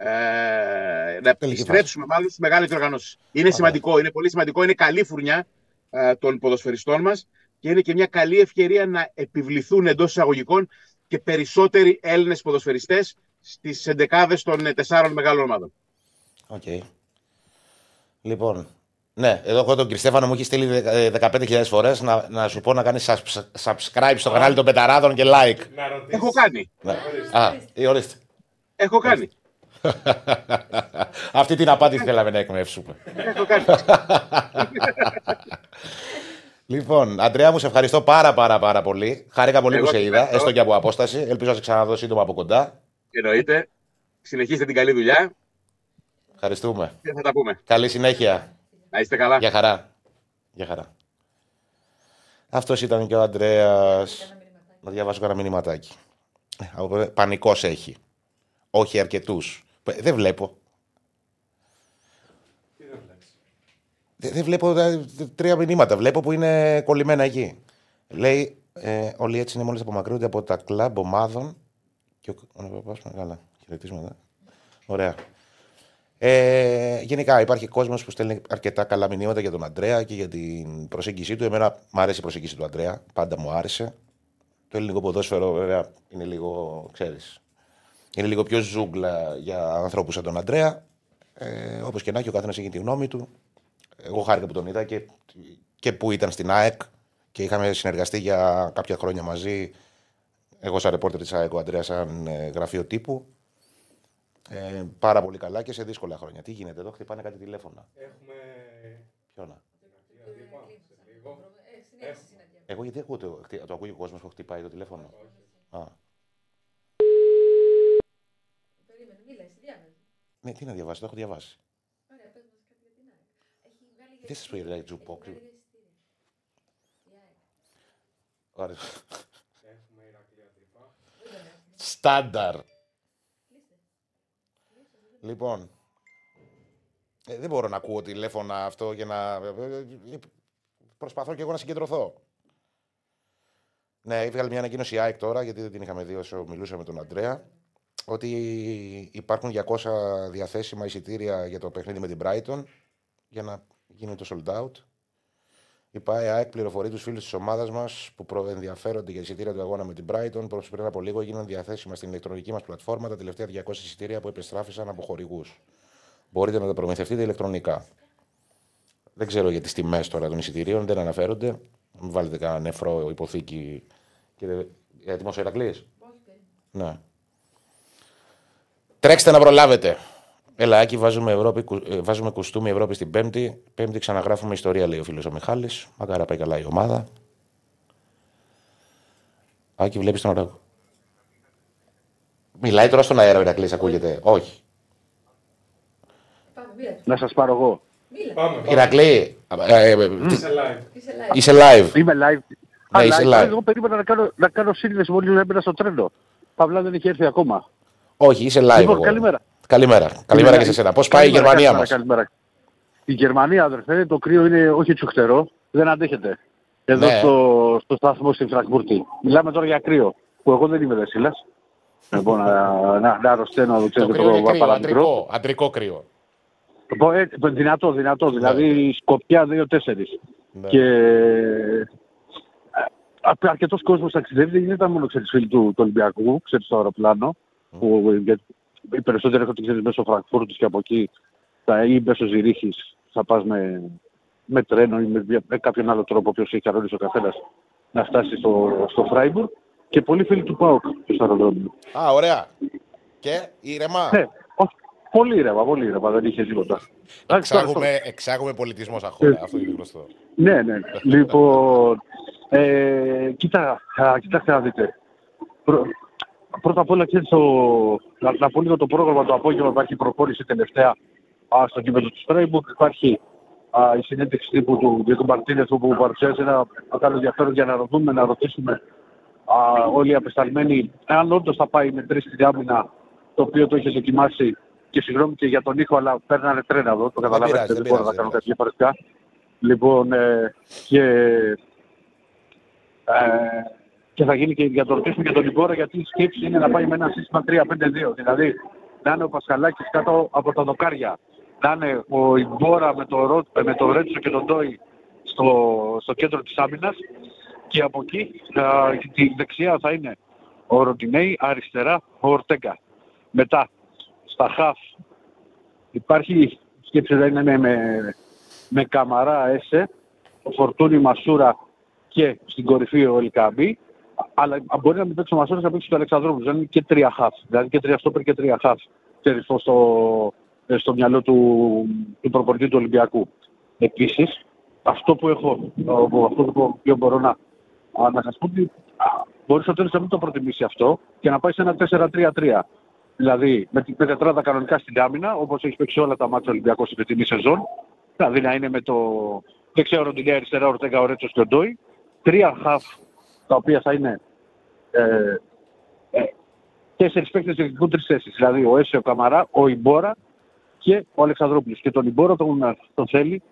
Ε, να επιστρέψουμε μάλλον στις μεγάλες διοργανώσεις. Είναι σημαντικό, είναι πολύ σημαντικό, είναι καλή φουρνιά ε, των ποδοσφαιριστών μας και είναι και μια καλή ευκαιρία να επιβληθούν εντός εισαγωγικών και περισσότεροι Έλληνες ποδοσφαιριστές στις εντεκάδες των ε, τεσσάρων μεγάλων ομάδων. OK. Okay. Λοιπόν, ναι, εδώ έχω τον Κριστέφανο μου έχει στείλει 15.000 φορές να, να σου πω να κάνεις subscribe στο κανάλι των Μπεταράδων και like. Έχω κάνει. Ναι. Α, ή ορίστε. Έχω κάνει. Αυτή την απάντηση θέλαμε να εκμαιεύσουμε. Έχω κάνει. Λοιπόν, Αντρέα μου, σε ευχαριστώ πάρα πάρα πάρα πολύ. Χάρηκα πολύ Εγώ που σε είδα, ευχαριστώ. έστω και από απόσταση. Ελπίζω να σε ξαναδώ σύντομα από κοντά. Εννοείται. Συνεχίστε την καλή δουλειά Ευχαριστούμε. και θα τα πούμε. Καλή συνέχεια. Να είστε καλά. Για χαρά. Για χαρά. Αυτός ήταν και ο Αντρέας. Να διαβάσω κανένα μηνυματάκι. Πανικός έχει. Όχι αρκετούς. Δεν βλέπω. Τι δεν βλέπεις. Δεν δεν βλέπω ε, τρία μηνύματα. Βλέπω που είναι κολλημένα εκεί. Λέει, ε, όλοι έτσι είναι μόλις απομακρύνονται από τα κλαμπ ομάδων. Και ο... ο- Καλά. Χαιρετίσματα. Ωραία. Ε, γενικά υπάρχει κόσμος που στέλνει αρκετά καλά μηνύματα για τον Αντρέα και για την προσέγγιση του. Εμένα μου αρέσει η προσέγγιση του Αντρέα. Πάντα μου άρεσε. Το ελληνικό ποδόσφαιρο βέβαια είναι λίγο, ξέρεις, είναι λίγο πιο ζούγκλα για ανθρώπους σαν τον Αντρέα. Ε, όπως και να έχει ο καθένας έχει τη γνώμη του. Εγώ χάρηκα που τον είδα και, και που ήταν στην ΑΕΚ και είχαμε συνεργαστεί για κάποια χρόνια μαζί. Εγώ σαν ρεπόρτερ της ΑΕΚ, ο Αντρέας σαν ε, γραφείο τύπου. Ε, πάρα πολύ καλά και σε δύσκολα χρόνια. Τι γίνεται εδώ, χτυπάνε κάτι τηλέφωνα. Έχουμε. Ποιο να; σε λίγο. Ε, συνέχισε συναντιά. Εγώ γιατί ακούω το, χτι- το ακούει ο κόσμος που χτυπάει το τηλέφωνο. Α, Περίμενε, μίλα, εσύ διάβαζε. ναι, τι να διαβάσει, το έχω διαβάσει. Ωραία, πες μας κάτι για την ΑΕΚ. Έχει βγάλει για Δεν σας εισιτήρια. πω για Έχει jukebox. βγάλει για εισιτήρια. Η ΑΕΚ. Ωραία. Έχουμε Ηρακλία τρυπά. Δεν τον έχουμε. Στάνταρ. Κλείστε. Λοιπόν. Ε, δεν μπορώ να ακούω τηλέφωνα αυτό για να. ε, Προσπαθώ και εγώ να συγκεντρωθώ. Ναι, έβγαλε μια ανακοίνωση η ΑΕΚ τώρα, γιατί δεν την είχαμε δει όσο μιλούσα με τον Αντρέα. Ότι υπάρχουν 200 διαθέσιμα εισιτήρια για το παιχνίδι με την Brighton για να γίνει το sold out. Η ΠΑΕ ΑΕΚ πληροφορεί τους φίλους της ομάδας μας που προενδιαφέρονται για εισιτήρια του αγώνα με την Brighton πω πριν από λίγο έγιναν διαθέσιμα στην ηλεκτρονική μας πλατφόρμα τα τελευταία 200 εισιτήρια που επιστράφησαν από χορηγούς. Μπορείτε να τα προμηθευτείτε ηλεκτρονικά. Δεν ξέρω για τις τιμές τώρα των εισιτηρίων, δεν αναφέρονται. Μην βάλετε κανένα νεφρό υποθήκη. Κύριε... Έτοιμο ο Ηρακλής; Όχι, δεν. Ναι. Τρέξτε να προλάβετε. Έλα, Άκη, βάζουμε, Ευρώπη, κου- ε, βάζουμε κουστούμι Ευρώπη στην Πέμπτη. Πέμπτη ξαναγράφουμε ιστορία, λέει ο φίλος ο Μιχάλης. Μακάρα πάει καλά η ομάδα. Άκη, βλέπεις τον Ραγκ. Μιλάει τώρα στον αέρα ο Ηρακλής, ακούγεται. Όχι. Πάμε, μίλα του. Να σας πάρω εγώ. Μίλα. Πάμε. πάμε. Ηρακλή, ε, ε, τι- Είσαι live. Είσαι live. είσαι live. Είμαι live. Ναι, Α, είσαι live. Εγώ περίμενα να κάνω, να κάνω σύνδεση μόλις έμπαινα στο τρένο. Παυλά δεν έχει έρθει ακόμα. Όχι, είσαι live. Λοιπόν, εγώ. καλημέρα. Καλημέρα. Καλημέρα και σε σένα. Πώς πάει η Καλημέρα, Γερμανία καλημέρα, μας; Καλημέρα. Η Γερμανία, αδερφέ, το κρύο είναι όχι τσουχτερό. Δεν αντέχεται. Εδώ Ναι. στο, στο σταθμό στην Φραγκφούρτη. Μιλάμε τώρα για κρύο. Που εγώ δεν είμαι δεσίλας. Λοιπόν, να, να, να αρρωσταίνω, δεν Το ξέρετε, κρύο είναι το κρύο, παραμικρό. αντρικό, αντρικό κρύο. Λοιπόν, ε, δυνατό, δυνατό. Δηλαδή, Σκοπιά 2-4. Ναι. Και αρκετός κόσμος ταξιδεύει. Δεν ήταν μόνο ξέρεις, φίλοι του, του Ολυμπιακού, ξέρεις στο αεροπλάνο. Που, γιατί οι περισσότεροι έχουν ξέρεις μέσω Φραγκφούρτη και από εκεί θα, ή μέσω Ζηρίχης θα πας με, με τρένο ή με, με κάποιον άλλο τρόπο, όποιος έχει αρρώσει ο καθένας, να φτάσει στο, στο Φράιμπουργκ. Και πολλοί φίλοι του ΠΑΟΚ στο αεροδρόμιο. Α, ωραία. Και ήρεμα. Ναι, όχι, πολύ ήρεμα, πολύ ήρεμα, δεν είχε τίποτα. Εντάξει, τώρα στο- Εξάγουμε, εξάγουμε πολιτισμό σαν χώρα. Αυτό είναι γνωστό. Ναι, ναι. λοιπόν, ε, κοίτα, α, κοιτάξτε να δείτε. Πρω- πρώτα απ' όλα, ξέρεις, το, να, να πω λίγο το πρόγραμμα το απόγευμα. Υπάρχει προπόνηση τελευταία α, στο γήπεδο του Φράιμπουργκ. Υπάρχει α, η συνέντευξη τύπου του Ντιέγο Μαρτίνεθ που παρουσιάζει ένα μεγάλο ενδιαφέρον για να ρωτούμε, να ρωτήσουμε α, όλοι οι απεσταλμένοι αν όντως θα πάει με τρεις στην άμυνα το οποίο το είχε δοκιμάσει και συγγνώμη και για τον ήχο, αλλά παίρνανε τρένα εδώ. Το καταλαβαίνετε, πειράζει, δεν, δεν μπορώ να πειράζει, κάνω δεν κάτι διαφορετικά. Λοιπόν, ε, και, ε, και θα γίνει και για το ρωτήσουμε και τον Λιμπόρα γιατί η σκέψη είναι να πάει με ένα σύστημα 3-5-2. Δηλαδή να είναι ο Πασχαλάκης κάτω από τα δοκάρια. Να είναι ο Ιμπόρα με το, Ρο- με το Ρέτσο και τον Ντόι στο, στο κέντρο της άμυνας και από εκεί α, τη δεξιά θα είναι ο Ροντινέη, αριστερά ο Ορτέγκα. Μετά στα χαφ υπάρχει σκέψη να είναι με, με, με Καμαρά Έσε, Φορτούνη Μασούρα και στην κορυφή ο Ελκαμπή. Αλλά μπορεί να μην παίξει ο Μασούρα να παίξει ο Αλεξανδρόπουλος. Δηλαδή και τρία χαφ. Δηλαδή και τρία στόπερ και τρία χαφ. Ξέρεις, στο, στο, στο μυαλό του, του προπονητή του Ολυμπιακού. Επίσης, αυτό που έχω, ο- αυτό το οποίο μπορώ να, α, να σας πω ότι α, μπορεί στο τέλος να μην το προτιμήσει αυτό και να πάει σε ένα 4-3-3. Δηλαδή με την με τετράδα κανονικά στην άμυνα, όπως έχει παίξει όλα τα μάτια Ολυμπιακό στην φετινή σεζόν. Δηλαδή να είναι με το δεξιά Ροντινέ, αριστερά Ορτέγα, ο Ρέτσο και ο Ντόι. Τρία χαφ τα οποία θα είναι ε, ε, τέσσερις παίκτες διεκδικούν τρεις θέσεις. Δηλαδή ο Έσαι, ο Καμαρά, ο Ιμπόρα και ο Αλεξανδρόπουλος. Και τον Ιμπόρα τον, τον θέλει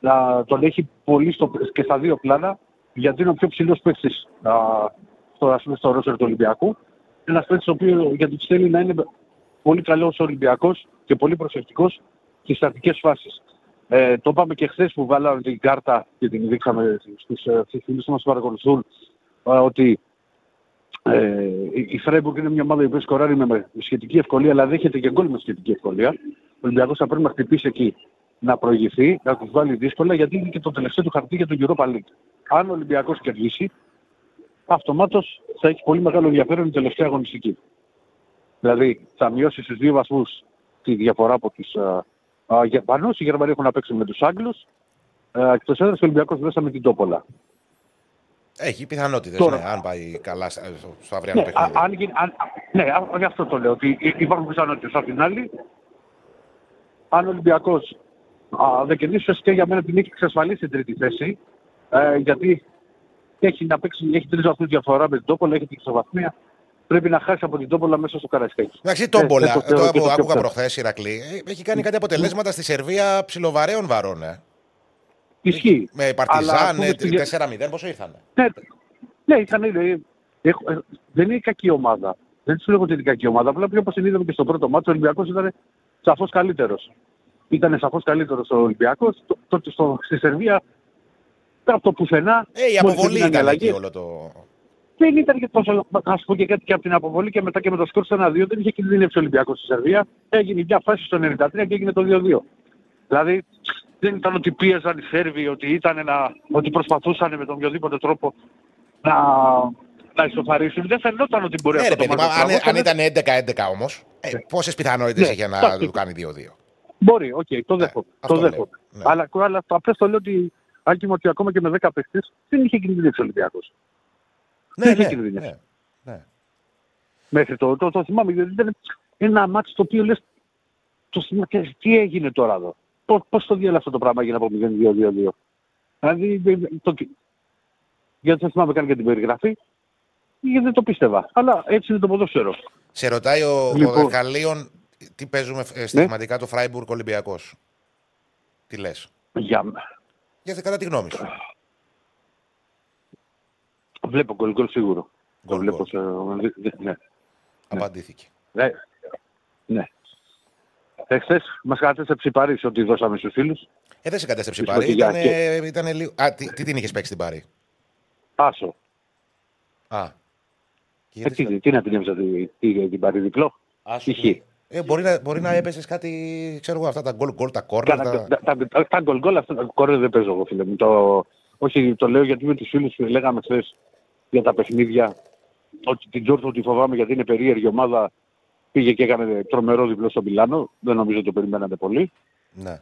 να τον έχει πολύ στο, και στα δύο πλάνα γιατί είναι ο πιο ψηλός παίκτης στο, ας πούμε, στο ρόστερ του Ολυμπιακού. Ένας παίκτης ο οποίος γιατί τους θέλει να είναι πολύ καλός Ολυμπιακός και πολύ προσεκτικός στις στατικές φάσεις. Ε, το είπαμε και χθες που βάλαμε την κάρτα και την δείξαμε στους φίλους μας που παρακολουθούν ε, ότι ε, η- η Φρέμπουργκ είναι μια ομάδα που σκοράρει με με σχετική ευκολία, αλλά δέχεται και γκολ με σχετική ευκολία. Ο Ολυμπιακός θα πρέπει να χτυπήσει εκεί, να προηγηθεί, να τους βάλει δύσκολα, γιατί είναι και το τελευταίο του χαρτί για το Europa League. Αν ο Ολυμπιακός κερδίσει, αυτομάτως θα έχει πολύ μεγάλο ενδιαφέρον η τελευταία αγωνιστική. Δηλαδή θα μειώσει στους δύο βαθμούς τη διαφορά από τους α, α, Γερμανούς. Οι Γερμανοί έχουν να παίξουν με τους Άγγλους. Ε, εκτός έδρας ο Ολυμπιακός μέσα με την Τόπολα. Έχει πιθανότητες, Τώρα. ναι, αν πάει καλά στα- στο, στο αυριανό Ναι, α, παιχνίδι. αν, γίνει- αν, ναι, α, γι' αυτό το λέω. Ότι υ- υπάρχουν πιθανότητες. Απ' την άλλη, αν ο Ολυμπιακός α, δεν κερδίσει, ουσιαστικά για μένα την έχει εξασφαλίσει την τρίτη θέση. Ε, γιατί έχει να παίξει, έχει τρεις βαθμούς διαφορά με την Τόπολα, έχει την ισοβαθμία. πρέπει να χάσει από την Τόμπολα μέσα στο Καραϊσκάκι. Εντάξει, Τόμπολα, Ε, το το, θεωρώ και το πιο άκουγα πιθανό. προχθές Ηρακλή. ε, Έχει κάνει κάτι αποτελέσματα στη Σερβία ψιλοβαρέων βαρών. Ε. Ισχύει. Με Αλλά, Παρτιζάν, ας πούμε, ε, πήγε- 4-0, πόσο ήρθανε; Ναι, ναι είχαν, ε, έχω- ε, δεν είναι κακή ομάδα. Δεν σου λέω ότι είναι κακή ομάδα. Απλά πιο όπως είδαμε και στο πρώτο μάτσο, ο Ολυμπιακός ήταν σαφώς καλύτερος. Ήταν σαφώς καλύτερος ο Ολυμπιακός. Τότε στο, στη Σερβία, από το πουθενά. Ε, η μόλις αποβολή έγιναν οι ήταν εκεί αλλαγές, όλο το. Δεν ήταν και τόσο. Να σου πω και κάτι και από την αποβολή και μετά και με το σκορ στο 1-2 δεν είχε κινδυνεύσει ο Ολυμπιακός στη Σερβία. Έγινε μια φάση στο 93 και έγινε το 2-2. Δηλαδή δεν ήταν ότι πίεζαν οι Σέρβοι, ότι, ήταν να, ότι προσπαθούσαν με τον οποιοδήποτε τρόπο να, να ισοφαρίσουν. Δεν φαινόταν ότι μπορεί Ναι, ρε αυτό παιδί, το μα μάτι να αν, αν τραβώσανε. ήταν 11-11 όμως, ε, πόσες πιθανότητες Ναι, είχε να εντάξει. του κάνει 2-2. Μπορεί, οκ, το δέχομαι. αυτό το λέω. δέχομαι. Ναι. Αλλά, αλλά απλά το λέω ότι, Άκη μου, ότι ακόμα και με 10 παίχτες δεν είχε κινδυνεύσει ο Ολυμπιακός. Ναι, Δεν είχε ναι, κινδυνεύσει. ναι, ναι. Μέχρι το, το, το θυμάμαι, γιατί ήταν ένα μάτι το οποίο λες, το θυμάμαι, και τι έγινε τώρα εδώ; Πώς, πώς το διέλα αυτό το πράγμα έγινε από 0-2-2-2. Δηλαδή, δεν- το, γιατί δεν θυμάμαι καν και την περιγραφή, γιατί δεν το πίστευα. Αλλά έτσι είναι το ποδόσφαιρο. Σε ρωτάει ο, Λοιπόν. ο Δερκαλίων τι παίζουμε ε, στοιχηματικά το Φράιμπουργκ Ολυμπιακός; Τι λες; Για, Για κατά τη γνώμη σου. βλέπω γκολ γκολ σίγουρο. Το Γκολ βλέπω γκολ. σε, δε- ναι. Απαντήθηκε. Ναι. ναι. Εχθές μας κατέστρεψε η Παρίς ότι δώσαμε στους φίλους. Ε, δεν σε κατέστρεψε η Της Πάρη. Φωτεινιάς Ήταν, και- ήταν λίγο. Α, τι, τι την είχες παίξει την Πάρη; Άσο. Α. Και Ε, γιατί τι, τι να την έμεσα την, την, την Παρή διπλό; Άσου, Είχε. Ε, μπορεί να, μπορεί να έπεσε κάτι, ξέρω εγώ, αυτά τα γκολ γκολ, τα κόρνερ. Κάνα- Τα... Τα, τα, τα γκολ γκολ αυτά τα κόρνερ δεν παίζω εγώ φίλε μου. Το, όχι, το λέω γιατί με τους φίλους που λέγαμε χθες για τα παιχνίδια ότι την Τζόρτο τη φοβάμαι γιατί είναι περίεργη ομάδα. Πήγε και έκανε τρομερό διπλό στο Μιλάνο. Δεν νομίζω ότι το περιμένατε πολύ. Ναι.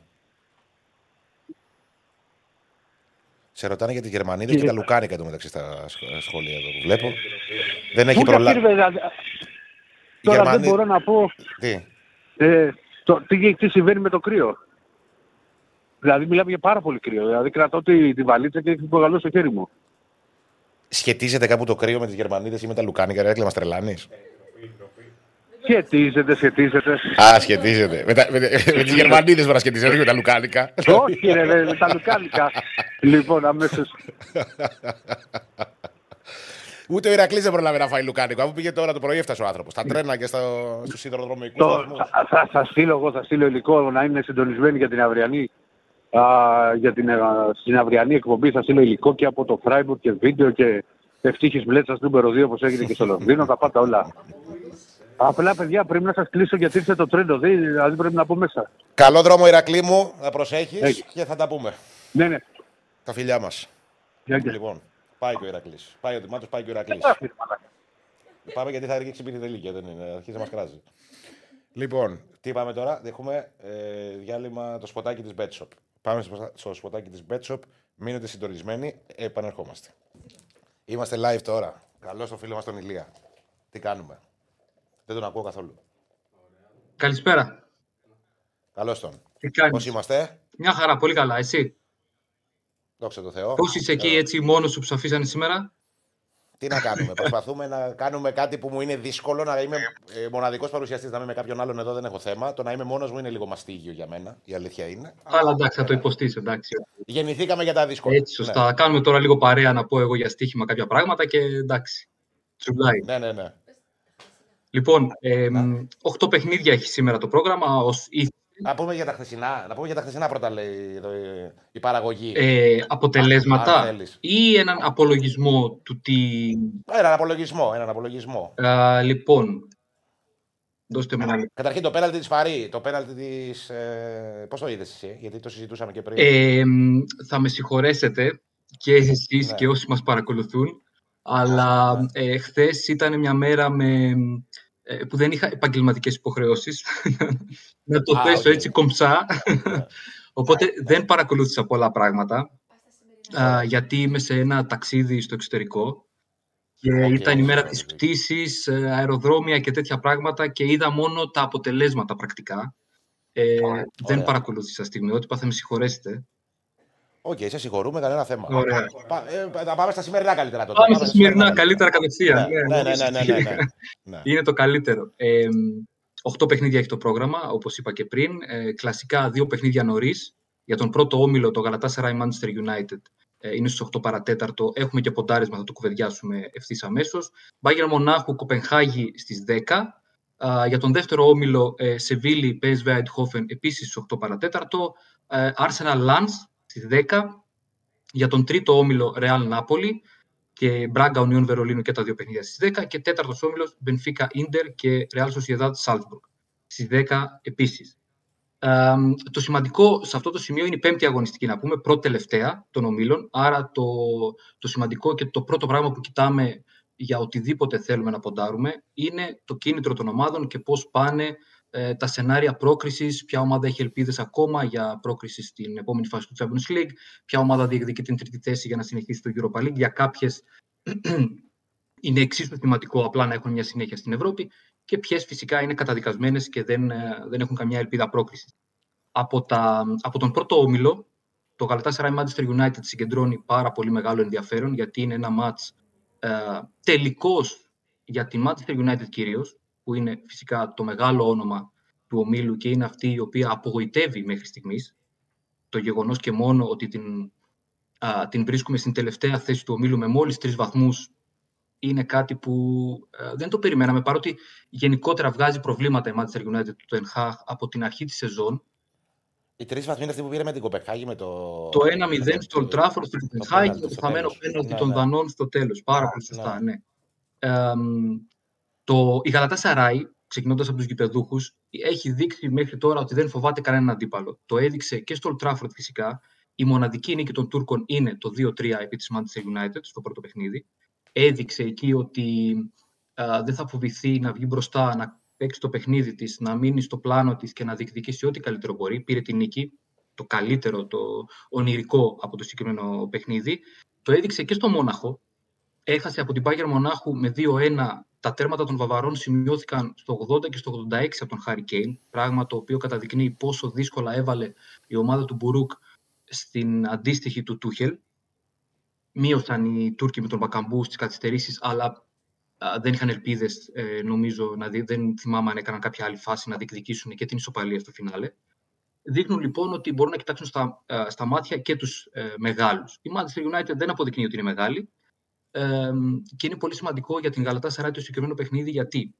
Σε ρωτάνε για τη Γερμανίδα Και- και τα Λουκάνικα εδώ μεταξύ στα σχ- σχόλια εδώ που βλέπω. Δεν έχει Πού τα προλάβει. πήρε, δηλαδή, Τώρα Γερμανοί- δεν μπορώ να πω Τι; ε, το, τι, τι συμβαίνει με το κρύο. Δηλαδή μιλάμε για πάρα πολύ κρύο. Δηλαδή κρατώ τη, τη βαλίτσα και έχει προγαλώσει στο χέρι μου. Σχετίζεται κάπου το κρύο με τις Γερμανίδες ή με τα Λουκάνικα, ρε, μα τρελάνεις; Σχετίζεται, σχετίζεται. Α, σχετίζεται. Με, τα, με, με τις Γερμανίδες μπορεί να σχετίζεται, όχι με τα Λουκάνικα. Όχι ρε, ρε, με τα λουκάνικα. λοιπόν, αμέσως. Ούτε ο Ηρακλής δεν προλάβει να φάει Λουκάνικο. Αφού πήγε τώρα το πρωί, έφτασε ο άνθρωπος. Στα τρένα και στο, στους σιδηροδρομικούς Το, σταθμού. θα, θα, θα στείλω εγώ, θα στείλω υλικό να είναι συντονισμένοι για την αυριανή, α, για την, α, στην αυριανή εκπομπή. Θα στείλω υλικό και από το Freiburg και βίντεο και ευτύχης μπλέτσας νούμερο 2 όπως έγινε και στο Λονδίνο. τα πάντα όλα. Απλά παιδιά πρέπει να σας κλείσω γιατί ήρθε το τρέντο, δι- δηλαδή πρέπει να πω μέσα. Καλό δρόμο, Ηρακλή μου. Να προσέχεις Έχει. και θα τα πούμε. Ναι, ναι. Τα φιλιά μας. Γεια, γεια. Λοιπόν, πάει και ο Ηρακλής. Πάει ο Τιμάτο, πάει και ο Ηρακλής. Α, φίλε, μαλάκα. Πάμε γιατί θα ρίξει πίτι τελίκια, δεν είναι. Αρχίζει να μας κράζει. Λοιπόν, τι πάμε τώρα. Έχουμε ε, διάλειμμα το σποτάκι της Betshop. Πάμε στο, στο σποτάκι της Betshop. Μείνετε συντονισμένοι. Επανερχόμαστε. Είμαστε live τώρα. Καλώ το φίλο μας τον Ηλία. Τι κάνουμε; Δεν τον ακούω καθόλου. Καλησπέρα. Καλώς τον. Τι κάνεις; Πώς είμαστε, Μια χαρά, πολύ καλά. Εσύ; δόξα τω Θεώ. Πώς είσαι εκεί Ε, έτσι μόνος σου που σε αφήσανε σήμερα; Τι να κάνουμε. Προσπαθούμε να κάνουμε κάτι που μου είναι δύσκολο. Να είμαι ε, μοναδικός παρουσιαστής, να είμαι με κάποιον άλλον εδώ δεν έχω θέμα. Το να είμαι μόνος μου είναι λίγο μαστίγιο για μένα. Η αλήθεια είναι. Αλλά εντάξει, θα το υποστείς, εντάξει. Γεννηθήκαμε για τα δύσκολα. Έτσι, σωστά. Θα κάνουμε τώρα λίγο παρέα να πω εγώ για στοίχημα κάποια πράγματα και εντάξει. Τσουλάει. Ναι, ναι, ναι. Λοιπόν, ε, οχτώ παιχνίδια έχει σήμερα το πρόγραμμα. Ως ήθ- Να πούμε για τα χθεσινά. Να πούμε για τα χθεσινά πρώτα, λέει εδώ, η- η παραγωγή. ε, Αν αποτελέσματα θέλεις. ή έναν απολογισμό του τι... Έναν απολογισμό. Έναν απολογισμό. Α, λοιπόν, δώστε μου ένα Καταρχήν το πέναλτι της Παρί. Το πέναλτι της. Ε, Πώς το είδες εσύ, γιατί το συζητούσαμε και πριν. Ε, μ, θα με συγχωρέσετε και εσείς Ναι. και όσοι μας παρακολουθούν, αλλά ε, χθες ήταν μια μέρα με, ε, που δεν είχα επαγγελματικές υποχρεώσεις. να το Α, θέσω οκ. έτσι κομψά. Οπότε δεν παρακολούθησα πολλά πράγματα, α, γιατί είμαι σε ένα ταξίδι στο εξωτερικό και Οκ, ήταν η μέρα οκ. της πτήσης, ε, αεροδρόμια και τέτοια πράγματα και είδα μόνο τα αποτελέσματα πρακτικά. Ε, δεν ωραία. παρακολούθησα στιγμιότυπα, θα με συγχωρέσετε. Οκ, σε συγχωρούμε, κανένα θέμα. Ωραία. Πα- ε, θα πάμε στα σημερινά καλύτερα τότε. Πάμε στα σημερινά καλύτερα κατευθείαν. Ναι, ναι, ναι, ναι, ναι, ναι, ναι. Είναι το καλύτερο. Ε, 8 παιχνίδια έχει το πρόγραμμα, όπως είπα και πριν. Ε, κλασικά δύο παιχνίδια νωρίς. Για τον πρώτο όμιλο, το Galatasaray Manchester United, ε, είναι στις 8 παρατέταρτο. Έχουμε και ποντάρισμα, θα το κουβεντιάσουμε ευθύς αμέσως. Bayern Μονάχου, Κοπενχάγη στις 10. Α, για τον δεύτερο όμιλο, ε, Σεβίλη, PSV Eindhoven, επίσης στις 8 παρατέταρτο. Ε, Arsenal Lens στις 10. Για τον τρίτο όμιλο, Real Napoli και Μπράγκα Union Βερολίνου και τα δύο παιχνίδια στις 10 και τέταρτος όμιλος Benfica Inter και Real Sociedad Salzburg στις 10 επίσης. Ε, το σημαντικό σε αυτό το σημείο είναι η πέμπτη αγωνιστική, να πούμε, πρώτη τελευταία των ομίλων. Άρα το, το σημαντικό και το πρώτο πράγμα που κοιτάμε για οτιδήποτε θέλουμε να ποντάρουμε είναι το κίνητρο των ομάδων και πώς πάνε ε, τα σενάρια πρόκρισης, ποια ομάδα έχει ελπίδες ακόμα για πρόκριση στην επόμενη φάση του Champions League, ποια ομάδα διεκδικεί την τρίτη θέση για να συνεχίσει το Europa League, για κάποιες είναι εξίσου σημαντικό απλά να έχουν μια συνέχεια στην Ευρώπη και ποιες φυσικά είναι καταδικασμένες και δεν, ε, δεν έχουν καμιά ελπίδα πρόκρισης. Από, τα, από τον πρώτο όμιλο, το Galatasaray Manchester United συγκεντρώνει πάρα πολύ μεγάλο ενδιαφέρον γιατί είναι ένα μάτς ε, τελικός για τη Manchester United κυρίως, που είναι φυσικά το μεγάλο όνομα του ομίλου και είναι αυτή η οποία απογοητεύει μέχρι στιγμής. Το γεγονός και μόνο ότι την, α, την βρίσκουμε στην τελευταία θέση του ομίλου με μόλις τρεις βαθμούς είναι κάτι που ε, δεν το περιμέναμε, παρότι γενικότερα βγάζει προβλήματα η Manchester United του Ten Hag από την αρχή της σεζόν. Οι τρεις βαθμοί είναι αυτοί που πήρε με την Κοπεχάγη με το. Το 1-0 στο Old Trafford, στο Κοπεχάγη και το χαμένο πέναλτι των Δανών στο τέλος. Πάρα πολύ σωστά, ναι. Ε, το, η Γαλατά Σαράι, ξεκινώντας από τους γηπεδούχους, έχει δείξει μέχρι τώρα ότι δεν φοβάται κανέναν αντίπαλο. Το έδειξε και στο Old Trafford φυσικά. Η μοναδική νίκη των Τούρκων είναι το 2-3 επί της Manchester United στο πρώτο παιχνίδι. Έδειξε εκεί ότι α, δεν θα φοβηθεί να βγει μπροστά, να παίξει το παιχνίδι της, να μείνει στο πλάνο της και να διεκδικήσει ό,τι καλύτερο μπορεί. Πήρε την νίκη, το καλύτερο, το ονειρικό από το συγκεκριμένο παιχνίδι. Το έδειξε και στο Μόναχο. Έχασε από την Bayern Μονάχου με 2-1 τα τέρματα των Βαβαρών σημειώθηκαν στο 80 και στο 86 από τον Χάρη Κέιν, πράγμα το οποίο καταδεικνύει πόσο δύσκολα έβαλε η ομάδα του Μπουρούκ στην αντίστοιχη του Τούχελ. Μείωσαν οι Τούρκοι με τον Μπακαμπού στις καθυστερήσεις, αλλά α, δεν είχαν ελπίδες, ε, νομίζω, να δει, δεν θυμάμαι αν έκαναν κάποια άλλη φάση να διεκδικήσουν και την ισοπαλία στο φινάλε. Δείχνουν λοιπόν ότι μπορούν να κοιτάξουν στα, α, στα μάτια και τους ε, μεγάλους. Η Manchester United δεν αποδεικνύει ότι είναι μεγάλη, ε, και είναι πολύ σημαντικό για την Γαλατά Σαράι το συγκεκριμένο παιχνίδι γιατί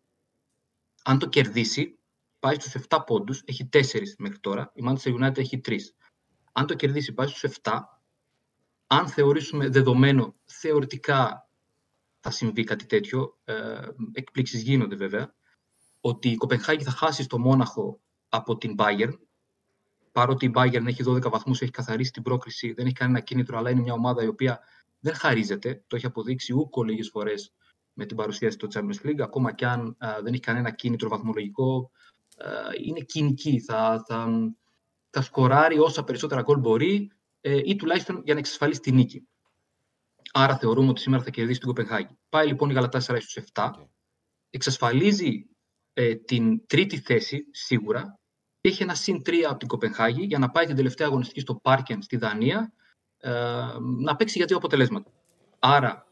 αν το κερδίσει πάει στους 7 πόντους, έχει 4 μέχρι τώρα, η Manchester United έχει 3. Αν το κερδίσει πάει στους 7, αν θεωρήσουμε δεδομένο θεωρητικά θα συμβεί κάτι τέτοιο, ε, εκπλήξεις γίνονται βέβαια, ότι η Κοπενχάγη θα χάσει στο Μόναχο από την Bayern, παρότι η Bayern έχει 12 βαθμούς, έχει καθαρίσει την πρόκριση, δεν έχει κανένα κίνητρο, αλλά είναι μια ομάδα η οποία δεν χαρίζεται. Το έχει αποδείξει ούκο λίγες φορές με την παρουσίαση του Champions League, ακόμα και αν α, δεν έχει κανένα κίνητρο βαθμολογικό. Α, είναι κοινική. Θα, θα, θα σκοράρει όσα περισσότερα γκολ μπορεί ε, ή τουλάχιστον για να εξασφαλίσει τη νίκη. Άρα θεωρούμε ότι σήμερα θα κερδίσει την Κοπενχάγη. Πάει λοιπόν η Γαλατά Σαράι στους 7. Εξασφαλίζει ε, την τρίτη θέση σίγουρα και έχει ένα συν 3 από την Κοπενχάγη για να πάει την τελευταία αγωνιστική στο Πάρκεν στη Δανία ε, να παίξει για δύο αποτελέσματα. Άρα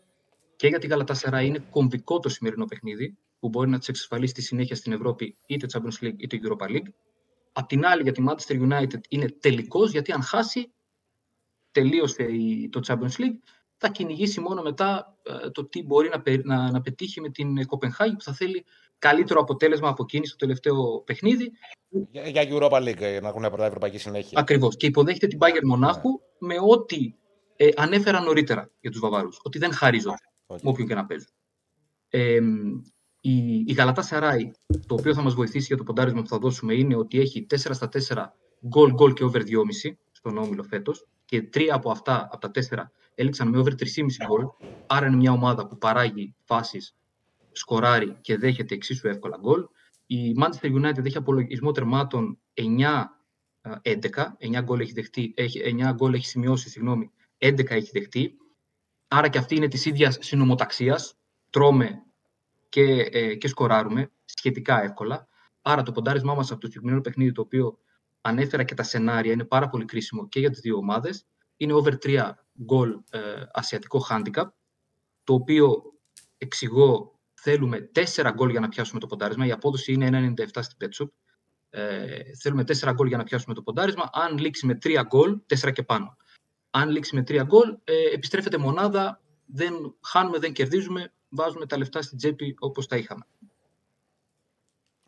και για την Γαλατάσερα είναι κομβικό το σημερινό παιχνίδι που μπορεί να τη εξασφαλίσει τη συνέχεια στην Ευρώπη είτε Champions League είτε Europa League. Απ' την άλλη για τη Manchester United είναι τελικός γιατί αν χάσει τελείωσε το Champions League θα κυνηγήσει μόνο μετά ε, το τι μπορεί να, να, να πετύχει με την Κοπενχάγη που θα θέλει καλύτερο αποτέλεσμα από εκείνη στο τελευταίο παιχνίδι. Για, για Europa League, ε, να έχουν πρώτα ευρωπαϊκή συνέχεια. Ακριβώς. Και υποδέχεται την Bayern Μονάχου με ό,τι ε, ανέφερα νωρίτερα για τους Βαβάρους. Ότι δεν χαρίζονται okay. με όποιον και να παίζουν. Ε, η, η Γαλατά Σαράι, το οποίο θα μας βοηθήσει για το ποντάρισμα που θα δώσουμε, είναι ότι έχει 4 στα 4 γκολ, γκολ και over 2,5 στον όμιλο φέτος. Και τρία από αυτά, από τα 4, έληξαν με over 3,5 γκολ. Άρα είναι μια ομάδα που παράγει φάσεις, σκοράρει και δέχεται εξίσου εύκολα γκολ. Η Manchester United έχει απολογισμό τερμάτων 9-11. 9 γκολ έχει, δεχτεί, έχει, 9 γκολ έχει σημειώσει, συγγνώμη, 11 έχει δεχτεί. Άρα και αυτή είναι της ίδιας συνομοταξία. Τρώμε και, ε, και σκοράρουμε σχετικά εύκολα. Άρα το ποντάρισμά μας από το συγκεκριμένο παιχνίδι, το οποίο ανέφερα και τα σενάρια, είναι πάρα πολύ κρίσιμο και για τις δύο ομάδες. είναι over 3 γκολ ε, ασιατικό handicap, το οποίο εξηγώ θέλουμε 4 γκολ για να πιάσουμε το ποντάρισμα. Η απόδοση είναι 1,97 στην Petshop. Ε, θέλουμε 4 γκολ για να πιάσουμε το ποντάρισμα. Αν λήξει με 3 γκολ, 4 και πάνω. Αν λήξει με 3 γκολ, ε, επιστρέφεται μονάδα, δεν χάνουμε, δεν κερδίζουμε, βάζουμε τα λεφτά στην τσέπη όπως τα είχαμε.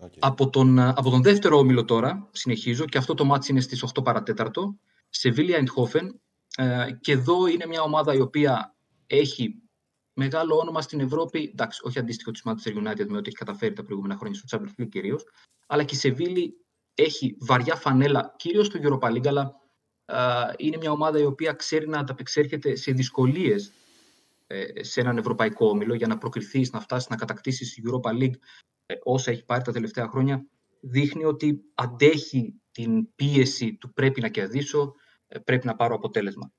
Okay. Από, τον, από τον δεύτερο όμιλο τώρα, συνεχίζω, και αυτό το μάτς είναι στις 8 παρατέταρτο, Σεβίλια Eindhoven, ε, και εδώ είναι μια ομάδα η οποία έχει μεγάλο όνομα στην Ευρώπη, εντάξει, όχι αντίστοιχο τη Manchester United με ό,τι έχει καταφέρει τα προηγούμενα χρόνια στο Champions League κυρίως, αλλά και η Σεβίλη έχει βαριά φανέλα, κυρίως στο Europa League, αλλά ε, είναι μια ομάδα η οποία ξέρει να ανταπεξέρχεται σε δυσκολίες ε, σε έναν ευρωπαϊκό όμιλο για να προκριθείς, να φτάσεις να κατακτήσεις η Europa League ε, όσα έχει πάρει τα τελευταία χρόνια. Δείχνει ότι αντέχει την πίεση του πρέπει να κερδίσω, ε, πρέπει να πάρω αποτέλεσμα.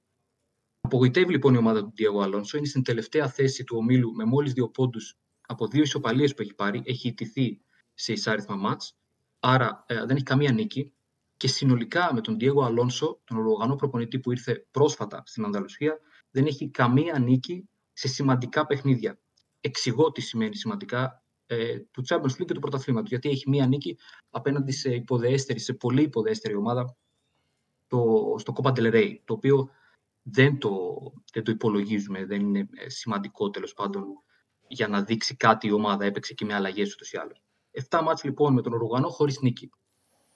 Απογοητεύει λοιπόν η ομάδα του Diego Alonso. Είναι στην τελευταία θέση του ομίλου με μόλις δύο πόντους από δύο ισοπαλίες που έχει πάρει. Έχει ιτηθεί σε εισάριθμα μάτς. Άρα ε, δεν έχει καμία νίκη. Και συνολικά με τον Diego Alonso, τον οργανό προπονητή που ήρθε πρόσφατα στην Ανδαλουσία, δεν έχει καμία νίκη σε σημαντικά παιχνίδια. Εξηγώ τι σημαίνει σημαντικά ε, του Champions League και του πρωταθλήματος. Γιατί έχει μία νίκη απέναντι σε υποδέστερη, σε πολύ υποδέστερη ομάδα το, στο Copa del Rey, το οποίο δεν το, δεν το υπολογίζουμε, δεν είναι ε, σημαντικό τέλος πάντων για να δείξει κάτι η ομάδα. Έπαιξε και με αλλαγές ούτως ή άλλως. Εφτά μάτς λοιπόν με τον Ουρουγανό χωρίς νίκη.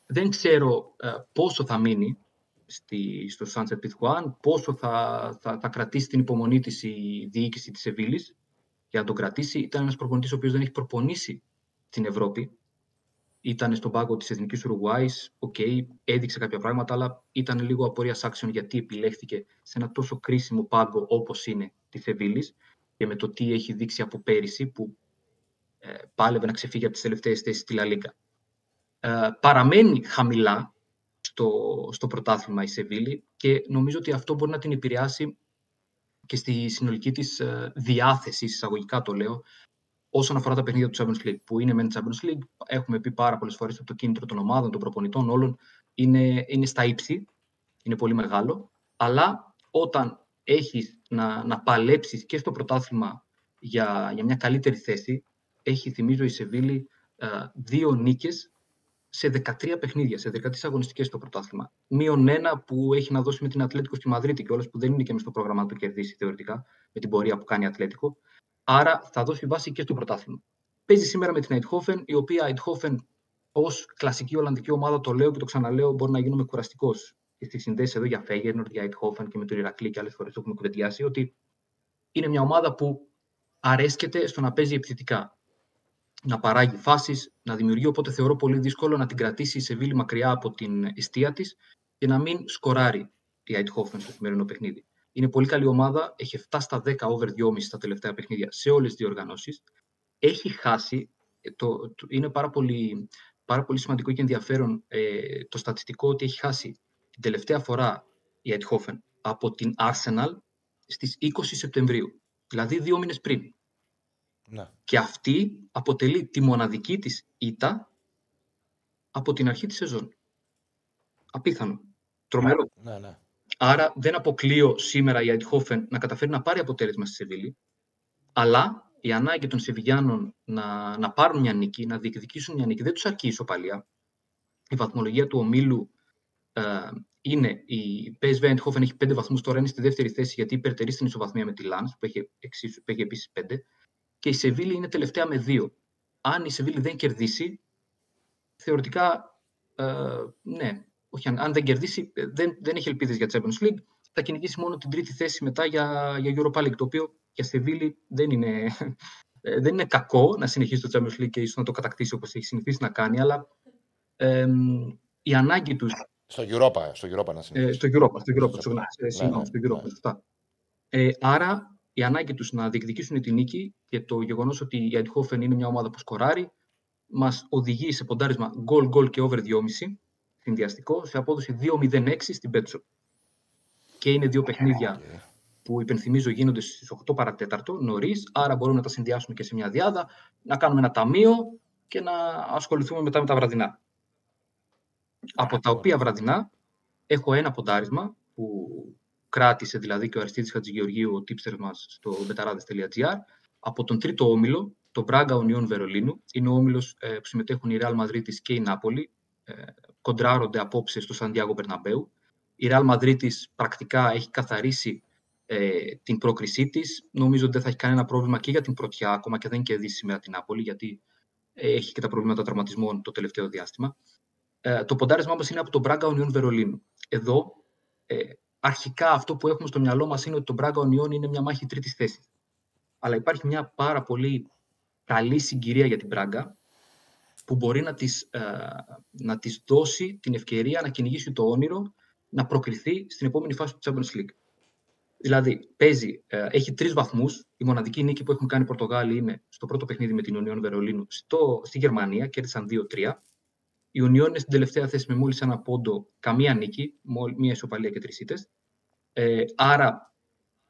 Δεν ξέρω ε, πόσο θα μείνει στη, στο Sunset Pizjuan, πόσο θα, θα, θα κρατήσει την υπομονή της η διοίκηση της Σεβίλη για να τον κρατήσει. Ήταν ένας προπονητής ο οποίος δεν έχει προπονήσει στην Ευρώπη ήταν στον πάγκο της Εθνικής Ουρουγουάης. OK, okay, έδειξε κάποια πράγματα, αλλά ήταν λίγο απορίας άξιον γιατί επιλέχθηκε σε ένα τόσο κρίσιμο πάγκο όπως είναι της Σεβίλης και με το τι έχει δείξει από πέρυσι, που ε, πάλευε να ξεφύγει από τις τελευταίες θέσεις στη La Liga. Ε, παραμένει χαμηλά στο, στο πρωτάθλημα η Σεβίλη και νομίζω ότι αυτό μπορεί να την επηρεάσει και στη συνολική της ε, διάθεση, εισαγωγικά το λέω, όσον αφορά τα παιχνίδια του Champions League, που είναι μεν Champions League, έχουμε πει πάρα πολλές φορές ότι το κίνητρο των ομάδων, των προπονητών, όλων είναι, είναι στα ύψη, είναι πολύ μεγάλο. Αλλά όταν έχεις να, να παλέψεις και στο πρωτάθλημα για, για μια καλύτερη θέση, έχει, θυμίζω, η Σεβίλη ε, δύο νίκες σε 13 παιχνίδια, σε 13 αγωνιστικές στο πρωτάθλημα. Μείον ένα που έχει να δώσει με την Ατλέτικο στη Μαδρίτη και που δεν είναι και μες στο πρόγραμμα να το κερδίσει θεωρητικά, με την πορεία που κάνει η Ατλέτικο. Άρα θα δώσει βάση και στο πρωτάθλημα. Παίζει σήμερα με την Eindhoven, η οποία Eindhoven ως κλασική Ολλανδική ομάδα, το λέω και το ξαναλέω, μπορεί να γίνομαι κουραστικός. Και στη συνδέση εδώ για Φέγερνορ, για Eindhoven και με τον Ηρακλή και άλλες φορές το έχουμε κουβεντιάσει, ότι είναι μια ομάδα που αρέσκεται στο να παίζει επιθετικά. Να παράγει φάσεις, να δημιουργεί. Οπότε θεωρώ πολύ δύσκολο να την κρατήσει η Σεβίλη μακριά από την αιστεία της και να μην σκοράρει η Eindhoven στο σημερινό παιχνίδι. Είναι πολύ καλή ομάδα. Έχει 7 στα 10 over 2,5 στα τελευταία παιχνίδια σε όλες τις διοργανώσεις. Έχει χάσει. Ε, το, το, είναι πάρα πολύ, πάρα πολύ σημαντικό και ενδιαφέρον ε, το στατιστικό ότι έχει χάσει την τελευταία φορά η Eindhoven από την Arsenal στις 20 Σεπτεμβρίου. Δηλαδή δύο μήνες πριν. Να. Και αυτή αποτελεί τη μοναδική της ήττα από την αρχή της σεζόν. Απίθανο. Τρομερό. Ναι, ναι. Άρα δεν αποκλείω σήμερα η Αντιχόφεν να καταφέρει να πάρει αποτέλεσμα στη Σεβίλη, αλλά η ανάγκη των Σεβιλιάνων να, να πάρουν μια νίκη, να διεκδικήσουν μια νίκη, δεν τους αρκεί η ισοπαλία. Η βαθμολογία του ομίλου ε, είναι η PSV Eindhoven έχει πέντε βαθμούς, τώρα είναι στη δεύτερη θέση γιατί υπερτερεί στην ισοβαθμία με τη Lans που έχει, που έχει επίσης πέντε. Και η Σεβίλη είναι τελευταία με δύο. Αν η Σεβίλη δεν κερδίσει, θεωρητικά ε, ναι, όχι, αν, αν δεν κερδίσει, ε, δεν, δεν έχει ελπίδες για Champions League. Θα κυνηγήσει μόνο την τρίτη θέση μετά για, για Europa League, το οποίο για Σεβίλη δεν είναι, ε, δεν είναι κακό να συνεχίσει το Champions League και ίσως να το κατακτήσει όπως έχει συνηθίσει να κάνει, αλλά ε, η ανάγκη του. Στο Europa, στο Europa να συνεχίσει. Ε, στο Europa, στο Europa, στο, ναι, ναι, στο Europa, ναι. Ε, άρα η ανάγκη τους να διεκδικήσουν την νίκη και το γεγονός ότι η Eindhoven είναι μια ομάδα που σκοράρει, μας οδηγεί σε ποντάρισμα goal-goal και over 2,5 συνδυαστικό σε απόδοση 2-0-6 στην Πέτσο. Και είναι δύο παιχνίδια που υπενθυμίζω γίνονται στις 8 παρατέταρτο νωρίς, άρα μπορούμε να τα συνδυάσουμε και σε μια διάδα, να κάνουμε ένα ταμείο και να ασχοληθούμε μετά με τα βραδινά. Από τα οποία βραδινά έχω ένα ποντάρισμα που κράτησε δηλαδή και ο Αριστίδης Χατζηγεωργίου, ο tipster μας στο betarades.gr. Από τον τρίτο όμιλο, το Braga Union Βερολίνου, είναι ο όμιλος ε, που συμμετέχουν η Real Madrid και η Νάπολη. Ε, κοντράρονται απόψε στο Σαντιάγο Περναμπέου. Η Real Madrid πρακτικά έχει καθαρίσει ε, την πρόκρισή της. Νομίζω ότι δεν θα έχει κανένα πρόβλημα και για την πρωτιά, ακόμα και δεν κερδίσει σήμερα την Νάπολη, γιατί έχει και τα προβλήματα τραυματισμών το τελευταίο διάστημα. Ε, το ποντάρισμά μας είναι από τον Braga Union Βερολίνου. Εδώ, ε, αρχικά αυτό που έχουμε στο μυαλό μας είναι ότι το Braga Union είναι μια μάχη τρίτης θέση. Αλλά υπάρχει μια πάρα πολύ καλή συγκυρία για την Braga που μπορεί να της, ε, να της δώσει την ευκαιρία να κυνηγήσει το όνειρο να προκριθεί στην επόμενη φάση του Champions League. Δηλαδή, παίζει, ε, έχει τρεις βαθμούς. Η μοναδική νίκη που έχουν κάνει οι Πορτογάλοι είναι στο πρώτο παιχνίδι με την Union Βερολίνου στο, στη Γερμανία, κέρδισαν 2-3. Η Union είναι στην τελευταία θέση με μόλις ένα πόντο, καμία νίκη, μία ισοπαλία και τρεις ήττες. Ε, άρα,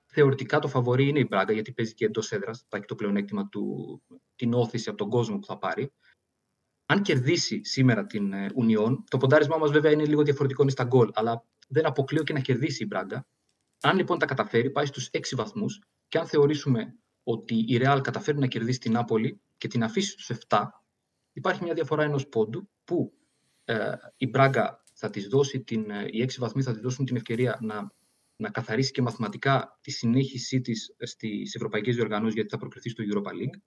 θεωρητικά το φαβορή είναι η Μπράγκα, γιατί παίζει και εντός έδρας. Θα έχει το πλεονέκτημα του, την όθηση από τον κόσμο που θα πάρει. Αν κερδίσει σήμερα την ε, Union, το ποντάρισμά μας βέβαια είναι λίγο διαφορετικό, είναι στα γκολ, αλλά δεν αποκλείω και να κερδίσει η Μπράγκα. Αν λοιπόν τα καταφέρει, πάει στους 6 βαθμούς και αν θεωρήσουμε ότι η Real καταφέρει να κερδίσει την Νάπολη και την αφήσει στους 7, υπάρχει μια διαφορά ενός πόντου που ε, η Μπράγκα θα της δώσει, την, ε, οι 6 βαθμοί θα της δώσουν την ευκαιρία να, να καθαρίσει και μαθηματικά τη συνέχισή της στις ευρωπαϊκές διοργανώσεις γιατί θα προκριθεί στο Europa League.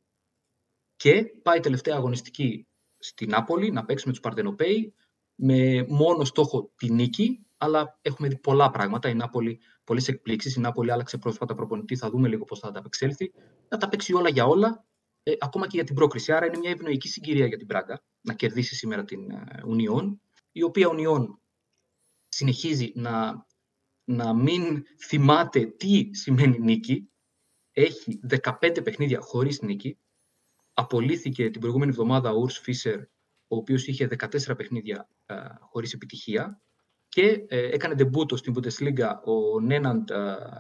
Και πάει τελευταία αγωνιστική στην Νάπολη να παίξει με του Παρτενοπαίοι με μόνο στόχο τη νίκη αλλά έχουμε δει πολλά πράγματα. Η Νάπολη, πολλές εκπλήξεις. Η Νάπολη άλλαξε πρόσφατα προπονητή. Θα δούμε λίγο πώς θα ανταπεξέλθει. Να τα παίξει όλα για όλα, ε, ακόμα και για την πρόκριση. Άρα είναι μια ευνοϊκή συγκυρία για την Πράγκα να κερδίσει σήμερα την Union, η οποία Union συνεχίζει να, να μην θυμάται τι σημαίνει νίκη. Έχει 15 παιχνίδια χωρίς νίκη. Απολύθηκε την προηγούμενη εβδομάδα ο Ουρς Φίσερ, ο οποίος είχε 14 παιχνίδια ε, χωρίς επιτυχία και ε, έκανε ντεμπούτο στην Bundesliga ο Νέναντ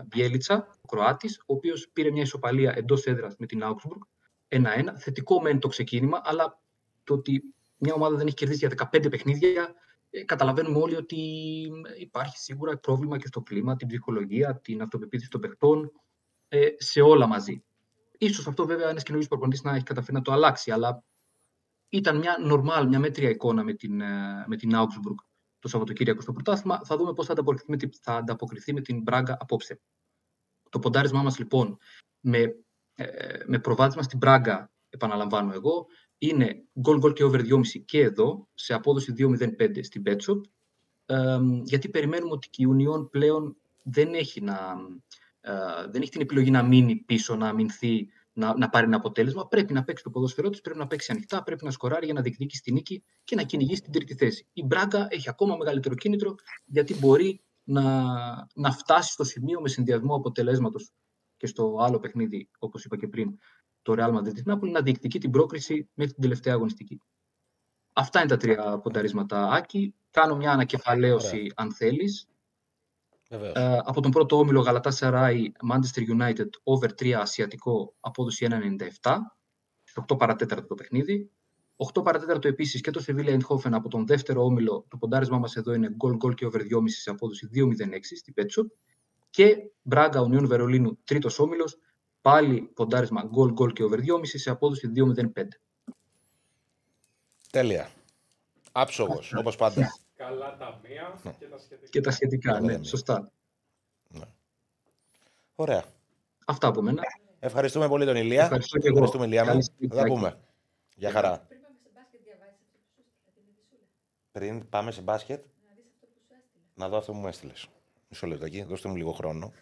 Μπιέλιτσα, ο Κροάτης, ο οποίος πήρε μια ισοπαλία εντός έδρας με την Augsburg, 1-1. Θετικό μεν το ξεκίνημα, αλλά το ότι μια ομάδα δεν έχει κερδίσει για 15 παιχνίδια, ε, καταλαβαίνουμε όλοι ότι υπάρχει σίγουρα πρόβλημα και στο κλίμα, την ψυχολογία, την αυτοπεποίθηση των παιχτών, ε, σε όλα μαζί. Ίσως αυτό βέβαια ένας καινούριο προπονητής να έχει καταφέρει να το αλλάξει, αλλά ήταν μια normal, μια μέτρια εικόνα με την, ε, με την Augsburg το Σαββατοκύριακο στο πρωτάθλημα. Θα δούμε πώς θα, ανταποκριθεί με, θα ανταποκριθεί με την Μπράγκα απόψε. Το ποντάρισμά μας λοιπόν με, ε, με προβάδισμα στην Μπράγκα, επαναλαμβάνω εγώ, είναι goal goal και over 2,5 και εδώ, σε απόδοση 2,05 στην Betshop, ε, γιατί περιμένουμε ότι η Union πλέον δεν έχει, να, ε, δεν έχει την επιλογή να μείνει πίσω, να αμυνθεί να, να πάρει ένα αποτέλεσμα. Πρέπει να παίξει το ποδόσφαιρό της, πρέπει να παίξει ανοιχτά, πρέπει να σκοράρει για να διεκδικήσει τη νίκη και να κυνηγήσει την τρίτη θέση. Η Μπράγκα έχει ακόμα μεγαλύτερο κίνητρο γιατί μπορεί να, να φτάσει στο σημείο με συνδυασμό αποτελέσματος και στο άλλο παιχνίδι, όπως είπα και πριν, το Real Madrid της Νάπολης, να διεκδικεί την πρόκριση μέχρι την τελευταία αγωνιστική. Αυτά είναι τα τρία πονταρίσματα, Άκη. Κάνω μια ανακεφαλαίωση, αν θέλεις. Ε, από τον πρώτο όμιλο Γαλατά Σαράι, Manchester United, over 3 ασιατικό, απόδοση 1,97. 8 παρατέταρτο το παιχνίδι. 8 παρατέταρτο επίσης και το Sevilla Eindhoven από τον δεύτερο όμιλο. Το ποντάρισμά μας εδώ είναι goal goal και over 2,5 σε απόδοση 2,06 στην Petshop. Και Braga Union Βερολίνου, τρίτος όμιλος, πάλι ποντάρισμα goal goal και over 2,5 σε απόδοση 2,05. Τέλεια. Άψογος, όπως πάντα. Καλά τα μία ναι. και τα σχετικά. Και τα σχετικά, ναι, σωστά. Ναι. Ωραία. Αυτά από μένα. Ευχαριστούμε πολύ τον Ηλία. Ευχαριστώ και εγώ. Ευχαριστούμε, Ηλία μου. Θα τα πούμε. Για χαρά. Πριν πάμε σε μπάσκετ, να δω αυτό που μου έστειλες. Μισό λεπτό εκεί, δώστε μου λίγο χρόνο.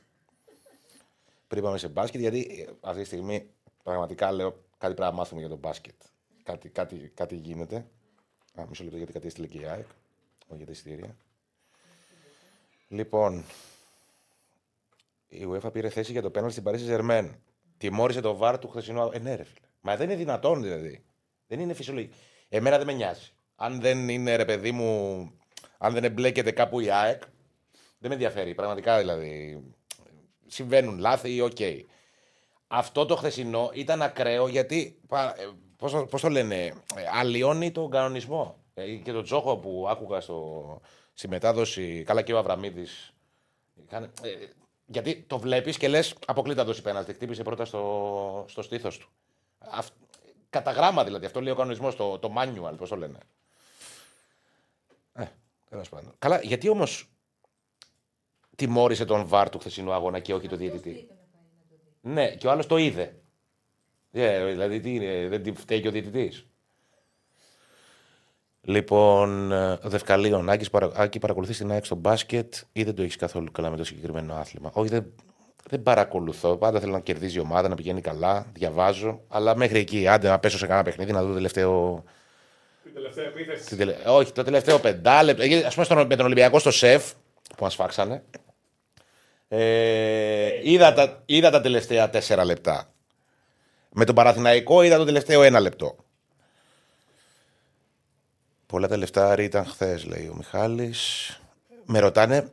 Πριν πάμε σε μπάσκετ, γιατί αυτή τη στιγμή πραγματικά λέω κάτι πρέπει να μάθουμε για το μπάσκετ. Κάτι, κάτι, κάτι γίνεται. Α, μισό λεπτό γιατί κάτι έστειλε και η ΑΕΚ όχι για τα εισιτήρια. Λοιπόν, η UEFA πήρε θέση για το πέναλτι στην Παρί Σεν Ζερμέν. Τιμώρησε τον VAR του χθεσινού. Ε, ναι, ρε φίλε. Μα δεν είναι δυνατόν δηλαδή. Δεν είναι φυσιολογικό. Εμένα δεν με νοιάζει. Αν δεν είναι ρε παιδί μου, αν δεν εμπλέκεται κάπου η ΑΕΚ, δεν με ενδιαφέρει. Πραγματικά δηλαδή. Συμβαίνουν λάθη, OK. Okay. Αυτό το χθεσινό ήταν ακραίο γιατί. Ε, Πώς το λένε, ε, αλλοιώνει τον κανονισμό. Ε, και τον Τζόχο που άκουγα στο, στη μετάδοση, καλά και ο Αβραμίδης. Ε, Γιατί το βλέπεις και λες, αποκλείται να δώσει πέναλτι. Χτύπησε πρώτα στο, στο στήθος του. Αυ... Κατά γράμμα δηλαδή. Αυτό λέει ο κανονισμός, το, το manual, πώς το λένε. Ε, τέλος πάντων. Καλά, γιατί όμως τιμώρησε τον βάρ του χθεσινού αγώνα και όχι το διαιτητή; Ναι, και ο άλλος το είδε. Ε, δηλαδή, τι είναι, δεν τη φταίει και ο διαιτητής; Λοιπόν, ε, Δευκαλίων, Άκης παρα... Άκη, παρακολουθείς την ΑΕΚ στο μπάσκετ ή δεν το έχεις καθόλου καλά με το συγκεκριμένο άθλημα; Όχι, δεν, δεν παρακολουθώ. Πάντα θέλω να κερδίζει η ομάδα, να πηγαίνει καλά, διαβάζω. Αλλά μέχρι εκεί, άντε να πέσω σε κανένα παιχνίδι, να δω το τελευταίο. Την τελευταία επίθεση. την τελε- Όχι, το τελευταίο πεντάλεπτο. Α πούμε στον... με τον Ολυμπιακό στο σεφ που μας φάξανε. Ε, είδα, τα... είδα τα τελευταία τέσσερα λεπτά. Με τον Παραθυναϊκό είδα το τελευταίο ένα λεπτό. Πολλά τα λεφτά ήταν χθες, λέει ο Μιχάλης. Με ρωτάνε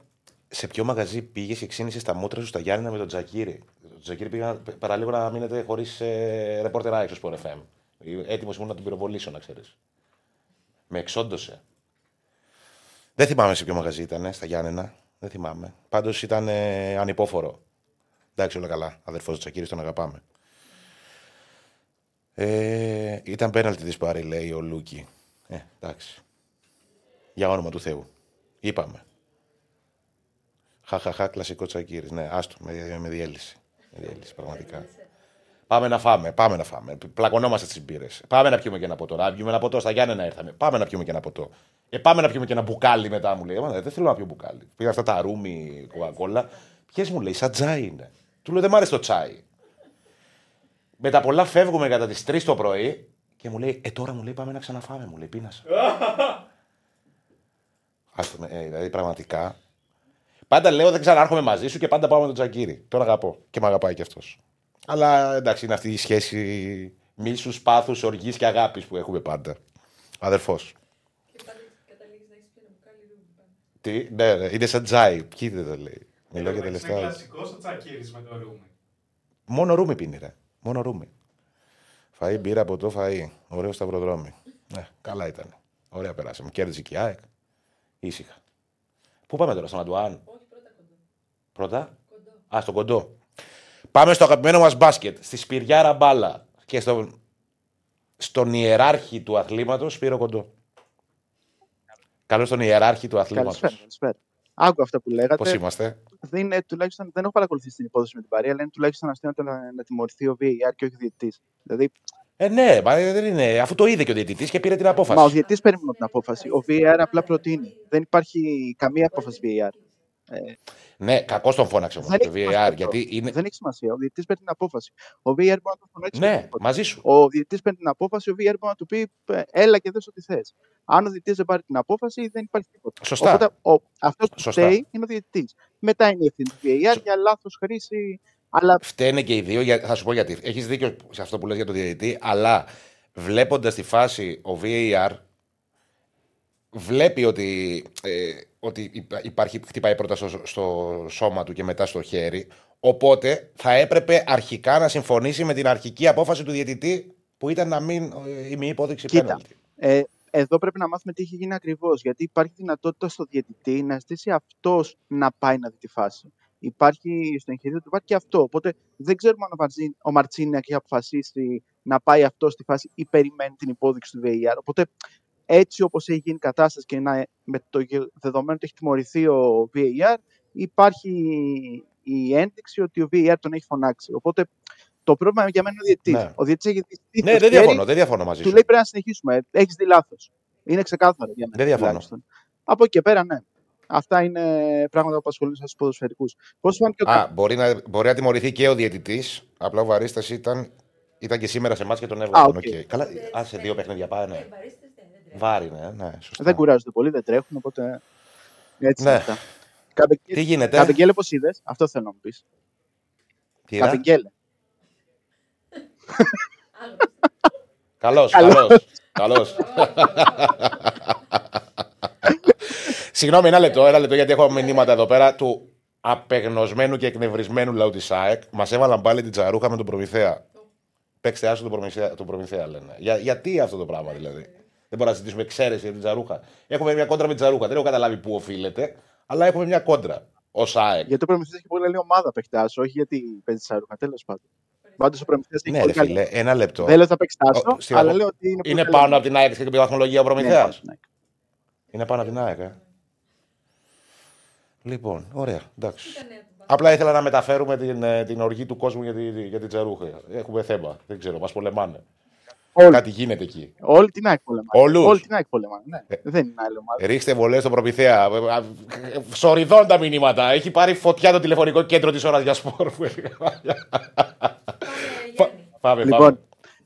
σε ποιο μαγαζί πήγες και ξύνησες τα μούτρα σου στα Γιάννηνα με τον Τζακύρη. Τον Τζακύρη πήγα παραλίγο να μείνετε χωρίς ε, ρεπόρτερ άξιο στο FM. Έτοιμος ήμουν να τον πυροβολήσω, να ξέρεις. Με εξόντωσε. Δεν θυμάμαι σε ποιο μαγαζί ήταν, στα Γιάννενα. Δεν θυμάμαι. Πάντως ήταν ε, ανυπόφορο. Εντάξει, όλα καλά. Αδερφός του Τσακίρη, τον αγαπάμε. Ε, ήταν πέναλτι της Παρί, λέει ο Λούκι. Ε, εντάξει. Για όνομα του Θεού. Είπαμε. Χαχαχά, κλασικό Τσακίρης. Ναι, άστο, με, με διέλυση. Με διέλυση, πραγματικά. Πάμε να φάμε, πάμε να φάμε. Πλακωνόμαστε στις μπύρες. Πάμε να πιούμε και ένα ποτό. Να πιούμε ένα ποτό. Στα Γιάννενα ήρθαμε. Πάμε να πιούμε και ένα ποτό. Ε, πάμε να πιούμε και ένα μπουκάλι μετά μου λέει. «Μα, δεν θέλω να πιω μπουκάλι. Πήγα αυτά τα ρούμι, κοκακόλα. Ποιε μου λέει, σαν τζάι είναι. Του λέω δεν μ' άρεσε το τσάι. Με τα πολλά φεύγουμε κατά τις 3 το πρωί και μου λέει, Ε, τώρα μου λέει πάμε να ξαναφάμε. Μου λέει, πείνασα. Άστο με, ε, δηλαδή πραγματικά. Πάντα λέω δεν ξανάρχομαι μαζί σου και πάντα πάω με τον Τζαγκύρη. Τον αγαπώ και με αγαπάει κι αυτός. Αλλά εντάξει, είναι αυτή η σχέση μίσους, πάθους, οργής και αγάπης που έχουμε πάντα. Αδερφός. Και πάλι καταλήγεις να έχεις πει ένα μπουκάλι ρούμπι πάνω. Τι, ναι, ναι, είναι σαν τζάι. Ποιοι δεν το λέει; Μιλάω για Είναι τελευταία. κλασικός ο Τσακίρη με το ρούμι. Μόνο ρούμι πίνει, ρε. Μόνο ρούμι. Φαΐ, μπύρα, ποτό, φαΐ. Ωραίο σταυροδρόμι. Ναι, καλά ήταν. Ωραία περάσαμε. Κέρδισε και η ΑΕΚ. Ήσυχα. Πού πάμε τώρα, στον Αντουάν; Όχι, πρώτα κοντό. Πρώτα; Κοντό. Α, στο κοντό. Πάμε στο αγαπημένο μας μπάσκετ. Στη Σπυριάρα Μπάλα. Και στο, στον ιεράρχη του αθλήματος, Σπύρο Κοντό. Καλώς στον ιεράρχη του αθλήματος. Καλησπέρα, καλησπέρα. Άκου αυτά που Πώς λέγατε. είμαστε; Δεν, είναι, τουλάχιστον, δεν έχω παρακολουθήσει την υπόθεση με την Παρία, αλλά είναι τουλάχιστον αστείο να, να τιμωρηθεί ο VAR και όχι ο διαιτητή. Δηλαδή, Ε, ναι, μα δεν είναι. Αφού το είδε και ο διαιτητής και πήρε την απόφαση. μα ο διαιτητής περιμένει την απόφαση. Ο VAR απλά προτείνει. Δεν υπάρχει καμία απόφαση VAR. Ε, Ναι, κακό τον φώναξε όμως δεν, το έχει σημασία VAR. αυτό. Γιατί είναι. δεν έχει σημασία. Ο διαιτητής παίρνει την απόφαση. Ο VAR μπορεί να το φωνάξει. Ναι, οτιδήποτε. μαζί σου. Ο διαιτητής παίρνει την απόφαση, ο VAR μπορεί να του πει ε, έλα και δες ό,τι θες. Αν ο διαιτητής δεν πάρει την απόφαση, δεν υπάρχει τίποτα. Σωστά. Οπότε αυτός που Σωστά. φταίει είναι ο διαιτητής. Μετά είναι η ευθύνη του VAR για λάθος χρήση. Αλλά Φταίνε και οι δύο, για- θα σου πω γιατί. Έχεις δίκιο σε αυτό που λες για τον διαιτητή, αλλά βλέποντας τη φάση ο VAR, βλέπει ότι, ε, ότι υπά- υπάρχει, χτυπάει πρώτα στο, στο σώμα του και μετά στο χέρι. Οπότε θα έπρεπε αρχικά να συμφωνήσει με την αρχική απόφαση του διαιτητή που ήταν να μην ε, η μη υπόδειξη Κοίτα. πέναλτι. Ε, εδώ πρέπει να μάθουμε τι έχει γίνει ακριβώς. Γιατί υπάρχει δυνατότητα στο διαιτητή να ζητήσει αυτός να πάει να δει τη φάση. Υπάρχει στο εγχειρίδιο του υπάρχει και αυτό. Οπότε δεν ξέρουμε αν ο, Μαρτζίν, ο Μαρτσίνη έχει αποφασίσει να πάει αυτό στη φάση ή περιμένει την υπόδειξη του VAR. Οπότε έτσι όπως έχει γίνει η κατάσταση και να, με το γε- δεδομένο ότι έχει τιμωρηθεί ο VAR, υπάρχει η ένδειξη ότι ο VAR τον έχει φωνάξει. Οπότε το πρόβλημα για μένα είναι ο διαιτητής. Ναι. Ο διαιτητής έχει δει Ναι, δεν διαφωνώ, δεν διαφωνώ μαζί του σου. λέει πρέπει να συνεχίσουμε. Έχεις δει λάθος. Είναι ξεκάθαρο για μένα. Δεν διαφωνώ. τουλάχιστον. Από εκεί και πέρα, ναι. Αυτά είναι πράγματα που απασχολούν στους ποδοσφαιρικούς. Πώς φάνηκε ο Α, μπορεί να, μπορεί να τιμωρηθεί και ο διαιτητής. Απλά ο Βαρίστας ήταν, ήταν και σήμερα σε εμάς και τον έβγαλε. Α, OK. OK. Καλά, α, σε δύο παιχνίδια πάει, Ε, ναι. βαρύστες, ναι, δεν τρέχει. Βάρη, ναι, ναι, σωστά. Δεν κουράζονται πολύ, δεν τρέχουν, οπότε. Έτσι Ναι. είναι αυτά. Καπεγγέ- Τι γίνεται, Καπεγγέλε, πώς είδες, αυτό θέλω να μου πεις. τι είδα; Καπεγγέλε. Άγνωστο. Καλώς, Καλώς. καλώς, καλώς. Συγγνώμη, ένα λεπτό, ένα λεπτό, γιατί έχω μηνύματα εδώ πέρα του απεγνωσμένου και εκνευρισμένου λαού της ΑΕΚ. Μας έβαλαν πάλι την τσαρούχα με τον Προμηθέα. Παίξτε άσο τον Προμηθέα, τον Προμηθέα λένε. Για, γιατί αυτό το πράγμα δηλαδή; Δεν μπορούμε να ζητήσουμε εξαίρεση για την τσαρούχα. Έχουμε μια κόντρα με την τσαρούχα. Δεν έχω καταλάβει πού οφείλεται, αλλά έχουμε μια κόντρα. Ο ΣΑΕΚ. Γιατί ο Προμηθέας έχει πολύ καλή ομάδα παιχτάς, όχι γιατί παίζει σαν ρούχα, τέλος πάντων. Πάντως ο Προμηθέας έχει Ναι, πολύ ρε καλή φίλε, ένα λεπτό. Δεν λέω ότι θα παίξει τάσο, Ο- στη αλλά βαθμο- λέω ότι είναι πολύ Είναι καλή πάνω ομάδα. από την ΑΕΚ και την βαθμολογία ο Ναι, πάνω Προμηθέας. στην ΑΕΚ. Είναι πάνω από την ΑΕΚ, ε. Λοιπόν, ωραία, εντάξει. Ήταν νέα του μπάσκετ. Απλά ήθελα να μεταφέρουμε την, ε, την οργή του κόσμου για, τη, για την Τζαρούχα. Έχουμε θέμα. Δεν ξέρω, μας πολεμάνε. Όλοι. Κάτι γίνεται εκεί. Όλη την ΑΕΚ πολεμάνε. Όλους. Όλη την ΑΕΚ πολεμάνε, ναι. Ε. Δεν είναι άλλη ομάδα. Ρίξτε βολές στον προμηθέα. Σοριδών τα μηνύματα. Έχει πάρει φωτιά το τηλεφωνικό κέντρο της ώρας για σπορ που έλεγα. Πάμε, Γιάννη. Πάμε, Λοιπόν, πάμε.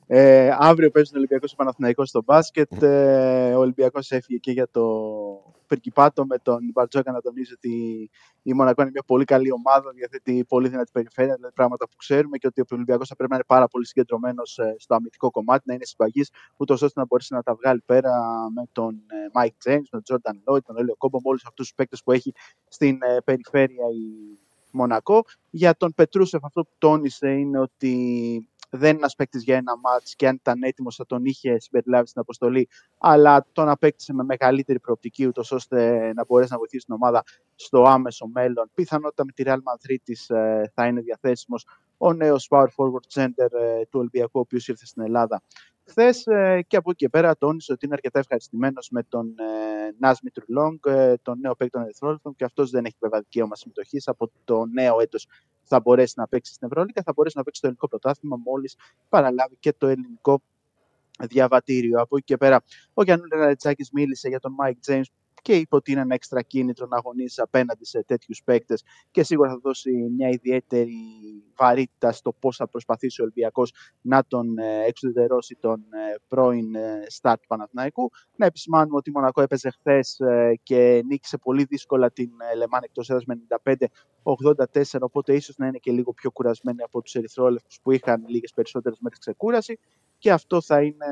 Ε, αύριο παίζει ο Ολυμπιακός και Παναθηναϊκός στο μπάσκετ. Ε, ο Ολυμπιακός έφυγε και για το Περκυπάτο με τον Μπαρτζόκα να τονίζει ότι η Μονακό είναι μια πολύ καλή ομάδα, διαθέτει πολύ δυνατή περιφέρεια, δηλαδή πράγματα που ξέρουμε και ότι ο Ολυμπιακός θα πρέπει να είναι πάρα πολύ συγκεντρωμένος στο αμυντικό κομμάτι, να είναι συμπαγής, ούτως ώστε να μπορέσει να τα βγάλει πέρα με τον Μάικ Τζέιμς, τον Τζόρνταν Λόιντ, τον Έλι Οκόμπο, με όλους αυτούς τους παίκτες που έχει στην ε, περιφέρεια η Μονακό. Για τον Πετρούσεφ, αυτό που τόνισε είναι ότι δεν είναι ένας παίκτης για ένα ματς και αν ήταν έτοιμος θα τον είχε συμπεριλάβει στην αποστολή, αλλά τον απέκτησε με μεγαλύτερη προοπτική, ούτως ώστε να μπορέσει να βοηθήσει την ομάδα στο άμεσο μέλλον. Πιθανότητα με τη Real Madrid της, ε, θα είναι διαθέσιμος ο νέος power forward center ε, του Ολυμπιακού, ο οποίος ήρθε στην Ελλάδα χθες. και από εκεί και πέρα τόνισε ότι είναι αρκετά ευχαριστημένος με τον ε, Ναζ Μήτρου-Λονγκ, ε, τον νέο παίκτη των Ερυθρόλευκων, και αυτός δεν έχει βέβαια δικαίωμα συμμετοχής από το νέο έτος θα μπορέσει να παίξει στην Ευρωλίκα, θα μπορέσει να παίξει το ελληνικό πρωτάθλημα μόλις παραλάβει και το ελληνικό διαβατήριο. Από εκεί και πέρα, ο Γιαννούλης Λαρεντζάκης μίλησε για τον Μάικ Τζέιμς και είπε ότι είναι ένα έξτρα κίνητρο να αγωνίσει απέναντι σε τέτοιους παίκτες και σίγουρα θα δώσει μια ιδιαίτερη βαρύτητα στο πώς θα προσπαθήσει ο Ολυμπιακός να τον ε, εξουδετερώσει τον ε, πρώην ε, στάρ του Παναθηναϊκού. Να επισημάνουμε ότι η Μονακό έπαιζε χθες και νίκησε πολύ δύσκολα την Λεμάν εκτός έδρας με 95-84, οπότε ίσως να είναι και λίγο πιο κουρασμένοι από τους Ερυθρόλεπτου που είχαν λίγες περισσότερες μέρε ξεκούραση. Και αυτό θα είναι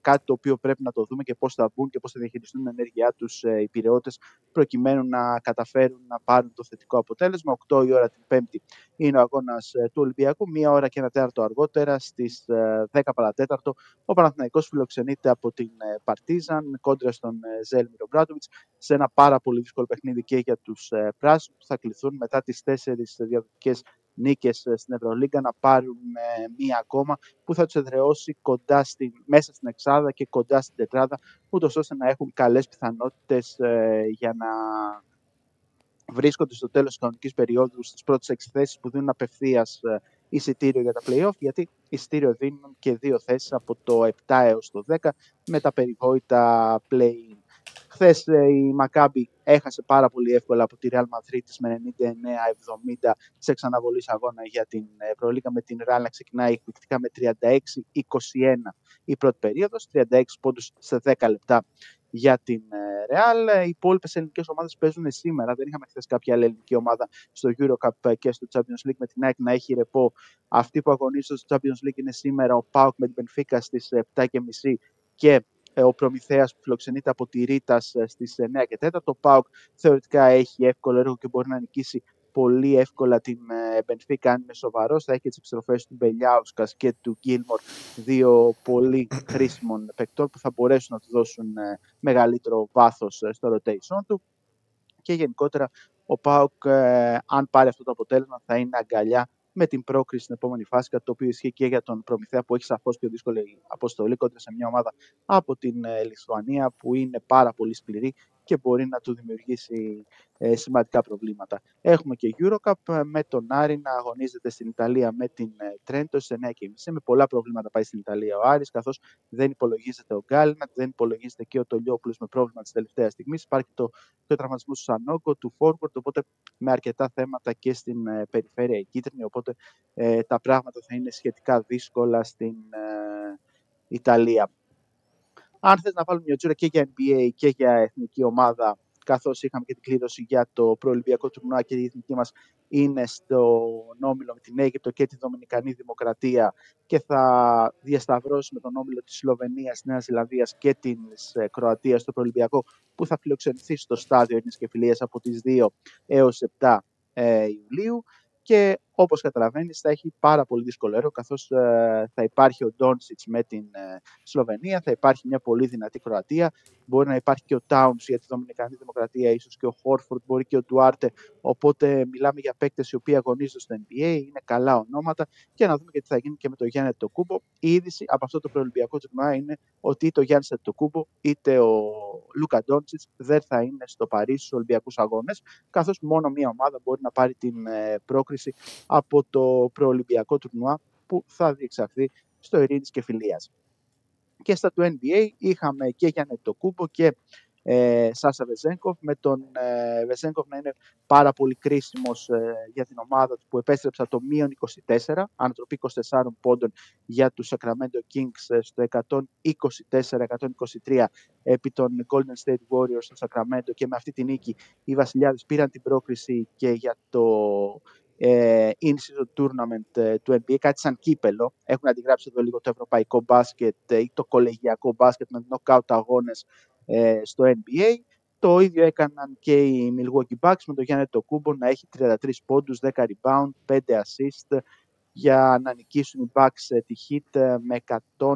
κάτι το οποίο πρέπει να το δούμε και πώς θα βγουν και πώς θα διαχειριστούν την ενέργειά τους οι πυρεώτε προκειμένου να καταφέρουν να πάρουν το θετικό αποτέλεσμα. 8 η ώρα την Πέμπτη είναι ο αγώνας του Ολυμπιακού. Μία ώρα και ένα τέταρτο αργότερα στις 10 παρατέταρτο ο Παναθηναϊκός φιλοξενείται από την Παρτίζαν κόντρα στον Ζέλμιρο Μπράτοβιτ σε ένα πάρα πολύ δύσκολο παιχνίδι και για τους πράσινους που θα κληθούν μετά τις τέσσερις διαδοτικέ νίκες στην Ευρωλίγκα να πάρουν ε, μία ακόμα που θα τους εδραιώσει κοντά στην, μέσα στην εξάδα και κοντά στην τετράδα ούτως ώστε να έχουν καλές πιθανότητες ε, για να βρίσκονται στο τέλος της κανονικής περίοδου στις πρώτες έξι θέσεις που δίνουν απευθείας ε, εισιτήριο για τα play-off γιατί εισιτήριο δίνουν και δύο θέσεις από το 7 έως το 10 με τα περιβόητα play-in. Χθες η Μακάμπη έχασε πάρα πολύ εύκολα από τη Real Madrid με 99-70 σε ξαναβολής αγώνα για την Ευρωλίγα με την Real να ξεκινάει εκπληκτικά με 36-21 η πρώτη περίοδος, 36 πόντους σε 10 λεπτά για την Real. Οι υπόλοιπες ελληνικές ομάδες παίζουν σήμερα. Δεν είχαμε χθες κάποια άλλη ελληνική ομάδα στο Eurocup και στο Champions League με την ΑΕΚ να έχει ρεπό. Αυτή που αγωνίζονται στο Champions League είναι σήμερα ο Πάουκ με την Benfica στις 7.30 και ο Προμηθέας που φιλοξενείται από τη Ρίτας στις 9 και 4. Το ΠΑΟΚ θεωρητικά έχει εύκολο έργο και μπορεί να νικήσει πολύ εύκολα την Benfica αν είναι σοβαρός. Θα έχει τις επιστροφές του Μπελιάουσκα και του Γκίλμορ, δύο πολύ χρήσιμων παικτών που θα μπορέσουν να του δώσουν μεγαλύτερο βάθος στο rotation του. Και γενικότερα ο ΠΑΟΚ, αν πάρει αυτό το αποτέλεσμα, θα είναι αγκαλιά με την πρόκριση στην επόμενη φάση, κάτι το οποίο ισχύει και για τον Προμηθέα που έχει σαφώς πιο δύσκολη αποστολή κοντά σε μια ομάδα από την Λιθουανία που είναι πάρα πολύ σκληρή και μπορεί να του δημιουργήσει ε, σημαντικά προβλήματα. Έχουμε και Eurocup με τον Άρη να αγωνίζεται στην Ιταλία με την Τρέντο σε 9.30 με πολλά προβλήματα πάει στην Ιταλία ο Άρης καθώς δεν υπολογίζεται ο Γκάλινα, δεν υπολογίζεται και ο Τολιόπουλος με πρόβλημα της τελευταίας στιγμής. Υπάρχει το, το τραυματισμό του Σανόκο, του Forward, οπότε με αρκετά θέματα και στην ε, περιφέρεια η κίτρινη, οπότε ε, τα πράγματα θα είναι σχετικά δύσκολα στην ε, Ιταλία. Αν θες να βάλουμε μια τζούρα και για NBA και για εθνική ομάδα, καθώς είχαμε και την κλήρωση για το προολυμπιακό τουρνουά και η εθνική μας είναι στο όμιλο με την Αίγυπτο και τη Δομινικανή Δημοκρατία και θα διασταυρώσει με τον όμιλο της Σλοβενίας, της Νέας Ζηλανδίας και της Κροατίας στο προολυμπιακό που θα φιλοξενηθεί στο στάδιο Ειρήνης και Φιλίας από τις 2 έως 7 ε, Ιουλίου. Και όπως καταλαβαίνεις θα έχει πάρα πολύ δύσκολο έργο καθώς ε, θα υπάρχει ο Ντόνσιτς με την ε, Σλοβενία, θα υπάρχει μια πολύ δυνατή Κροατία, μπορεί να υπάρχει και ο Τάουνς για τη Δομινικανή Δημοκρατία, ίσως και ο Χόρφορντ, μπορεί και ο Ντουάρτε, οπότε μιλάμε για παίκτες οι οποίοι αγωνίζονται στο NBA, είναι καλά ονόματα. Και να δούμε και τι θα γίνει και με το Γιάννη Τοκούμπο. Η είδηση από αυτό το προολυμπιακό τουρνουά είναι ότι είτε ο Γιάννης Τοκούμπο είτε ο Λούκα Ντόντσιτς δεν θα είναι στο Παρίσι στους Ολυμπιακούς Αγώνες, καθώς μόνο μία ομάδα μπορεί να πάρει την ε, πρόκριση από το προολυμπιακό τουρνουά που θα διεξαχθεί στο Ειρήνης και Φιλίας. Και στα του NBA είχαμε και Γιάννη Τοκούμπο και ε, Σάσα Βεζέγκοφ, με τον ε, Βεζέγκοφ να είναι πάρα πολύ κρίσιμος ε, για την ομάδα του που επέστρεψε το μείον 24, ανατροπή 24 πόντων για τους Sacramento Kings ε, στο 124-123 επί των Golden State Warriors στο Sacramento και με αυτή την νίκη οι Βασιλιάδες πήραν την πρόκριση και για το ε, in-season tournament ε, του NBA, κάτι σαν κύπελο. Έχουν αντιγράψει εδώ λίγο το ευρωπαϊκό μπάσκετ ε, ή το κολεγιακό μπάσκετ με knockout αγώνες ε, στο NBA. Το ίδιο έκαναν και οι Milwaukee Bucks με τον Γιάννη Τοκούμπο να έχει 33 πόντους, 10 rebound, 5 assist για να νικήσουν οι Bucks ε, τη Heat ε, με 131-124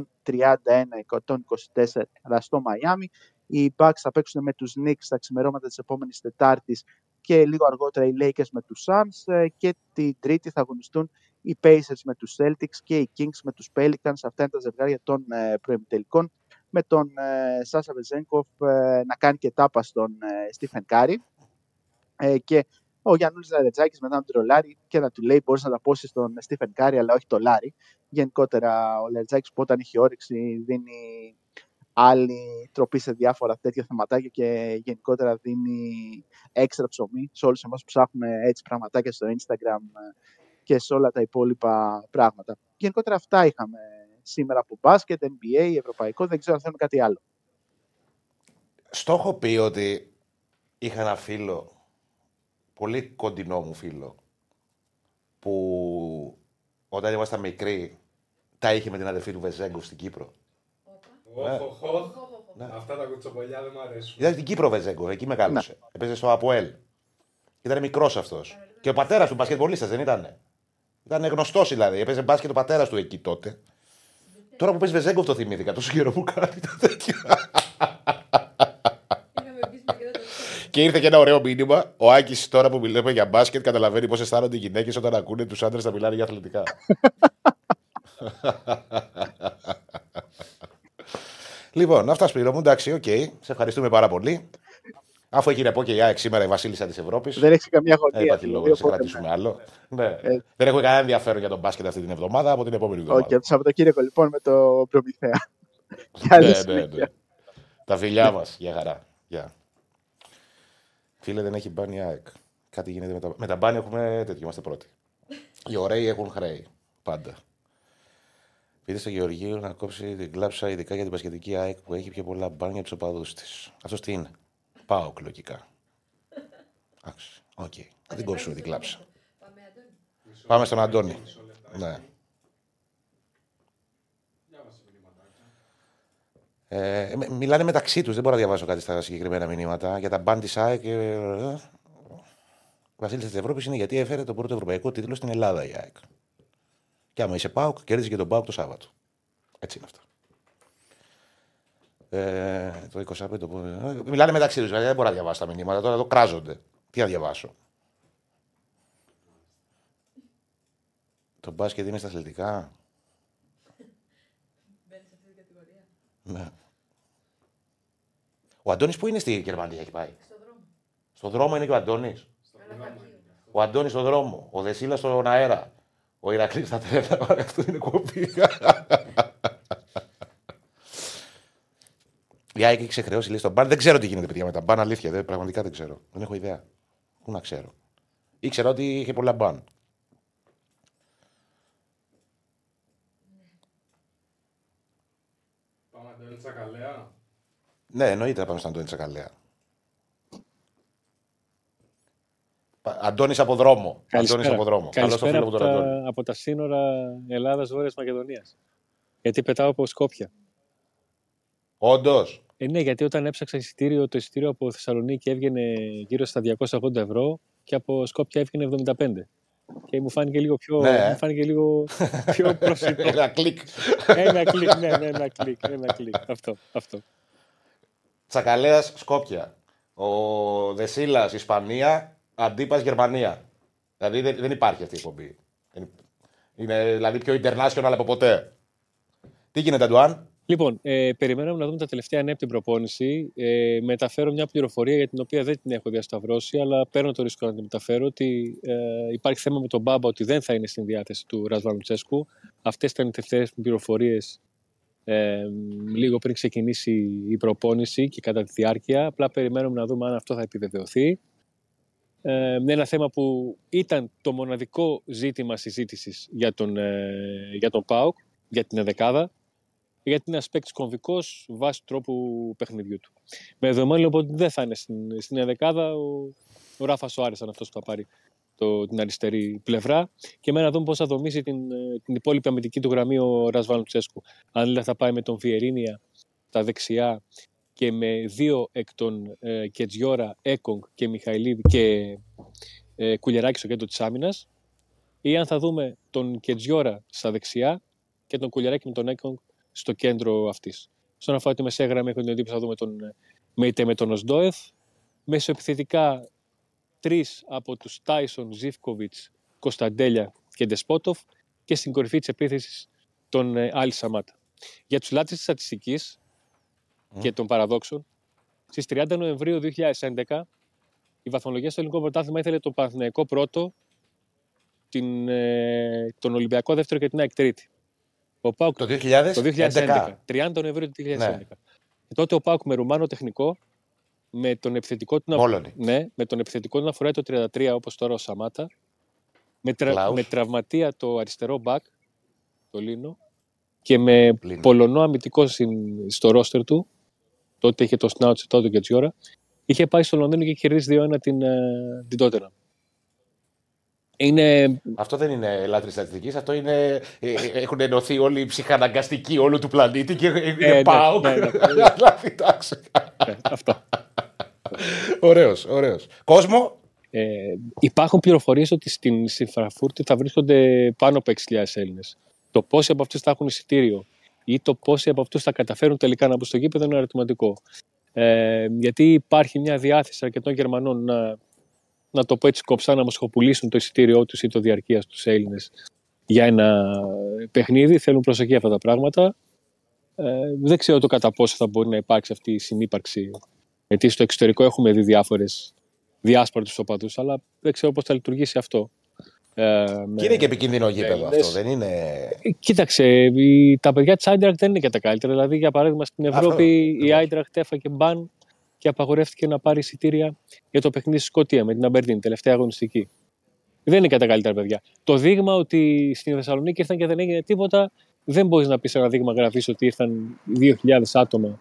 στο Miami. Οι Bucks θα παίξουν με τους Knicks στα ξημερώματα της επόμενης Τετάρτης και λίγο αργότερα οι Lakers με τους Suns και την Τρίτη θα αγωνιστούν οι Pacers με τους Celtics και οι Kings με τους Pelicans. Αυτά είναι τα ζευγάρια των προημιτελικών με τον ε, Σάσα Βεζένκοφ ε, να κάνει και τάπα στον ε, Στίφεν Κάρι ε, και ο Γιάννουλης Λαρεντζάκης μετά να του τρολάρει και να του λέει μπορείς να ταπώσεις στον Στίφεν Κάρι αλλά όχι το Λάρι. Γενικότερα ο Λαρεντζάκης που όταν έχει όρεξη δίνει άλλη τροπή σε διάφορα τέτοια θεματάκια και γενικότερα δίνει έξτρα ψωμί σε όλους εμάς που ψάχνουμε έτσι πραγματάκια στο Instagram και σε όλα τα υπόλοιπα πράγματα. Γενικότερα αυτά είχαμε σήμερα από μπάσκετ, NBA, ευρωπαϊκό, δεν ξέρω αν θέλουν κάτι άλλο. Στο έχω πει ότι είχα ένα φίλο, πολύ κοντινό μου φίλο, που όταν ήμασταν μικροί τα είχε με την αδερφή του Βεζέγκοφ στην Κύπρο. Οχ, οχ, οχ. Αυτά τα κουτσομπολιά δεν μου αρέσουν. Ήταν στην Κύπρο Βεζέγκοφ, εκεί μεγάλωσε. Έπαιζε στο Αποέλ. Ήταν μικρός αυτός. Και ο πατέρας του μπασκετμπολίστας δεν ήταν. Ήταν γνωστός δηλαδή. Έπαιζε μπάσκετ ο πατέρας του εκεί τότε. Τώρα που παίζει Βεζέγκοφ το θυμήθηκα. Τόσο καιρό που κάνει το τέτοιο. Και ήρθε και ένα ωραίο μήνυμα. Ο Άκης τώρα που μιλάμε για μπάσκετ καταλαβαίνει πώς αισθάνονται οι γυναίκες όταν ακούνε τους άντρες να μιλάνε για αθλητικά. λοιπόν, αυτά Σπύρο μου. Εντάξει, OK. Okay. Σε ευχαριστούμε πάρα πολύ. Αφού έχει ρεπό και η ΑΕΚ σήμερα η Βασίλισσα της Ευρώπης. Δεν έχει καμία χωρία. Δεν υπάρχει λόγος να σε κρατήσουμε άλλο. Ναι. Ε... Δεν έχω κανένα ενδιαφέρον για τον μπάσκετ αυτή την εβδομάδα από την επόμενη εβδομάδα. Όχι, okay, το Σαββατοκύριακο λοιπόν με το Προμηθέα. ναι, ναι, ναι. Τα φιλιά μας. Για χαρά. Γεια. Φίλε, δεν έχει ban η ΑΕΚ. Κάτι γίνεται με τα, με τα ban έχουμε τέτοιο, είμαστε πρώτοι. Οι ωραίοι έχουν χρέη. Πάντα. Πείτε στο Γεωργίου να κόψει την κλάψα, ειδικά για την μπασκετική ΑΕΚ που έχει πιο πολλά ban απ' τους οπαδούς της. Αυτό τι είναι. Πάω λογικά. Εντάξει. Οκ. Δεν κόψουμε την κλάψα. Πάμε στον Αντώνη. Ναι. Ε, μιλάνε μεταξύ τους, δεν μπορώ να διαβάσω κάτι στα συγκεκριμένα μηνύματα. Για τα ban της ΑΕΚ. Ε, Βασίλισσα τη Ευρώπη είναι γιατί έφερε το πρώτο ευρωπαϊκό τίτλο στην Ελλάδα η ΑΕΚ. Και άμα είσαι ΠΑΟΚ, κέρδισε και τον ΠΑΟΚ το Σάββατο. Έτσι είναι αυτό. Ε, το 25. Το... Μιλάνε μεταξύ τους. Δηλαδή δεν μπορώ να διαβάσω τα μηνύματα. Τώρα εδώ κράζονται. Τι να διαβάσω; Το μπάσκετ είναι στα αθλητικά; Μπαίνει σε αυτή την κατηγορία. Ναι. Ο Αντώνης που είναι στη Γερμανία, έχει πάει; Στο δρόμο. Στον δρόμο είναι και ο Αντώνης. Ο Αντώνης στον δρόμο. Ο Δεσίλας στον αέρα. Ο Ηρακλής στα τρέλα. Αυτό είναι κοπή. Η ΑΕΚ έχει ξεχρεώσει λέει στον μπαν. Δεν ξέρω τι γίνεται παιδιά με τα μπαν. Αλήθεια, δεν, πραγματικά δεν ξέρω. Δεν έχω ιδέα. Πού να ξέρω. Ήξερα ότι είχε πολλά μπαν. Πάμε Αντώνη Τσακαλέα. Ναι, εννοείται να πάμε στον Αντώνη Τσακαλέα. Αντώνης από δρόμο. Αντώνης από δρόμο. Καλώς το Καλησπέρα φίλο από μου τον Αντώνη. τα, από τα σύνορα Ελλάδα-Βόρεια Μακεδονίας. Γιατί πετάω από Σκόπια. Όντως. Ε, ναι, γιατί όταν έψαξα εισιτήριο, το εισιτήριο από Θεσσαλονίκη έβγαινε γύρω στα 280 ευρώ και από Σκόπια έβγαινε 75. και μου φάνηκε λίγο πιο, Ναι. μου φάνηκε λίγο πιο προσιτό. Ένα κλικ. ένα κλικ, ναι, ναι, ένα κλικ, ένα κλικ. Αυτό, αυτό. Τσακαλέας Σκόπια. Ο Ντεσίλας Ισπανία. Αντίπα Γερμανία. Δηλαδή δεν, δεν υπάρχει αυτή η εκπομπή. Δεν- Είναι δηλαδή πιο international από ποτέ. Τι γίνεται, Αντουάν; Λοιπόν, ε, περιμέναμε να δούμε τα τελευταία νέα από την προπόνηση. Ε, μεταφέρω μια πληροφορία για την οποία δεν την έχω διασταυρώσει, αλλά παίρνω το ρίσκο να την μεταφέρω ότι ε, υπάρχει θέμα με τον Μπάμπα ότι δεν θα είναι στην διάθεση του Ρασβάν Λουτσέσκου. Αυτές ήταν οι τελευταίες πληροφορίες ε, λίγο πριν ξεκινήσει η προπόνηση και κατά τη διάρκεια. Απλά περιμένουμε να δούμε αν αυτό θα επιβεβαιωθεί. Ε, ένα θέμα που ήταν το μοναδικό ζήτημα συζήτησης για τον, ε, για τον ΠΑΟΚ, για την εδεκάδα, γιατί είναι ένας παίκτης κομβικός βάσει του τρόπου παιχνιδιού του. Με δεδομένο λοιπόν ότι δεν θα είναι στην, στην ενδεκάδα, ο, ο Ράφα Σοάρε ήταν αυτός που θα πάρει το, την αριστερή πλευρά. Και με να δούμε πώς θα δομήσει την, ε, την υπόλοιπη αμυντική του γραμμή ο Ρασβάν Τσέσκου. Αν δηλαδή θα πάει με τον Βιερίνια στα δεξιά και με δύο εκ των ε, Κετζιόρα, Έκογκ και Μιχαηλίδη και ε, Κουλιαράκη στο κέντρο της άμυνας, ή αν θα δούμε τον Κετζιόρα στα δεξιά και τον Κουλιαράκη με τον Έκογκ στο κέντρο αυτής. Στον αφορά τη μεσαία γραμμή, έχω την εντύπωση θα δούμε τον ε, Μέιτε με τον Οσντόεφ. Μέσω επιθετικά τρεις από τους Τάισον, Ζήφκοβιτς, Κωνσταντέλια και Ντεσπότοφ και στην κορυφή της επίθεσης τον ε, Άλλη Σαμάτα. Για τους λάτρες της στατιστική και των παραδόξων, στις 30 Νοεμβρίου 2011 η βαθμολογία στο ελληνικό πρωτάθλημα ήθελε τον Παναθηναϊκό πρώτο, την, ε, τον Ολυμπιακό δεύτερο και την ΑΕΚ τρίτη. Ο Πάουκ Το 2011. το 2011. 30 Νοεμβρίου του 2011. Ναι. Και τότε ο Πάουκ με Ρουμάνο τεχνικό, με τον επιθετικό του να, Μόλονι. ναι, με τον επιθετικό του να φοράει το 33 όπως τώρα ο Σαμάτα, με, τρα, Κλάους. με τραυματία το αριστερό μπακ, το Λίνο, και με Λίνο. Πολωνό αμυντικό στην- στο ρόστερ του, τότε είχε το Σνάουτσε, τότε και Τζιόρα, είχε πάει στο Λονδίνο και είχε κερδίσει 2-1 την, ε, την Τότενα. Είναι Αυτό δεν είναι λάτρης στατιστικής, αυτό είναι. ε, ε, Έχουν ενωθεί όλοι οι ψυχαναγκαστικοί όλου του πλανήτη και είναι ναι, πάω. ναι, ναι. Δηλαδή, εντάξει. ε, αυτό. Ωραίος, ωραίος. Κόσμο; Ε, υπάρχουν πληροφορίες ότι στην, στη Φραγκφούρτη θα βρίσκονται πάνω από 6.000 Έλληνες. Το πόσοι από αυτούς θα έχουν εισιτήριο; Ή το πόσοι από αυτούς θα καταφέρουν τελικά να μπουν στο γήπεδο είναι ερωτηματικό. Ε, γιατί υπάρχει μια διάθεση αρκετών Γερμανών να, να το πω έτσι κοψά, να μοσχοπουλήσουν το εισιτήριό τους ή το διαρκεία στους Έλληνες για ένα παιχνίδι. Θέλουν προσοχή αυτά τα πράγματα. Ε, δεν ξέρω το κατά πόσο θα μπορεί να υπάρξει αυτή η συνύπαρξη. Γιατί στο εξωτερικό έχουμε δει διάφορες διάσπαρτους οπαδούς, αλλά δεν ξέρω πώς θα λειτουργήσει αυτό. Ε, με- Και είναι και επικίνδυνο γήπεδο Έλληνες. αυτό. Δεν είναι; Ε, Κοίταξε, η, τα παιδιά της Άιντρακτ δεν είναι και τα καλύτερα. Δηλαδή, για παράδειγμα, στην Αυτό, Ευρώπη η ακριβώς. Άιντρακτ έφαγε μπαν και απαγορεύτηκε να πάρει εισιτήρια για το παιχνίδι στη Σκωτία με την Αμπερντίν, τελευταία αγωνιστική. Δεν είναι και τα καλύτερα παιδιά. Το δείγμα ότι στην Θεσσαλονίκη ήρθαν και δεν έγινε τίποτα, δεν μπορείς να πεις ένα δείγμα γραφής ότι ήρθαν 2.000 άτομα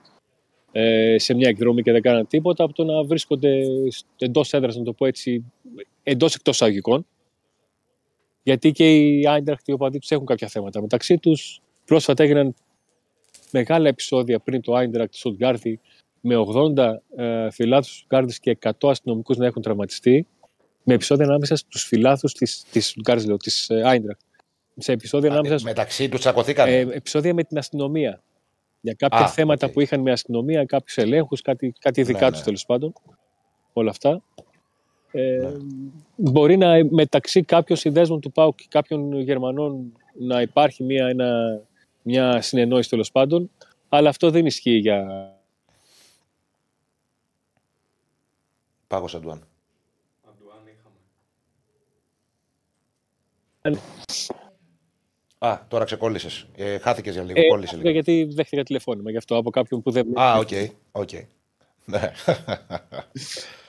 ε, σε μια εκδρομή και δεν κάναν τίποτα, από το να βρίσκονται εντός έδρας, να το πω έτσι, εντός εκτός αγωγικών. Γιατί και οι Άιντραχτ, οι οπαδοί τους έχουν κάποια θέματα μεταξύ τους. Πρόσφατα έγιναν μεγάλα επεισόδια πριν το Άιντραχτ στο Στουτγκάρδη με 80 ε, φιλάθλου του Στουτγκάρδη και 100 αστυνομικούς να έχουν τραυματιστεί. Με επεισόδια ανάμεσα στους φιλάθλους της Στουτγκάρδη, λέω, της Άιντραχτ. Σε επεισόδια ανάμεσα στους- Μεταξύ τους τσακωθήκαν. ε, επεισόδια με την αστυνομία. Για κάποια Α, θέματα οκ. που είχαν με αστυνομία, κάποιους ελέγχους, κάτι, κάτι δικά Ναι, τους ναι. τέλος πάντων. Όλα αυτά. Ε, Μπορεί να μεταξύ κάποιων συνδέσμων του ΠΑΟΚ και κάποιων Γερμανών να υπάρχει μια, ένα, μια συνεννόηση τέλος πάντων, αλλά αυτό δεν ισχύει για. Πάγωσε ο Αντουάν. Αντουάν είχαμε. Α, τώρα ξεκόλλησες. Ε, Χάθηκες για λίγο. Ε, κόλλησε λίγο. γιατί δέχτηκα τηλεφώνημα γι' αυτό από κάποιον που δεν. Α, OK. OK. Ναι.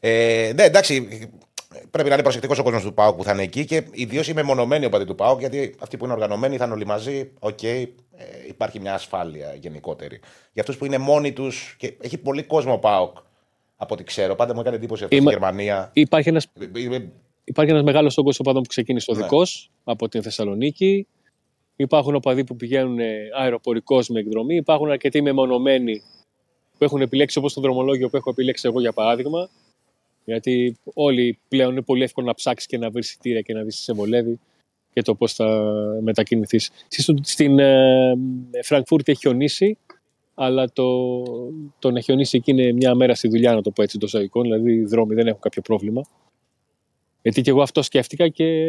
ε, ναι, εντάξει. Πρέπει να είναι προσεκτικός ο κόσμος του ΠΑΟΚ που θα είναι εκεί και ιδίως οι μεμονωμένοι οπαδοί του ΠΑΟΚ γιατί αυτοί που είναι οργανωμένοι θα είναι όλοι μαζί. Οκ, ε, υπάρχει μια ασφάλεια γενικότερη. Για αυτούς που είναι μόνοι τους και έχει πολύ κόσμο ο ΠΑΟΚ από ό,τι ξέρω. Πάντα μου έκανε εντύπωση αυτό Είμα- στη Γερμανία. Υπάρχει ένα Ε, Υπάρχει ένας μεγάλος όγκος οπαδών που ξεκίνησε Ναι. οδικό από την Θεσσαλονίκη. Υπάρχουν οπαδοί που πηγαίνουν αεροπορικώ με εκδρομή. Υπάρχουν αρκετοί μεμονωμένοι που έχουν επιλέξει όπως το δρομολόγιο που έχω επιλέξει εγώ για παράδειγμα. Γιατί όλοι πλέον είναι πολύ εύκολο να ψάξεις και να βρεις εισιτήρια και να δεις τι σε βολεύει και το πώς θα μετακινηθείς. Στην ε, Φραγκφούρτη έχει χιονίσει, αλλά το, το να χιονίσει εκεί είναι μια μέρα στη δουλειά, να το πω έτσι το εικόν, δηλαδή οι δρόμοι δεν έχουν κάποιο πρόβλημα. Γιατί και εγώ αυτό σκέφτηκα και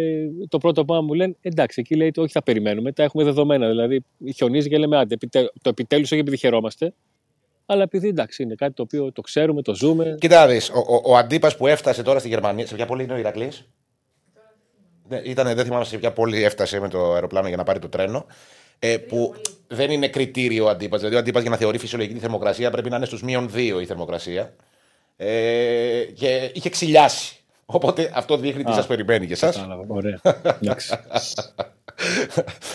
το πρώτο πράγμα μου λένε εντάξει, εκεί λέει όχι θα περιμένουμε, τα έχουμε δεδομένα. Δηλαδή χιονίζει και λέμε άντε, το επιτέλους όχι επειδή χαιρόμαστε, αλλά επειδή εντάξει είναι κάτι το οποίο το ξέρουμε, το ζούμε. Κοίτα, δεις, ο, ο, ο αντίπας που έφτασε τώρα στη Γερμανία, σε ποια πόλη είναι ο Ηρακλής; Ήταν, δεν θυμάμαι σε ποια πόλη έφτασε με το αεροπλάνο για να πάρει το τρένο. Ε, που δεν είναι κριτήριο ο Αντίπας. Δηλαδή, ο Αντίπας για να θεωρεί φυσιολογική τη θερμοκρασία πρέπει να είναι στους μείον 2 η θερμοκρασία. Ε, και είχε ξυλιάσει. Οπότε αυτό δείχνει τι σας περιμένει και εσάς. Ωραία.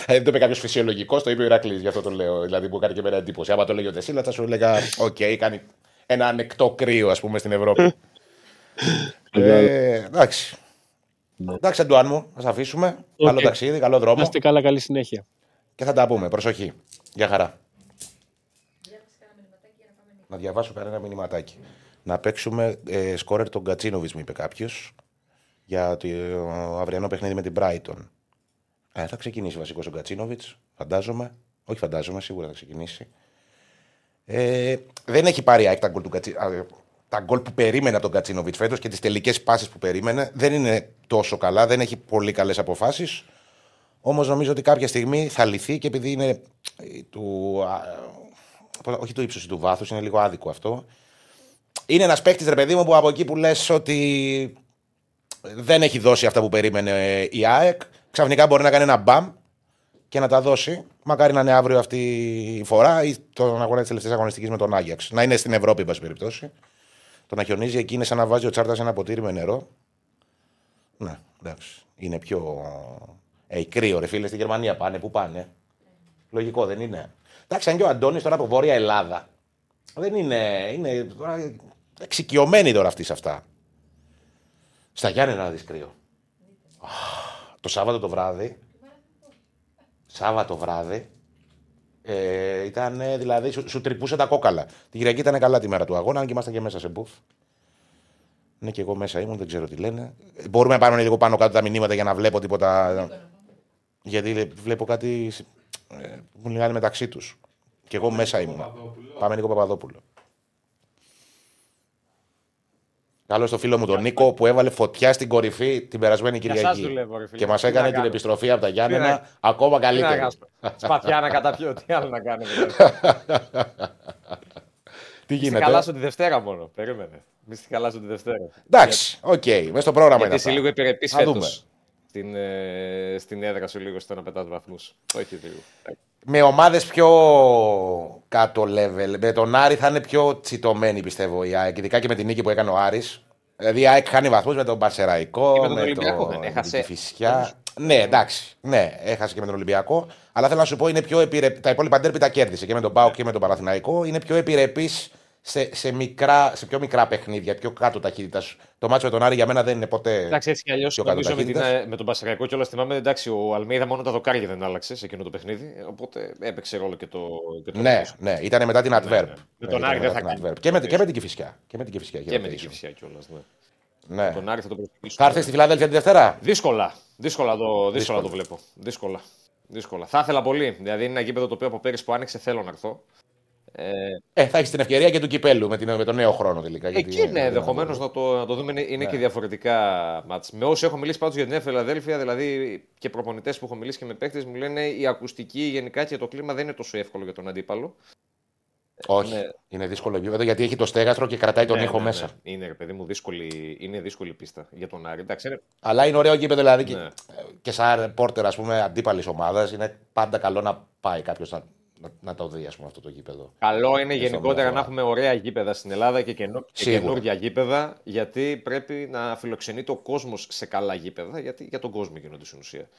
Ε, δεν το είπε κάποιος φυσιολογικός, το είπε ο Ηρακλής, γι' αυτό το λέω. Δηλαδή που κάνει και εμένα εντύπωση. Άμα το έλεγε ο Ντεσίλας, θα σου έλεγα: Οκ, κάνει ένα ανεκτό κρύο, ας πούμε, στην Ευρώπη. ε, εντάξει. Ναι. Εντάξει, Αντουάν μου, θα αφήσουμε. Okay. Καλό ταξίδι, καλό δρόμο. Είστε καλά, καλή συνέχεια. Και θα τα πούμε. Προσοχή. Γεια χαρά. Να διαβάσω κανένα μηνυματάκι. Να παίξουμε ε, σκόρερ τον Κατσίνοβιτς, μου είπε κάποιος, για το αυριανό παιχνίδι με την Brighton. Ε, θα ξεκινήσει βασικός ο Κατσίνοβιτς, φαντάζομαι. Όχι, φαντάζομαι, σίγουρα θα ξεκινήσει. Ε, δεν έχει πάρει ΑΕΚ τα γκολ, του τα γκολ που περίμενε από τον Κατσίνοβιτς φέτος και τις τελικές πάσει που περίμενε. Δεν είναι τόσο καλά, δεν έχει πολύ καλές αποφάσεις. Όμως νομίζω ότι κάποια στιγμή θα λυθεί και επειδή είναι του. όχι του ύψου του βάθους, είναι λίγο άδικο αυτό. Είναι ένας παίκτης, ρε παιδί μου, που από εκεί που λες ότι δεν έχει δώσει αυτά που περίμενε η ΑΕΚ, ξαφνικά μπορεί να κάνει ένα μπαμ και να τα δώσει. Μακάρι να είναι αύριο αυτή η φορά ή τον αγώνα της τελευταίας αγωνιστικής με τον Άγιαξ. Να είναι στην Ευρώπη, εν πάση περιπτώσει. Το να χιονίζει εκεί είναι σαν να βάζει ο Τσάρτας ένα ποτήρι με νερό. Ναι, εντάξει. Είναι πιο. Ε, κρύο, ρε φίλε, στη Γερμανία πάνε. Πού πάνε; Λογικό δεν είναι. Εντάξει, αν και ο Αντώνης τώρα από Βόρεια Ελλάδα. Δεν είναι. Είναι εξοικειωμένοι τώρα αυτοί σε αυτά. Στα Γιάννενα να δεις κρύο. Το Σάββατο το βράδυ. Σάββατο βράδυ. Ε, ήταν δηλαδή, σου, σου τρυπούσε τα κόκαλα. Τη Κυριακή ήταν καλά τη μέρα του αγώνα, αν και ήμασταν και μέσα σε μπουφ. Ναι, και εγώ μέσα ήμουν, δεν ξέρω τι λένε. Μπορούμε να πάρουμε λίγο πάνω κάτω τα μηνύματα για να βλέπω τίποτα. Γιατί βλέπω κάτι ε, που μου μιλάνε μεταξύ τους. Και εγώ μέσα ήμουν. Πάμε Νίκο Παπαδόπουλο. Καλώς το φίλο μου τον Νίκο που έβαλε φωτιά στην κορυφή την περασμένη Κυριακή. Δουλεύω, και μας έκανε την επιστροφή από τα Γιάννενα ακόμα καλύτερα. Σπαθιά να καταπιώ, τι άλλο να κάνουμε. τι γίνεται; χαλάσω τη Δευτέρα μόνο. Περίμενε. Μη στη χαλάσω τη Δευτέρα. Εντάξει, ok. Okay. Μέσα στο πρόγραμμα είναι. Είσαι λίγο επιρρεπής φέτος. Στην, ε, στην έδρα σου λίγο στο να πετάς βαθμούς. Όχι λίγο. Με ομάδες πιο κάτω level. Με τον Άρη θα είναι πιο τσιτωμένη πιστεύω η ΑΕΚ. Ειδικά και με την νίκη που έκανε ο Άρης. Δηλαδή η ΑΕΚ χάνει βαθμούς με τον Παρσεραϊκό. Και με τον Ολυμπιακό δεν έχασε. Φυσικά. Ναι, εντάξει. Ναι, έχασε και με τον Ολυμπιακό. Αλλά θέλω να σου πω είναι πιο επιρρεπή. Τα υπόλοιπα ντέρπι τα κέρδισε και με τον Πάο και με τον Παραθυναϊκό. Είναι πιο επιρρεπή σε, σε, μικρά, σε πιο μικρά παιχνίδια, πιο κάτω ταχύτητας. Το μάτσο με τον Άρη για μένα δεν είναι ποτέ. Εντάξει, έτσι κι αλλιώς νομίζω με, την, με τον Πασαριακό και όλα θυμάμαι. Εντάξει, ο Αλμίδα μόνο τα δοκάρια δεν άλλαξε σε εκείνο το παιχνίδι. Οπότε έπαιξε ρόλο και το. Και το ναι, ναι, ήταν μετά την Adverb. Ναι, ναι. Με τον Άρη δεν θα κάνει. Και με, και με την Κυφυσιά. Και με την Κυφυσιά, και με την Κυφυσιά κιόλας. Ναι. ναι. Τον Άρη θα το Θα έρθει στη Φιλαδέλφια τη Δευτέρα; Δύσκολα. Δύσκολα το, δύσκολα το βλέπω. Δύσκολα. Δύσκολα. Θα ήθελα πολύ. Δηλαδή είναι ένα γήπεδο το οποίο από πέρυσι που άνοιξε θέλω να έρθω. Ε, ε, θα έχεις την ευκαιρία και του κυπέλου με, την, με τον νέο χρόνο τελικά. Εκεί ναι, ενδεχομένως να, το, να το δούμε. Είναι, ναι. και διαφορετικά μάτς. Με όσοι έχω μιλήσει πάντως για την Νέα Φιλαδέλφια, δηλαδή και προπονητές που έχω μιλήσει και με παίχτες, μου λένε η ακουστική γενικά και το κλίμα δεν είναι τόσο εύκολο για τον αντίπαλο. Όχι. Ναι. Είναι δύσκολο επίπεδο γιατί έχει το στέγαστρο και κρατάει τον ναι, ήχο ναι, μέσα. Ναι. Είναι, παιδί μου, δύσκολη, είναι δύσκολη πίστα για τον Άρη. Εντάξει, είναι... Αλλά είναι ωραίο γήπεδο δηλαδή και, ναι. και σαν πόρτερ ας πούμε αντίπαλης ομάδας είναι πάντα καλό να πάει κάποιος να να, να το δει πούμε, αυτό το γήπεδο. Καλό είναι γενικότερα να έχουμε ωραία γήπεδα στην Ελλάδα και, καινο... και καινούργια γήπεδα, γιατί πρέπει να φιλοξενείται ο κόσμος σε καλά γήπεδα, γιατί για τον κόσμο γίνονται στην ουσία.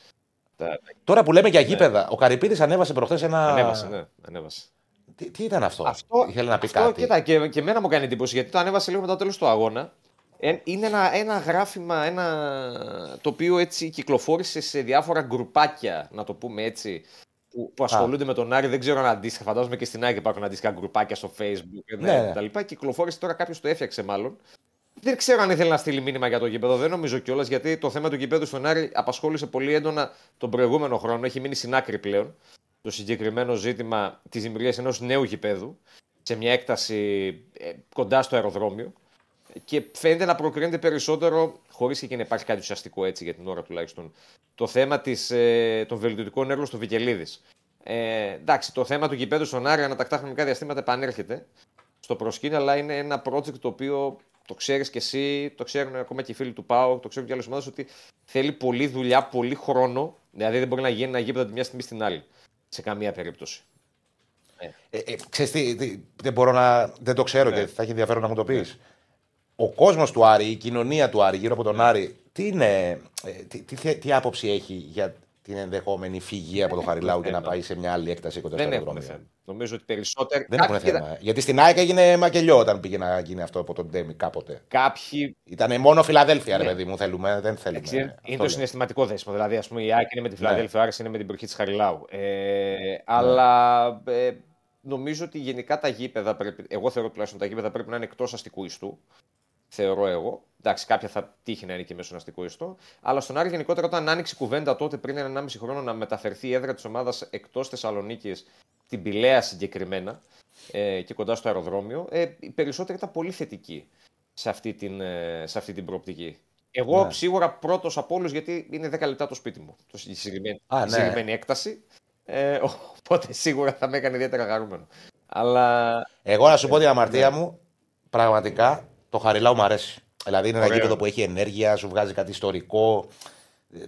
Τώρα που λέμε για ναι. γήπεδα, ναι. ο Καρυπίδης ανέβασε προχθές ένα. Ανέβασε, ναι, ανέβασε. Τι, τι ήταν αυτό, αυτό Ήθελε να πει αυτό, κάτι. Κοίτα, και, και εμένα μου κάνει εντύπωση γιατί το ανέβασε λίγο μετά το τέλος του αγώνα. Ε, είναι ένα, ένα γράφημα ένα, το οποίο έτσι κυκλοφόρησε σε διάφορα γκρουπάκια, να το πούμε έτσι, που, που ασχολούνται Α. με τον Άρη, δεν ξέρω αν αντίστοιχα. Φαντάζομαι και στην Άρη υπάρχουν αντίστοιχα γκρουπάκια στο Facebook ναι, ναι. κτλ. Κυκλοφόρησε τώρα κάποιος το έφτιαξε μάλλον. δεν ξέρω αν ήθελε να στείλει μήνυμα για το γήπεδο. Δεν νομίζω κιόλας γιατί το θέμα του γήπεδου στον Άρη απασχόλησε πολύ έντονα τον προηγούμενο χρόνο. Έχει μείνει στην άκρη πλέον το συγκεκριμένο ζήτημα της δημιουργίας ενός νέου γήπεδου σε μια έκταση ε, κοντά στο αεροδρόμιο. Και φαίνεται να προκρίνεται περισσότερο, χωρίς και να υπάρχει κάτι ουσιαστικό έτσι για την ώρα τουλάχιστον, το θέμα της, ε, των βελτιωτικών έργων στο Βικελίδης. Ε, εντάξει, το θέμα του γηπέδου στον Άρη ανατακτά χρονικά διαστήματα επανέρχεται στο προσκήνιο, αλλά είναι ένα project το οποίο το ξέρεις και εσύ, το ξέρουν ακόμα και οι φίλοι του ΠΑΟ, το ξέρουν και άλλες ομάδες ότι θέλει πολλή δουλειά, πολύ χρόνο. Δηλαδή δεν μπορεί να γίνει ένα γήπεδο τη μια στιγμή στην άλλη. Σε καμία περίπτωση. Ε, ε, ξέρεις τι, τι, δεν μπορώ να. Δεν το ξέρω και θα έχει ενδιαφέρον να μου το πεις. Ο κόσμος του Άρη, η κοινωνία του Άρη γύρω από τον Άρη, τι, είναι, ε, τι, τι, τι άποψη έχει για την ενδεχόμενη φυγή από το Χαριλάου και να πάει σε μια άλλη έκταση κοντά στο Δεν έχουν αεροδρόμιο; θέμα. Νομίζω ότι περισσότερο. Δεν έχουν θέμα. Γιατί στην ΑΕΚ έγινε μακελιό όταν πήγε να γίνει αυτό από τον Ντέμι κάποτε. Κάποιοι. Ήταν μόνο Φιλαδέλφια, ρε Ναι. παιδί μου, θέλουμε. Δεν θέλουμε. Εντάξει, είναι Αυτό το λέω. συναισθηματικό δέσιμο. Δηλαδή, ας πούμε, η ΑΕΚ είναι με τη Ναι. Φιλαδέλφια, ο Άρης είναι με την περιοχή της Χαριλάου. Ε, Αλλά ε, νομίζω ότι γενικά τα γήπεδα πρέπει. Εγώ θεωρώ τουλάχιστον τα γήπεδα πρέπει να είναι εκτός αστικού ιστού. Θεωρώ εγώ. Εντάξει, κάποια θα τύχει να είναι και μέσω αστικού ιστού. Αλλά στον Άρη γενικότερα, όταν άνοιξε η κουβέντα τότε πριν ένα 1,5 χρόνο να μεταφερθεί η έδρα της ομάδας εκτός Θεσσαλονίκης, την Πηλαία συγκεκριμένα, ε, και κοντά στο αεροδρόμιο, ε, οι περισσότεροι ήταν πολύ θετικοί σε αυτή την, ε, σε αυτή την προοπτική. Εγώ Ναι. σίγουρα πρώτος από όλους, γιατί είναι 10 λεπτά το σπίτι μου το, η συγκεκριμένη, Α, η ναι. συγκεκριμένη έκταση. Ε, οπότε σίγουρα θα με έκανε ιδιαίτερα χαρούμενο. Αλλά Εγώ να σου πω την αμαρτία μου, πραγματικά το Χαριλάου μου αρέσει. Δηλαδή είναι ένα Ωραίο. γήπεδο που έχει ενέργεια, σου βγάζει κάτι ιστορικό. Ε,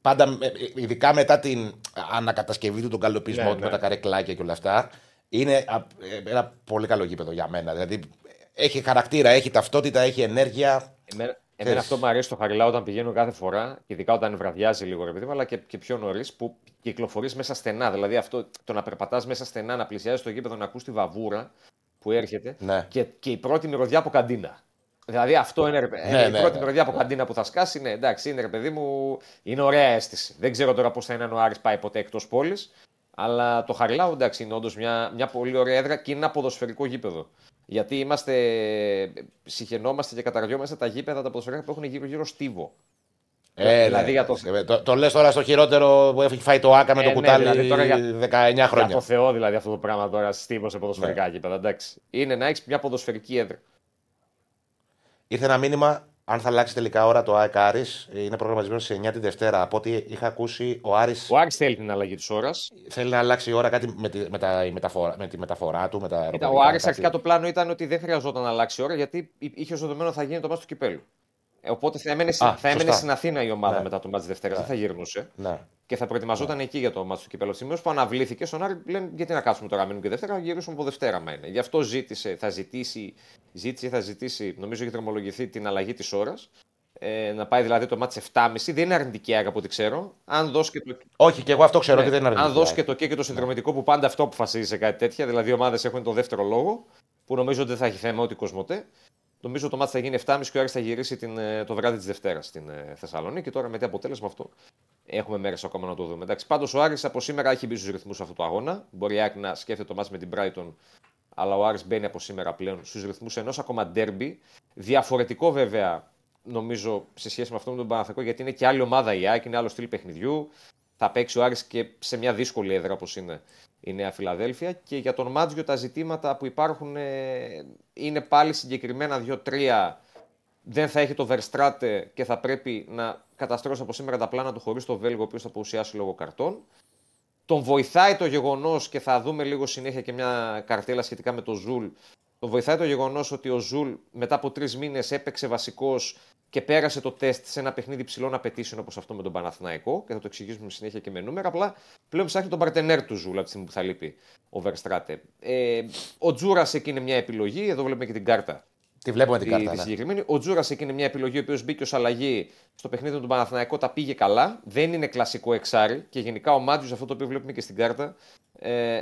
Πάντα, ε, ειδικά μετά την ανακατασκευή του, τον καλοπισμό Ναι, του ναι. με τα καρεκλάκια και όλα αυτά, είναι α, ε, ένα πολύ καλό γήπεδο για μένα. Δηλαδή έχει χαρακτήρα, έχει ταυτότητα, έχει ενέργεια. εμένα, εμένα Ξέρεις. αυτό μου αρέσει στο Χαριλάου όταν πηγαίνω κάθε φορά, και ειδικά όταν βραδιάζει λίγο ρε παιδί μου, αλλά και, και πιο νωρίς, που κυκλοφορείς μέσα στενά. Δηλαδή αυτό, το να περπατάς μέσα στενά, να πλησιάζεις το γήπεδο, να ακούς τη βαβούρα που έρχεται Ναι. και, και η πρώτη μυρωδιά από καντίνα. Δηλαδή αυτό είναι ρε, παιδί- Ναι, η ναι, πρώτη ναι. μυρωδιά από καντίνα που θα σκάσει. Ναι, εντάξει, είναι ρε παιδί μου, είναι ωραία αίσθηση. Δεν ξέρω τώρα πώς θα είναι αν ο Άρης πάει ποτέ εκτός πόλης. Αλλά το Χαριλάου εντάξει είναι όντως μια, μια πολύ ωραία έδρα και είναι ένα ποδοσφαιρικό γήπεδο. Γιατί είμαστε, συχαινόμαστε και καταργιόμαστε τα γήπεδα τα ποδοσφαιρικά που έχουν γύρω-γύρω στίβο. Ε, Δηλαδή ναι. για το- Ε, το, το λες τώρα στο χειρότερο που έχει φάει το Άκα με Ε, το ναι, κουτάλι δηλαδή τώρα για- 19 Για χρόνια. το Θεό δηλαδή αυτό το πράγμα τώρα στίβο σε ποδοσφαιρικά Ναι. γήπεδα. Εντάξει. Είναι να έχεις μια ποδοσφαιρική έδρα. Ήρθε ένα μήνυμα αν θα αλλάξει τελικά ώρα το ΑΕΚ Άρης. Είναι προγραμματισμένο σε 9 τη Δευτέρα. Από ό,τι είχα ακούσει, ο Άρης Ο Άρης θέλει την αλλαγή της ώρας. θέλει να αλλάξει η ώρα κάτι με τη, με τα, η μεταφορά, με τη μεταφορά του, με τα Κοίτα, αεροπορικά. ο Άρης κάτι. αρχικά το πλάνο ήταν ότι δεν χρειαζόταν να αλλάξει ώρα γιατί είχε ως δεδομένο θα γίνει το μάτι του κυπέλου. Ε, οπότε θα έμενε, Α, θα έμενε σωστά. στην Αθήνα η ομάδα Ναι. μετά το μάτι τη Δευτέρα. Ναι. Δεν θα γυρνούσε. Ναι. Και θα προετοιμαζόταν εκεί για το μάτι του κυπέλου. Σημείο που αναβλήθηκε στον Άρη, λένε γιατί να κάτσουμε τώρα μείνουν και Δευτέρα, να γυρίσουμε από Δευτέρα. Μα είναι. Γι' αυτό ζήτησε, θα ζητήσει, ζήτησε, θα ζητήσει, νομίζω έχει δρομολογηθεί την αλλαγή της ώρας. Ε, να πάει δηλαδή το μάτι 7.30. Δεν είναι αρνητική άρα από ό,τι ξέρω. Αν δώσει και το, Όχι, και εγώ αυτό ξέρω ναι, ότι δεν είναι Αν αρνητική. δώσει και το και και το συνδρομητικό που πάντα αυτό αποφασίζει σε κάτι τέτοια, δηλαδή οι ομάδες έχουν το δεύτερο λόγο, που νομίζω ότι δεν θα έχει θέμα ούτε κοσμοτέ. Νομίζω το μάτι θα γίνει 7.30 και ο Άρης θα γυρίσει την, ε, το βράδυ της Δευτέρας στην ε, Θεσσαλονίκη. Τώρα με τι αποτέλεσμα αυτό έχουμε μέρες ακόμα να το δούμε. Εντάξει, πάντως ο Άρης από σήμερα έχει μπει στους ρυθμούς αυτού του αγώνα. Μπορεί η Άκη να σκέφτεται το μάτι με την Brighton, αλλά ο Άρης μπαίνει από σήμερα πλέον στους ρυθμούς ενός ακόμα ντέρμπι. Διαφορετικό βέβαια νομίζω σε σχέση με αυτό με τον Παναθηναϊκό, γιατί είναι και άλλη ομάδα η ΑΕΚ, είναι άλλο στυλ παιχνιδιού. Θα παίξει ο Άρης και σε μια δύσκολη έδρα όπως είναι η Νέα Φιλαδέλφια. Και για τον Μάντζιο τα ζητήματα που υπάρχουν ε, είναι πάλι συγκεκριμένα δύο-τρία. Δεν θα έχει το Verstraete και θα πρέπει να καταστρώσει από σήμερα τα πλάνα του χωρίς το Βέλγο, ο οποίος θα απουσιάσει λόγω καρτών. Τον βοηθάει το γεγονός και θα δούμε λίγο συνέχεια και μια καρτέλα σχετικά με το Ζουλ. Τον βοηθάει το γεγονός ότι ο Ζουλ μετά από τρεις μήνες έπαιξε βασικός και πέρασε το τεστ σε ένα παιχνίδι ψηλών απαιτήσεων όπως αυτό με τον Παναθηναϊκό και θα το εξηγήσουμε συνέχεια και με νούμερα. Απλά πλέον ψάχνει τον παρτενέρ του Ζουλ από τη στιγμή που θα λείπει ο Verstraete. Ε, ο Τζούρας εκεί είναι μια επιλογή. Εδώ βλέπουμε και την κάρτα Τη βλέπουμε την τη, κάρτα. τη ναι. συγκεκριμένη. Ο Τζούρασεκ είναι μια επιλογή ο οποίος μπήκε ως αλλαγή στο παιχνίδι με τον Παναθηναϊκό, τα πήγε καλά. Δεν είναι κλασικό εξάρι και γενικά ο Μάντζιος, αυτό το οποίο βλέπουμε και στην κάρτα, ε,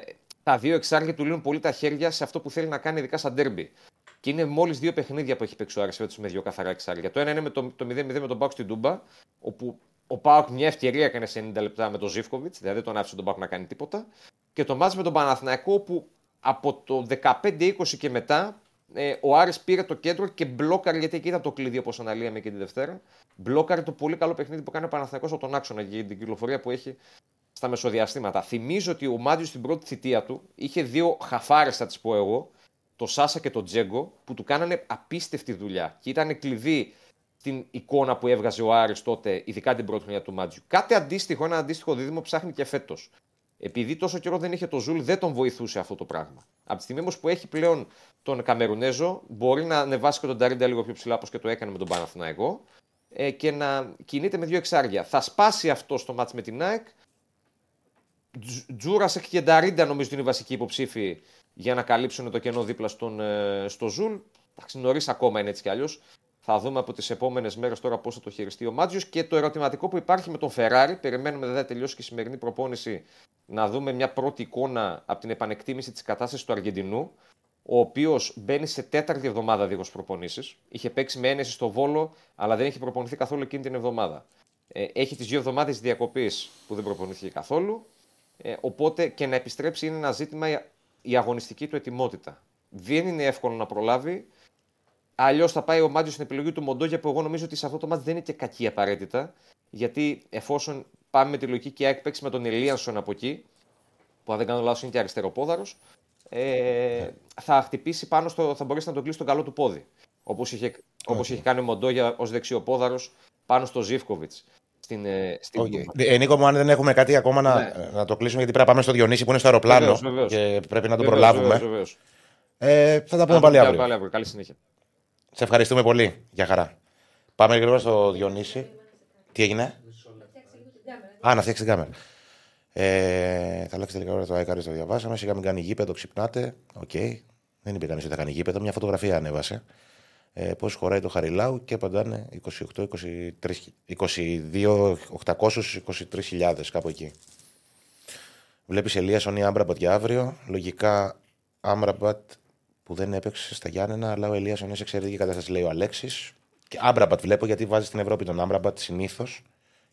τα δύο εξάρια του λύνουν πολύ τα χέρια σε αυτό που θέλει να κάνει, ειδικά στα ντέρμπι. Και είναι μόλις δύο παιχνίδια που έχει παίξει ο Άρης φέτος με δύο καθαρά εξάρια. Το ένα είναι με το, το 0-0 με τον ΠΑΟΚ στην Τούμπα, όπου ο Πάουκ μια ευκαιρία έκανε σε 90 λεπτά με τον Ζήφκοβιτς, δηλαδή δεν τον άφησε τον Πάουκ να κάνει τίποτα. Και το μάτς με τον Παναθηναϊκό, που από το 15-20 και μετά Ε, ο Άρης πήρε το κέντρο και μπλόκαρε, γιατί εκεί ήταν το κλειδί όπως αναλύαμε και τη Δευτέρα. Μπλόκαρε το πολύ καλό παιχνίδι που κάνει ο Παναθηναϊκός από τον άξονα και την κυκλοφορία που έχει στα μεσοδιαστήματα. Θυμίζω ότι ο Μάντιος στην πρώτη θητεία του είχε δύο χαφάρες, θα τις πω εγώ, το Σάσα και το Τζέγκο, που του κάνανε απίστευτη δουλειά και ήταν κλειδί στην εικόνα που έβγαζε ο Άρης τότε, ειδικά την πρώτη χρονιά του Μάντζιου. Κάτι αντίστοιχο, ένα αντίστοιχο δίδυμο ψάχνει και φέτος. Επειδή τόσο καιρό δεν είχε το Ζουλ, δεν τον βοηθούσε αυτό το πράγμα. Από τη στιγμή όμως που έχει πλέον τον Καμερουνέζο, μπορεί να ανεβάσει και τον Νταρίντα λίγο πιο ψηλά, όπως και το έκανε με τον Παναθηναϊκό, ε, και να κινείται με δύο εξάρια. Θα σπάσει αυτό στο ματς με την ΑΕΚ. Τζούρασεκ και Νταρίντα νομίζω ότι είναι οι βασικοί υποψήφοι για να καλύψουν το κενό δίπλα στον, ε, στο Ζουλ. Νωρίς ακόμα είναι έτσι κι αλλιώς. Θα δούμε από τις επόμενες μέρες τώρα πώς θα το χειριστεί ο Μάτζιος. Και το ερωτηματικό που υπάρχει με τον Φεράρι. Περιμένουμε, δεν θα τελειώσει και η σημερινή προπόνηση, να δούμε μια πρώτη εικόνα από την επανεκτίμηση της κατάστασης του Αργεντινού. Ο οποίος μπαίνει σε τέταρτη εβδομάδα δίχως προπονήσεις. Είχε παίξει με ένεση στο βόλο, αλλά δεν έχει προπονηθεί καθόλου εκείνη την εβδομάδα. Ε, έχει τις δύο εβδομάδες διακοπής που δεν προπονήθηκε καθόλου. Ε, οπότε και να επιστρέψει είναι ένα ζήτημα η αγωνιστική του ετοιμότητα. Δεν είναι εύκολο να προλάβει. Αλλιώς θα πάει ο Μάτζιο στην επιλογή του Μοντόγια που εγώ νομίζω ότι σε αυτό το μάτι δεν είναι και κακή απαραίτητα. Γιατί εφόσον πάμε με τη λογική και ΑΕΚ παίξει με τον Ελίανσον από εκεί, που αν δεν κάνω λάθος είναι και αριστεροπόδαρος, ε, θα χτυπήσει πάνω στο. θα μπορέσει να τον κλείσει το καλό του πόδι. Όπως είχε, όπως είχε κάνει ο Μοντόγια ως δεξιοπόδαρος πάνω στο Ζήφκοβιτς. Στην, ε, στην okay. ε, Νίκο μου, αν δεν έχουμε κάτι ακόμα να, ναι. να το κλείσουμε, γιατί πρέπει να πάμε στο Διονύση που είναι στο αεροπλάνο βεβαίως, βεβαίως. και πρέπει να τον βεβαίως, προλάβουμε. Βεβαίως, βεβαίως. Ε, θα τα πούμε πάλι αύριο. πάλι αύριο. Καλή συνέχεια. Σε ευχαριστούμε πολύ. Γεια χαρά. Πάμε γρήγορα στο Διονύση. Τι έγινε; Α, να φτιάξει την κάμερα. Ε, θα αλλάξει τελικά ώρα το ΑΕΚ-Άρης, το διαβάσαμε. Σιγά μην κάνει γήπεδο, ξυπνάτε. Ok. Okay. Δεν είπε κανείς ότι θα κάνει γήπεδο. Μια φωτογραφία ανέβασε. Ε, Πώς χωράει το Χαριλάου και απαντάνε 28, 22, 823 κάπου εκεί. Βλέπεις Ελίασον ή Άμραμπατ για αύριο. Λογικά Άμραμπατ που δεν έπαιξε στα Γιάννενα, αλλά ο Ελίασον σε εξαιρετική κατάσταση, λέει ο Αλέξης. Άμραμπατ βλέπω γιατί βάζει στην Ευρώπη τον Άμραμπατ συνήθως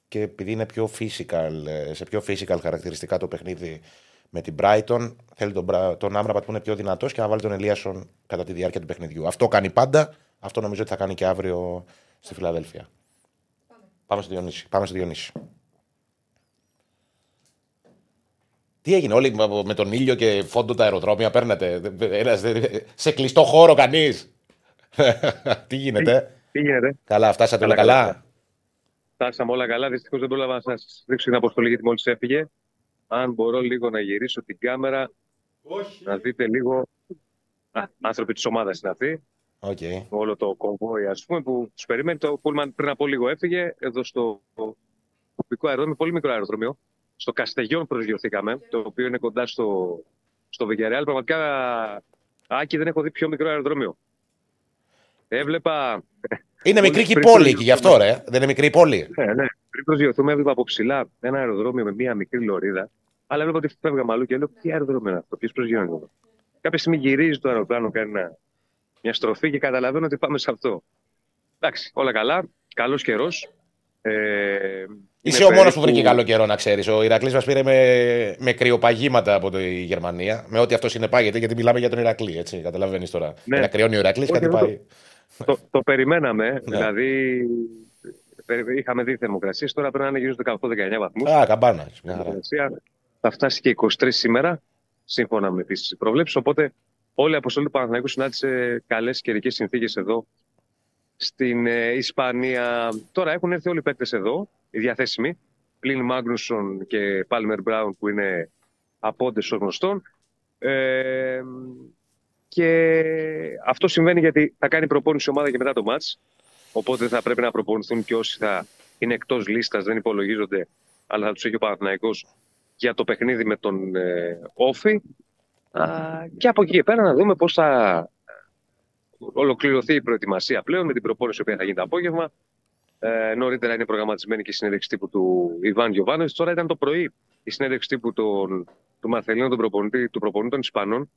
και επειδή είναι πιο physical, ε, σε πιο physical χαρακτηριστικά το παιχνίδι με την Brighton, θέλει τον, τον Άμραμπατ που είναι πιο δυνατός και να βάλει τον Ελίασον κατά τη διάρκεια του παιχνιδιού. Αυτό κάνει πάντα. Αυτό νομίζω ότι θα κάνει και αύριο στη Φιλαδέλφια. Πάμε, Πάμε στο Διονύση. Πάμε στο Διονύση. Τι έγινε, όλοι με τον ήλιο και φόντο τα αεροδρόμια παίρνετε; Σε κλειστό χώρο κανείς; Τι γίνεται; Τι γίνεται; Καλά, φτάσατε όλα καλά. Φτάσαμε όλα καλά. Δυστυχώς δεν πρόλαβα να σας δείξω την αποστολή γιατί μόλις έφυγε. Αν μπορώ λίγο να γυρίσω την κάμερα, Όχι. να δείτε λίγο. Α, άνθρωποι της ομάδας είναι αυτοί. Okay. Όλο το κομβόι, ας πούμε, που τους περιμένει. Το Πούλμαν πριν από λίγο έφυγε εδώ στο τοπικό αεροδρόμιο, πολύ μικρό αεροδρόμιο. Στο Καστεγιόν προσγειωθήκαμε, το οποίο είναι κοντά στο, στο Βεγγερεάλ. Πραγματικά, Άκη, δεν έχω δει πιο μικρό αεροδρόμιο. Έβλεπα είναι μικρή και η πόλη εκεί, γι' αυτό ρε. Δεν είναι μικρή η πόλη. Ναι, ναι. Πριν προσγειωθούμε, έβλεπα από ψηλά ένα αεροδρόμιο με μία μικρή λωρίδα. Αλλά έβλεπα ότι φεύγαμε αλλού και λέω: Τι αεροδρόμιο είναι αυτό, ποιο προσγειώνεις εδώ; Κάποια στιγμή γυρίζει το αεροπλάνο, κάνει μια μια στροφή και καταλαβαίνω ότι πάμε σε αυτό. Εντάξει, όλα καλά. Καλός καιρός. Ε, Είσαι ο μόνος που βρήκε καλό καιρό, να ξέρεις. Ο Ηρακλής μας πήρε με, με κρυοπαγήματα από τη Γερμανία. Με ό,τι αυτό συνεπάγεται, γιατί μιλάμε για τον Ηρακλή. Έτσι, καταλαβαίνεις τώρα. Ναι. Να κρυώνει ο Ηρακλής, κάτι πάει. Το, το, περιμέναμε. Ναι. Δηλαδή, είχαμε δει θερμοκρασίες. Τώρα πρέπει να είναι γύρω στους 18-19 βαθμούς. Α, καμπάνα. Θα φτάσει και 23 σήμερα, σύμφωνα με τις προβλέψεις. Οπότε όλη η αποστολή του Παναθηναϊκού συνάντησε καλές καιρικές συνθήκες εδώ στην ε, Ισπανία. Τώρα έχουν έρθει όλοι οι παίκτες εδώ, οι διαθέσιμοι. Πλην Μάγνουσον και Πάλμερ Μπράουν που είναι απόντες των γνωστών. Ε, και αυτό συμβαίνει γιατί θα κάνει προπόνηση ομάδα και μετά το μάτς. Οπότε θα πρέπει να προπονηθούν και όσοι θα είναι εκτός λίστας, δεν υπολογίζονται, αλλά θα τους έχει ο Παναθηναϊκός για το παιχνίδι με τον ε, Όφη. Και από εκεί και πέρα να δούμε πώς θα ολοκληρωθεί η προετοιμασία πλέον με την προπόνηση που θα γίνει το απόγευμα. Ε, νωρίτερα είναι προγραμματισμένη και η συνέντευξη τύπου του Ιβάν Γιοβάνο. Τώρα ήταν το πρωί η συνέντευξη τύπου του Μαρθελίνου, του προπονητή, του προπονητή των Ισπανών,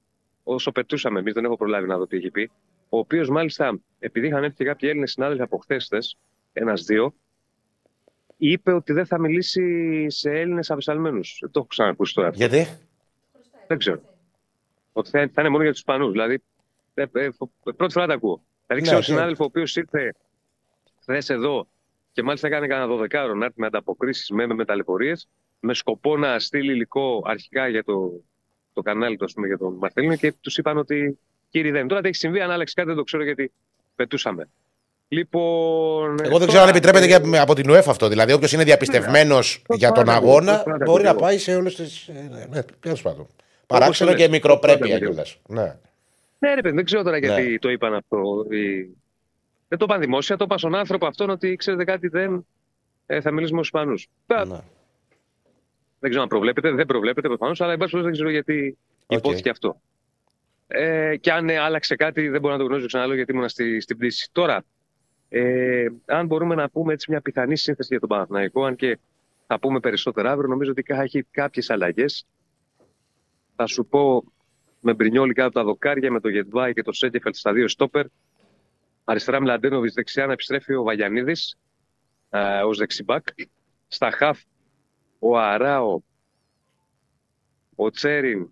όσο πετούσαμε εμείς, δεν έχω προλάβει να δω τι έχει πει. Ο οποίος μάλιστα, επειδή είχαν έρθει και κάποιοι Έλληνες συνάδελφοι από χθες, ένα-δύο, είπε ότι δεν θα μιλήσει σε Έλληνες απεσταλμένους. Δεν το έχω ξανακούσει τώρα. Γιατί; Δεν ξέρω. Ότι θα, είναι μόνο για τους Ισπανούς. Δηλαδή, Ε, ε, πρώτη φορά τα ακούω. Δηλαδή, Ναι, ξέρω και- συνάδελφο ο οποίος ήρθε χθες εδώ και μάλιστα έκανε κανένα 12 να έρθει με ανταποκρίσεις με, με ταλαιπωρίες, με σκοπό να στείλει υλικό αρχικά για το, το κανάλι του, ας πούμε, για τον Μαρτέλινο και τους είπαν ότι κύριε δεν. Τώρα τι έχει συμβεί, αν άλλαξε κάτι δεν το ξέρω γιατί πετούσαμε. Λοιπόν. Εγώ δεν ξέρω αν επιτρέπεται και από την UEFA αυτό. Δηλαδή, όποιος είναι διαπιστευμένος για τον πάντα αγώνα ακούω, πάντα μπορεί να ακούω. πάει σε όλες τις. Ναι, τέλος πάντων. Παράξενο λες, και μικροπρέπεια πάντα κιόλας. Ναι. Ναι, ρε παιδί, δεν ξέρω τώρα γιατί Ναι. το είπαν αυτό. οι- Δεν το είπαν δημόσια, το είπαν στον άνθρωπο αυτόν ότι ξέρετε κάτι, δεν ε, θα μιλήσουμε με του Ισπανού. ναι. Δεν ξέρω αν προβλέπετε, δεν προβλέπετε προφανώς, αλλά εν πάση περιπτώσει δεν ξέρω γιατί Οκ. ειπώθηκε αυτό. Ε, και αν ε, άλλαξε κάτι, δεν μπορώ να το γνωρίζω ξανά γιατί ήμουν στη, στην πτήση. Τώρα, ε, αν μπορούμε να πούμε έτσι μια πιθανή σύνθεση για τον Παναθηναϊκό, αν και θα πούμε περισσότερα αύριο, νομίζω ότι κα- έχει κάποιες αλλαγές. Θα σου πω με Μπρινιόλι κάτω από τα δοκάρια, με το Γεντβάι και το Σένκεφελντ στα δύο στόπερ. Αριστερά Μλαντένοβιτς, δεξιά να επιστρέφει ο Βαγιανίδης ε, ως δεξί μπακ. Στα χαφ ο Αράο, ο Τσέριν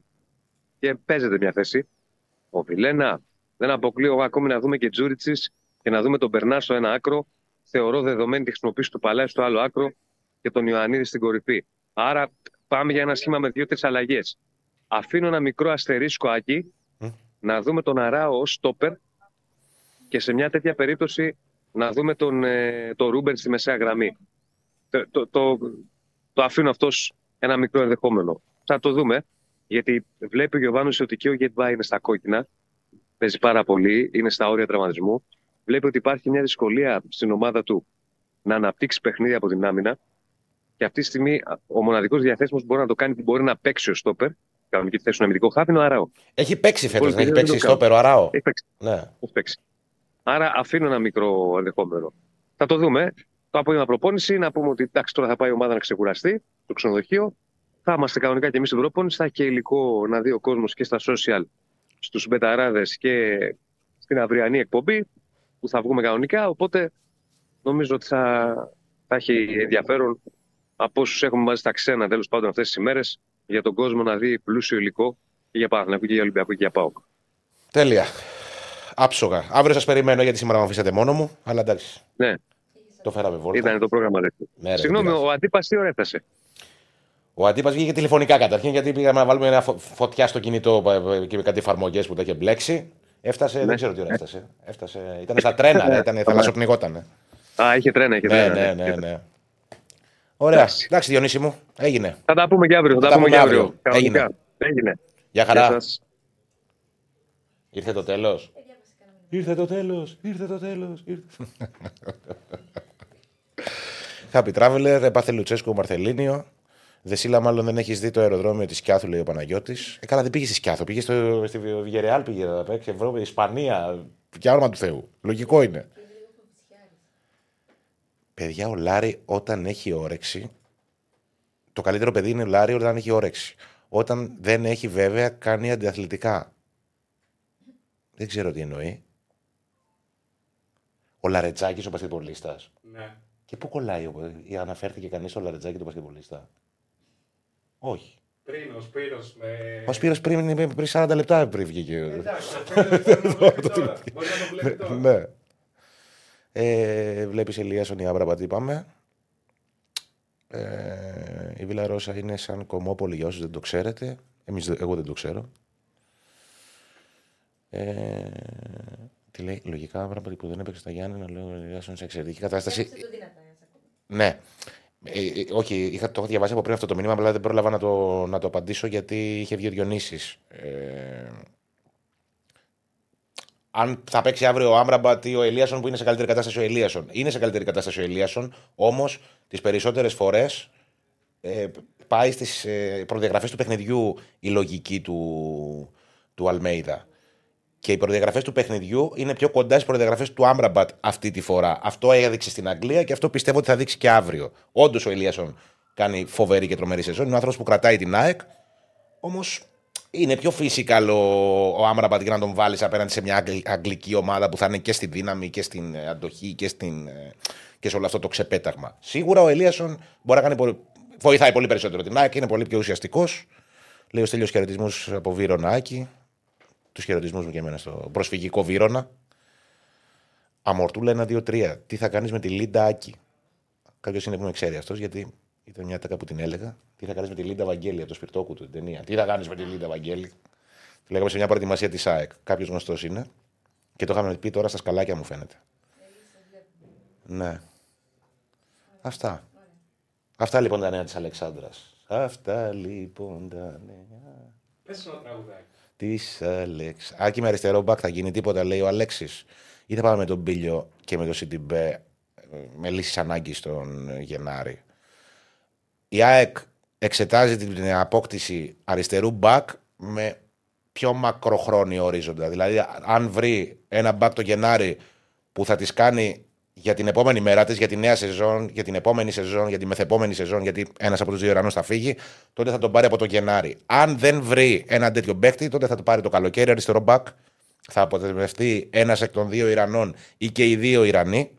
και παίζεται μια θέση. Ο Βιλένα. Δεν αποκλείω ακόμη να δούμε και Τζούριτσις και να δούμε τον Μπερνάρ στο ένα άκρο. Θεωρώ δεδομένη τη χρησιμοποίηση του Παλάι στο άλλο άκρο και τον Ιωαννίδη στην κορυφή. Άρα πάμε για ένα σχήμα με δύο-τρεις αλλαγές. Αφήνω ένα μικρό αστερίσκο άκι να δούμε τον Αράο ως στόπερ και σε μια τέτοια περίπτωση να δούμε τον, ε, τον Ρούμπεν στη μεσαία γραμμή. Το, το, το, το αφήνω αυτό ως ένα μικρό ενδεχόμενο. Θα το δούμε, γιατί βλέπει ο Γιωβάνος ότι και ο Γετβά είναι στα κόκκινα. Παίζει πάρα πολύ, είναι στα όρια τραυματισμού. Βλέπει ότι υπάρχει μια δυσκολία στην ομάδα του να αναπτύξει παιχνίδι από την άμυνα. Και αυτή τη στιγμή ο μοναδικός διαθέσιμος μπορεί να το κάνει, μπορεί να παίξει ο στόπερ. Κανονική θέση του αμυντικό χάφι είναι ο Αράο. Έχει παίξει φέτος, Πολύ δεν έχει δεν παίξει το στο κάνω. Αράο. Έχει παίξει. Ναι. Έχει παίξει. Άρα αφήνω ένα μικρό ενδεχόμενο. Θα το δούμε. Το απόγευμα προπόνηση να πούμε ότι εντάξει, τώρα θα πάει η ομάδα να ξεκουραστεί στο ξενοδοχείο. Θα είμαστε κανονικά και εμείς στην προπόνηση. Θα έχει και υλικό να δει ο κόσμος και στα social, στους μπεταράδες και στην αυριανή εκπομπή που θα βγούμε κανονικά. Οπότε νομίζω ότι θα, θα έχει ενδιαφέρον από όσους έχουμε μαζί στα ξένα τέλος πάντων αυτές τις ημέρες για τον κόσμο να δει πλούσιο υλικό και για Παναθηναϊκό και για Ολυμπιακό και για ΠΑΟΚ. Τέλεια. Άψογα. Αύριο σας περιμένω γιατί σήμερα με αφήσατε μόνο μου. Αλλά εντάξει. Ναι. Το φέραμε βόλτα. Ήταν το πρόγραμμα δεύτερο. Ναι, ρε, Συγγνώμη, δεν πειράζει. ο αντίπας τι ώρα έφτασε; Ο αντίπας βγήκε τηλεφωνικά καταρχήν γιατί πήγαμε να βάλουμε ένα φω- φωτιά στο κινητό ε, ε, και με κάτι εφαρμογές που τα είχε μπλέξει. Έφτασε, Ναι. δεν ξέρω τι ώρα έφτασε. έφτασε ήταν στα τρένα, ρε, ήταν θαλασσοπνιγότανε. Α, είχε τρένα, είχε Ναι, τρένα. ναι, ναι, ναι. Ωραία. Εντάξει, Διονύση μου. Έγινε. Θα τα πούμε και αύριο. Θα τα πούμε και αύριο. Κανονικά. Έγινε. Γεια χαρά. Γεια σας. Ήρθε το τέλος. Ήρθε το τέλος. Ήρθε το τέλος. Happy Traveler, έπαθε Λουτσέσκο Μαρθελίνιο. Δεσίλα, μάλλον δεν έχεις δει το αεροδρόμιο της Σκιάθου, λέει ο Παναγιώτης. Ε, καλά, δεν πήγες στη Σκιάθου. Πήγες στο, στη Βιγερεάλ, πήγες να παίξεις Ευρώπη, Ισπανία. Για όνομα του Θεού. Λογικό είναι. Παιδιά, ο Λάρη όταν έχει όρεξη. Το καλύτερο παιδί είναι ο Λάρη όταν έχει όρεξη. Όταν δεν έχει βέβαια κάνει αντιαθλητικά. Δεν ξέρω τι εννοεί. Ο Λαρετζάκης, ο πασχετμπολίστα. Ναι. Και πού κολλάει, ο- ή αναφέρθηκε κανείς στο Λαρετζάκη του πασχετμπολίστα. Όχι. Πριν ο Σπύρος με... Ο Σπύρος πριν, πριν 40 λεπτά πριν βγήκε. Εντάξει, ο Σπύρος μπορεί να το βλέπει τώρα. Μπορεί να το βλέπει τώρα. ναι. Ε, Βλέπεις Ελίασον η Άμπραμπα, τι είπαμε. Ε, η Βίλα Ρώσα είναι σαν κομμόπολη για όσους δεν το ξέρετε. Εμείς, δε- εγώ δεν το ξέρω. Ε, τι λέει, λογικά Άμπραμπα που δεν έπαιξε στα Γιάννη να λέω Ελίασον σε εξαιρετική κατάσταση. Έπαιξε το δυνατά, ας ακούμε. Ναι. Ε, ε, όχι, είχα, το είχα διαβάσει από πριν αυτό το μήνυμα, αλλά δεν πρόλαβα να το, να το απαντήσω γιατί είχε βγει ο Διονύσης. Ε, αν θα παίξει αύριο ο Άμραμπατ ή ο Ελίασον που είναι σε καλύτερη κατάσταση ο Ελίασον. Είναι σε καλύτερη κατάσταση ο Ελίασον, όμως τις περισσότερες φορές ε, πάει στις ε, προδιαγραφές του παιχνιδιού η λογική του, του Αλμέιδα. Και οι προδιαγραφές του παιχνιδιού είναι πιο κοντά στις προδιαγραφές του Άμραμπατ αυτή τη φορά. Αυτό έδειξε στην Αγγλία και αυτό πιστεύω ότι θα δείξει και αύριο. Όντως ο Ελίασον κάνει φοβερή και τρομερή σεζόν. Είναι ο άνθρωπος που κρατάει την ΑΕΚ. Όμως είναι πιο physical ο, ο Άμραμπατ για να τον βάλεις απέναντι σε μια αγγλ- αγγλική ομάδα που θα είναι και στη δύναμη και στην ε, αντοχή και, στην, ε, και σε όλο αυτό το ξεπέταγμα. Σίγουρα ο Ελίασον μπορεί να κάνει πολύ, βοηθάει πολύ περισσότερο την ΑΕΚ, είναι πολύ πιο ουσιαστικός. Λέει ο Στέλιος χαιρετισμούς από Βύρονα Άκη. Τους χαιρετισμούς μου και εμένα στο προσφυγικό Βύρονα. Αμορτούλα 1-2-3. Τι θα κάνεις με τη Λίντα Άκη; Κάποιος είναι που με ξέρει αυτός, γιατί ήταν μια ατάκα που την έλεγα. Τι θα κάνεις με τη Λίντα Βαγγέλη από το Σπιρτόκουτο την ταινία. Τι θα κάνεις με τη Λίντα Βαγγέλη. Τη λέγαμε σε μια προετοιμασία της ΑΕΚ. Κάποιος γνωστός είναι. Και το είχαμε πει τώρα στα σκαλάκια μου φαίνεται. Ναι. Αυτά. Αυτά λοιπόν τα νέα της Αλεξάνδρας. Αυτά λοιπόν τα νέα. Πες ένα τραγουδάκι. Της Αλέξ. Άκη με αριστερό μπακ θα γίνει τίποτα, λέει ο Αλέξης. Ή θα πάμε με τον Πήλιο και με τον Σιντιμπέ με λύσεις ανάγκης τον Γενάρη. Η ΑΕΚ εξετάζει την απόκτηση αριστερού μπακ με πιο μακροχρόνιο ορίζοντα. Δηλαδή, αν βρει ένα μπακ το Γενάρη που θα τη κάνει για την επόμενη μέρα της, για τη νέα σεζόν, για την επόμενη σεζόν, για τη μεθεπόμενη σεζόν, γιατί ένας από τους δύο Ιρανού θα φύγει, τότε θα τον πάρει από το Γενάρη. Αν δεν βρει ένα τέτοιο παίκτη, τότε θα το πάρει το καλοκαίρι αριστερό μπακ. Θα αποτελεστεί ένας εκ των δύο Ιρανών ή και οι δύο Ιρανοί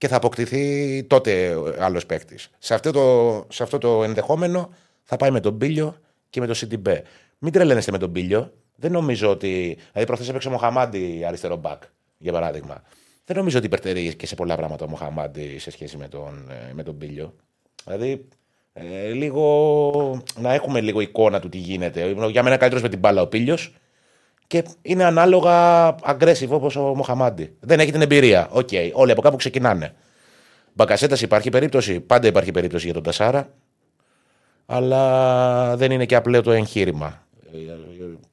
και θα αποκτηθεί τότε άλλος παίκτης. Σε, αυτό το, σε αυτό το ενδεχόμενο θα πάει με τον Μπίλιο και με τον Σιντιμπέ. Μην τρελαίνεστε με τον Μπίλιο. Δεν νομίζω ότι. Δηλαδή, προχθές έπαιξε ο Μοχαμάντι αριστερό μπακ, για παράδειγμα. Δεν νομίζω ότι υπερτερεί και σε πολλά πράγματα ο Μοχαμάντι σε σχέση με τον, ε, με τον Μπίλιο. Δηλαδή, ε, λίγο, να έχουμε λίγο εικόνα του τι γίνεται. Για μένα καλύτερος με την μπάλα ο Πίλιος και είναι ανάλογα aggressive όπως ο Μοχαμάντι. Δεν έχει την εμπειρία. Ok, okay. όλοι από κάπου ξεκινάνε. Μπακασέτας υπάρχει περίπτωση. Πάντα υπάρχει περίπτωση για τον Τασάρα. Αλλά δεν είναι και απλό το εγχείρημα.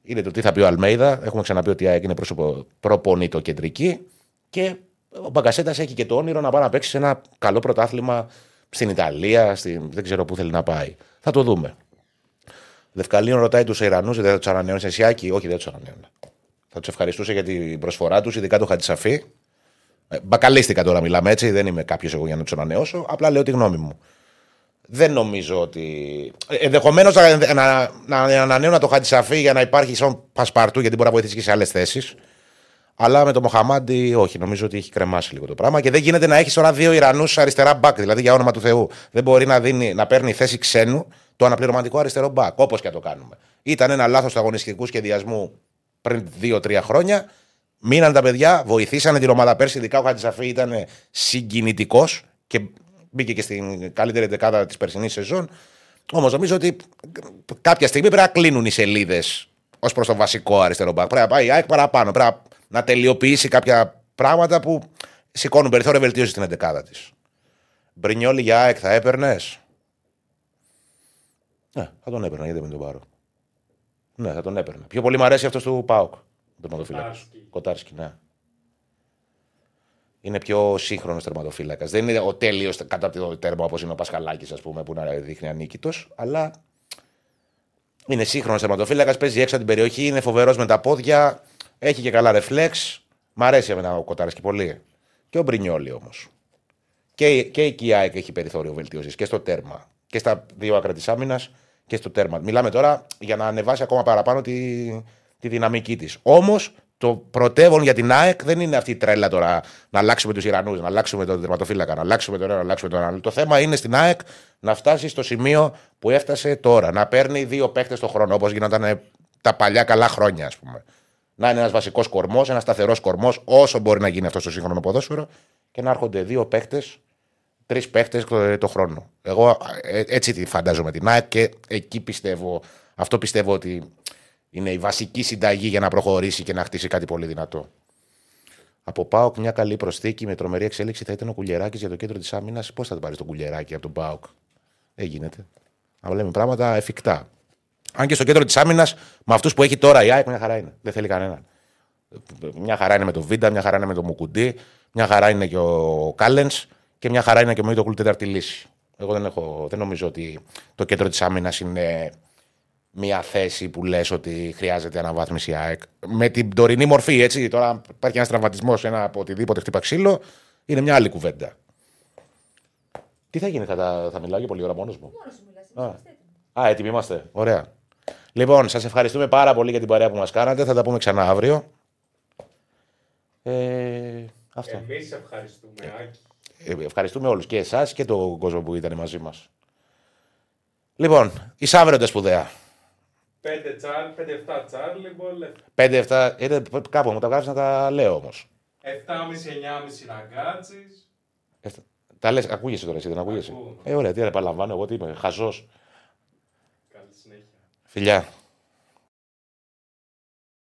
Είναι το τι θα πει ο Αλμέιδα. Έχουμε ξαναπεί ότι η ΑΕΚ είναι πρόσωπο προπονητοκεντρική. Και ο Μπακασέτας έχει και το όνειρο να πάει να παίξει σε ένα καλό πρωτάθλημα στην Ιταλία. Στην... Δεν ξέρω πού θέλει να πάει. Θα το δούμε. Δευκαλίων ρωτάει τους Ιρανούς, δεν θα τους ανανεώνεις Εσιάκη. Όχι, δεν τους ανανεώνει. Θα τους ευχαριστούσε για την προσφορά τους, ειδικά το Χατζησαφή. Ε, μπακαλίστηκα τώρα, μιλάμε έτσι. Δεν είμαι κάποιος εγώ για να τους ανανεώσω. Απλά λέω τη γνώμη μου. Δεν νομίζω ότι. Ενδεχομένως να, να, να ανανεώνα το Χατζησαφή για να υπάρχει σαν πασπαρτού, γιατί μπορεί να βοηθήσει και σε άλλες θέσεις. Αλλά με το Μοχαμάντι, όχι, νομίζω ότι έχει κρεμάσει λίγο το πράγμα. Και δεν γίνεται να έχεις τώρα δύο Ιρανούς αριστερά μπακ, δηλαδή για όνομα του Θεού. Δεν μπορεί να, δίνει, να παίρνει θέση ξένου το αναπληρωματικό αριστερό μπακ, όπως και το κάνουμε. Ήταν ένα λάθος του αγωνιστικού σχεδιασμού πριν δύο-τρία χρόνια. Μείναν τα παιδιά, βοηθήσανε την ομάδα πέρσι. Ειδικά ο Χατζησαφή ήταν συγκινητικός και μπήκε και στην καλύτερη δεκάδα της περσινής σεζόν. Όμως νομίζω ότι κάποια στιγμή πρέπει να κλείνουν οι σελίδες ως προς το βασικό αριστερό μπακ. Πρέπει να πάει η ΑΕΚ παραπάνω. Πρέπει να τελειοποιήσει κάποια πράγματα που σηκώνουν περιθώριο βελτίωση στην εντεκάδα της. Μπρινιόλι για ΑΕΚ θα έπαιρνες; Ναι, θα τον έπαιρνα, γιατί δεν τον πάρω. Ναι, θα τον έπαιρνα. Πιο πολύ μου αρέσει αυτός του Πάουκ. Το Κοτάρσκι, ναι. Είναι πιο σύγχρονος τερματοφύλακας. Δεν είναι ο τέλειος κατά από το τέρμα όπως είναι ο Πασχαλάκης, ας πούμε, που να δείχνει ανίκητος, αλλά είναι σύγχρονος τερματοφύλακας, παίζει έξω από την περιοχή, είναι φοβερός με τα πόδια, έχει και καλά ρεφλέξ. Μ' αρέσει εμένα ο Κοτάρσκι πολύ. Και ο Μπρινιόλι όμως. Και, και η Κιάικ έχει περιθώριο βελτίωσης και στο τέρμα. Και στα δύο άκρα της άμυνας και στο τέρμα. Μιλάμε τώρα για να ανεβάσει ακόμα παραπάνω τη, τη δυναμική της. Όμως το πρωτεύον για την ΑΕΚ δεν είναι αυτή η τρέλα τώρα να αλλάξουμε τους Ιρανούς, να αλλάξουμε τον τερματοφύλακα, να αλλάξουμε τον ένα, να αλλάξουμε τον άλλο. Το θέμα είναι στην ΑΕΚ να φτάσει στο σημείο που έφτασε τώρα. Να παίρνει δύο παίχτε το χρόνο, όπως γινόταν τα παλιά καλά χρόνια, ας πούμε. Να είναι ένας βασικός κορμός, ένας σταθερός κορμός, όσο μπορεί να γίνει αυτό στο σύγχρονο ποδόσφαιρο και να έρχονται δύο παίχτε τρεις παίχτες το, το, χρόνο. Εγώ ε, έτσι τη φαντάζομαι την ΑΕΚ και εκεί πιστεύω, αυτό πιστεύω ότι είναι η βασική συνταγή για να προχωρήσει και να χτίσει κάτι πολύ δυνατό. Από Πάοκ μια καλή προσθήκη με τρομερή εξέλιξη θα ήταν ο Κουλιεράκης για το κέντρο της άμυνας. Πώς θα το πάρεις τον Κουλιεράκη από τον Πάοκ. Δεν γίνεται. Να λέμε πράγματα εφικτά. Αν και στο κέντρο της άμυνας, με αυτούς που έχει τώρα η ΑΕΚ, μια χαρά είναι. Δεν θέλει κανέναν. Μια χαρά είναι με τον Βίντα, μια χαρά είναι με τον Μουκουντή, μια χαρά είναι και ο Κάλενς και μια χαρά είναι και ο Μίτο τέταρτη λύση. Εγώ δεν, έχω, δεν νομίζω ότι το κέντρο της άμυνας είναι μια θέση που λες ότι χρειάζεται αναβάθμιση ΑΕΚ. Με την τωρινή μορφή, έτσι. Τώρα υπάρχει ένας τραυματισμός, ένα από οτιδήποτε χτύπα ξύλο, είναι μια άλλη κουβέντα. Τι θα γίνει, θα, θα μιλάω για πολλή ώρα μόνος μου; Μόνος Α. Α, έτοιμοι είμαστε. Ωραία. Λοιπόν, σας ευχαριστούμε πάρα πολύ για την παρέα που μας κάνατε. Θα τα πούμε ξανά αύριο. Ε, αυτό. Εμείς ευχαριστούμε, Άκη. Ε, ευχαριστούμε όλους και εσάς και τον κόσμο που ήταν μαζί μας. Λοιπόν, εισάβρονται σπουδαία. 5 τσάρ, 5-7 τσάρλι, μπολ. 5-7. Είναι, κάπου μου τα βγάζει να τα λέω όμως. 7,5-9,5 ραγκάτσι. Τα λες, ακούγεσαι τώρα, εσύ δεν ακούγεσαι; Ακούω. Ε, ωραία, τι επαναλαμβάνω, εγώ τι είμαι, χαζός. Καλή συνέχεια. Φιλιά.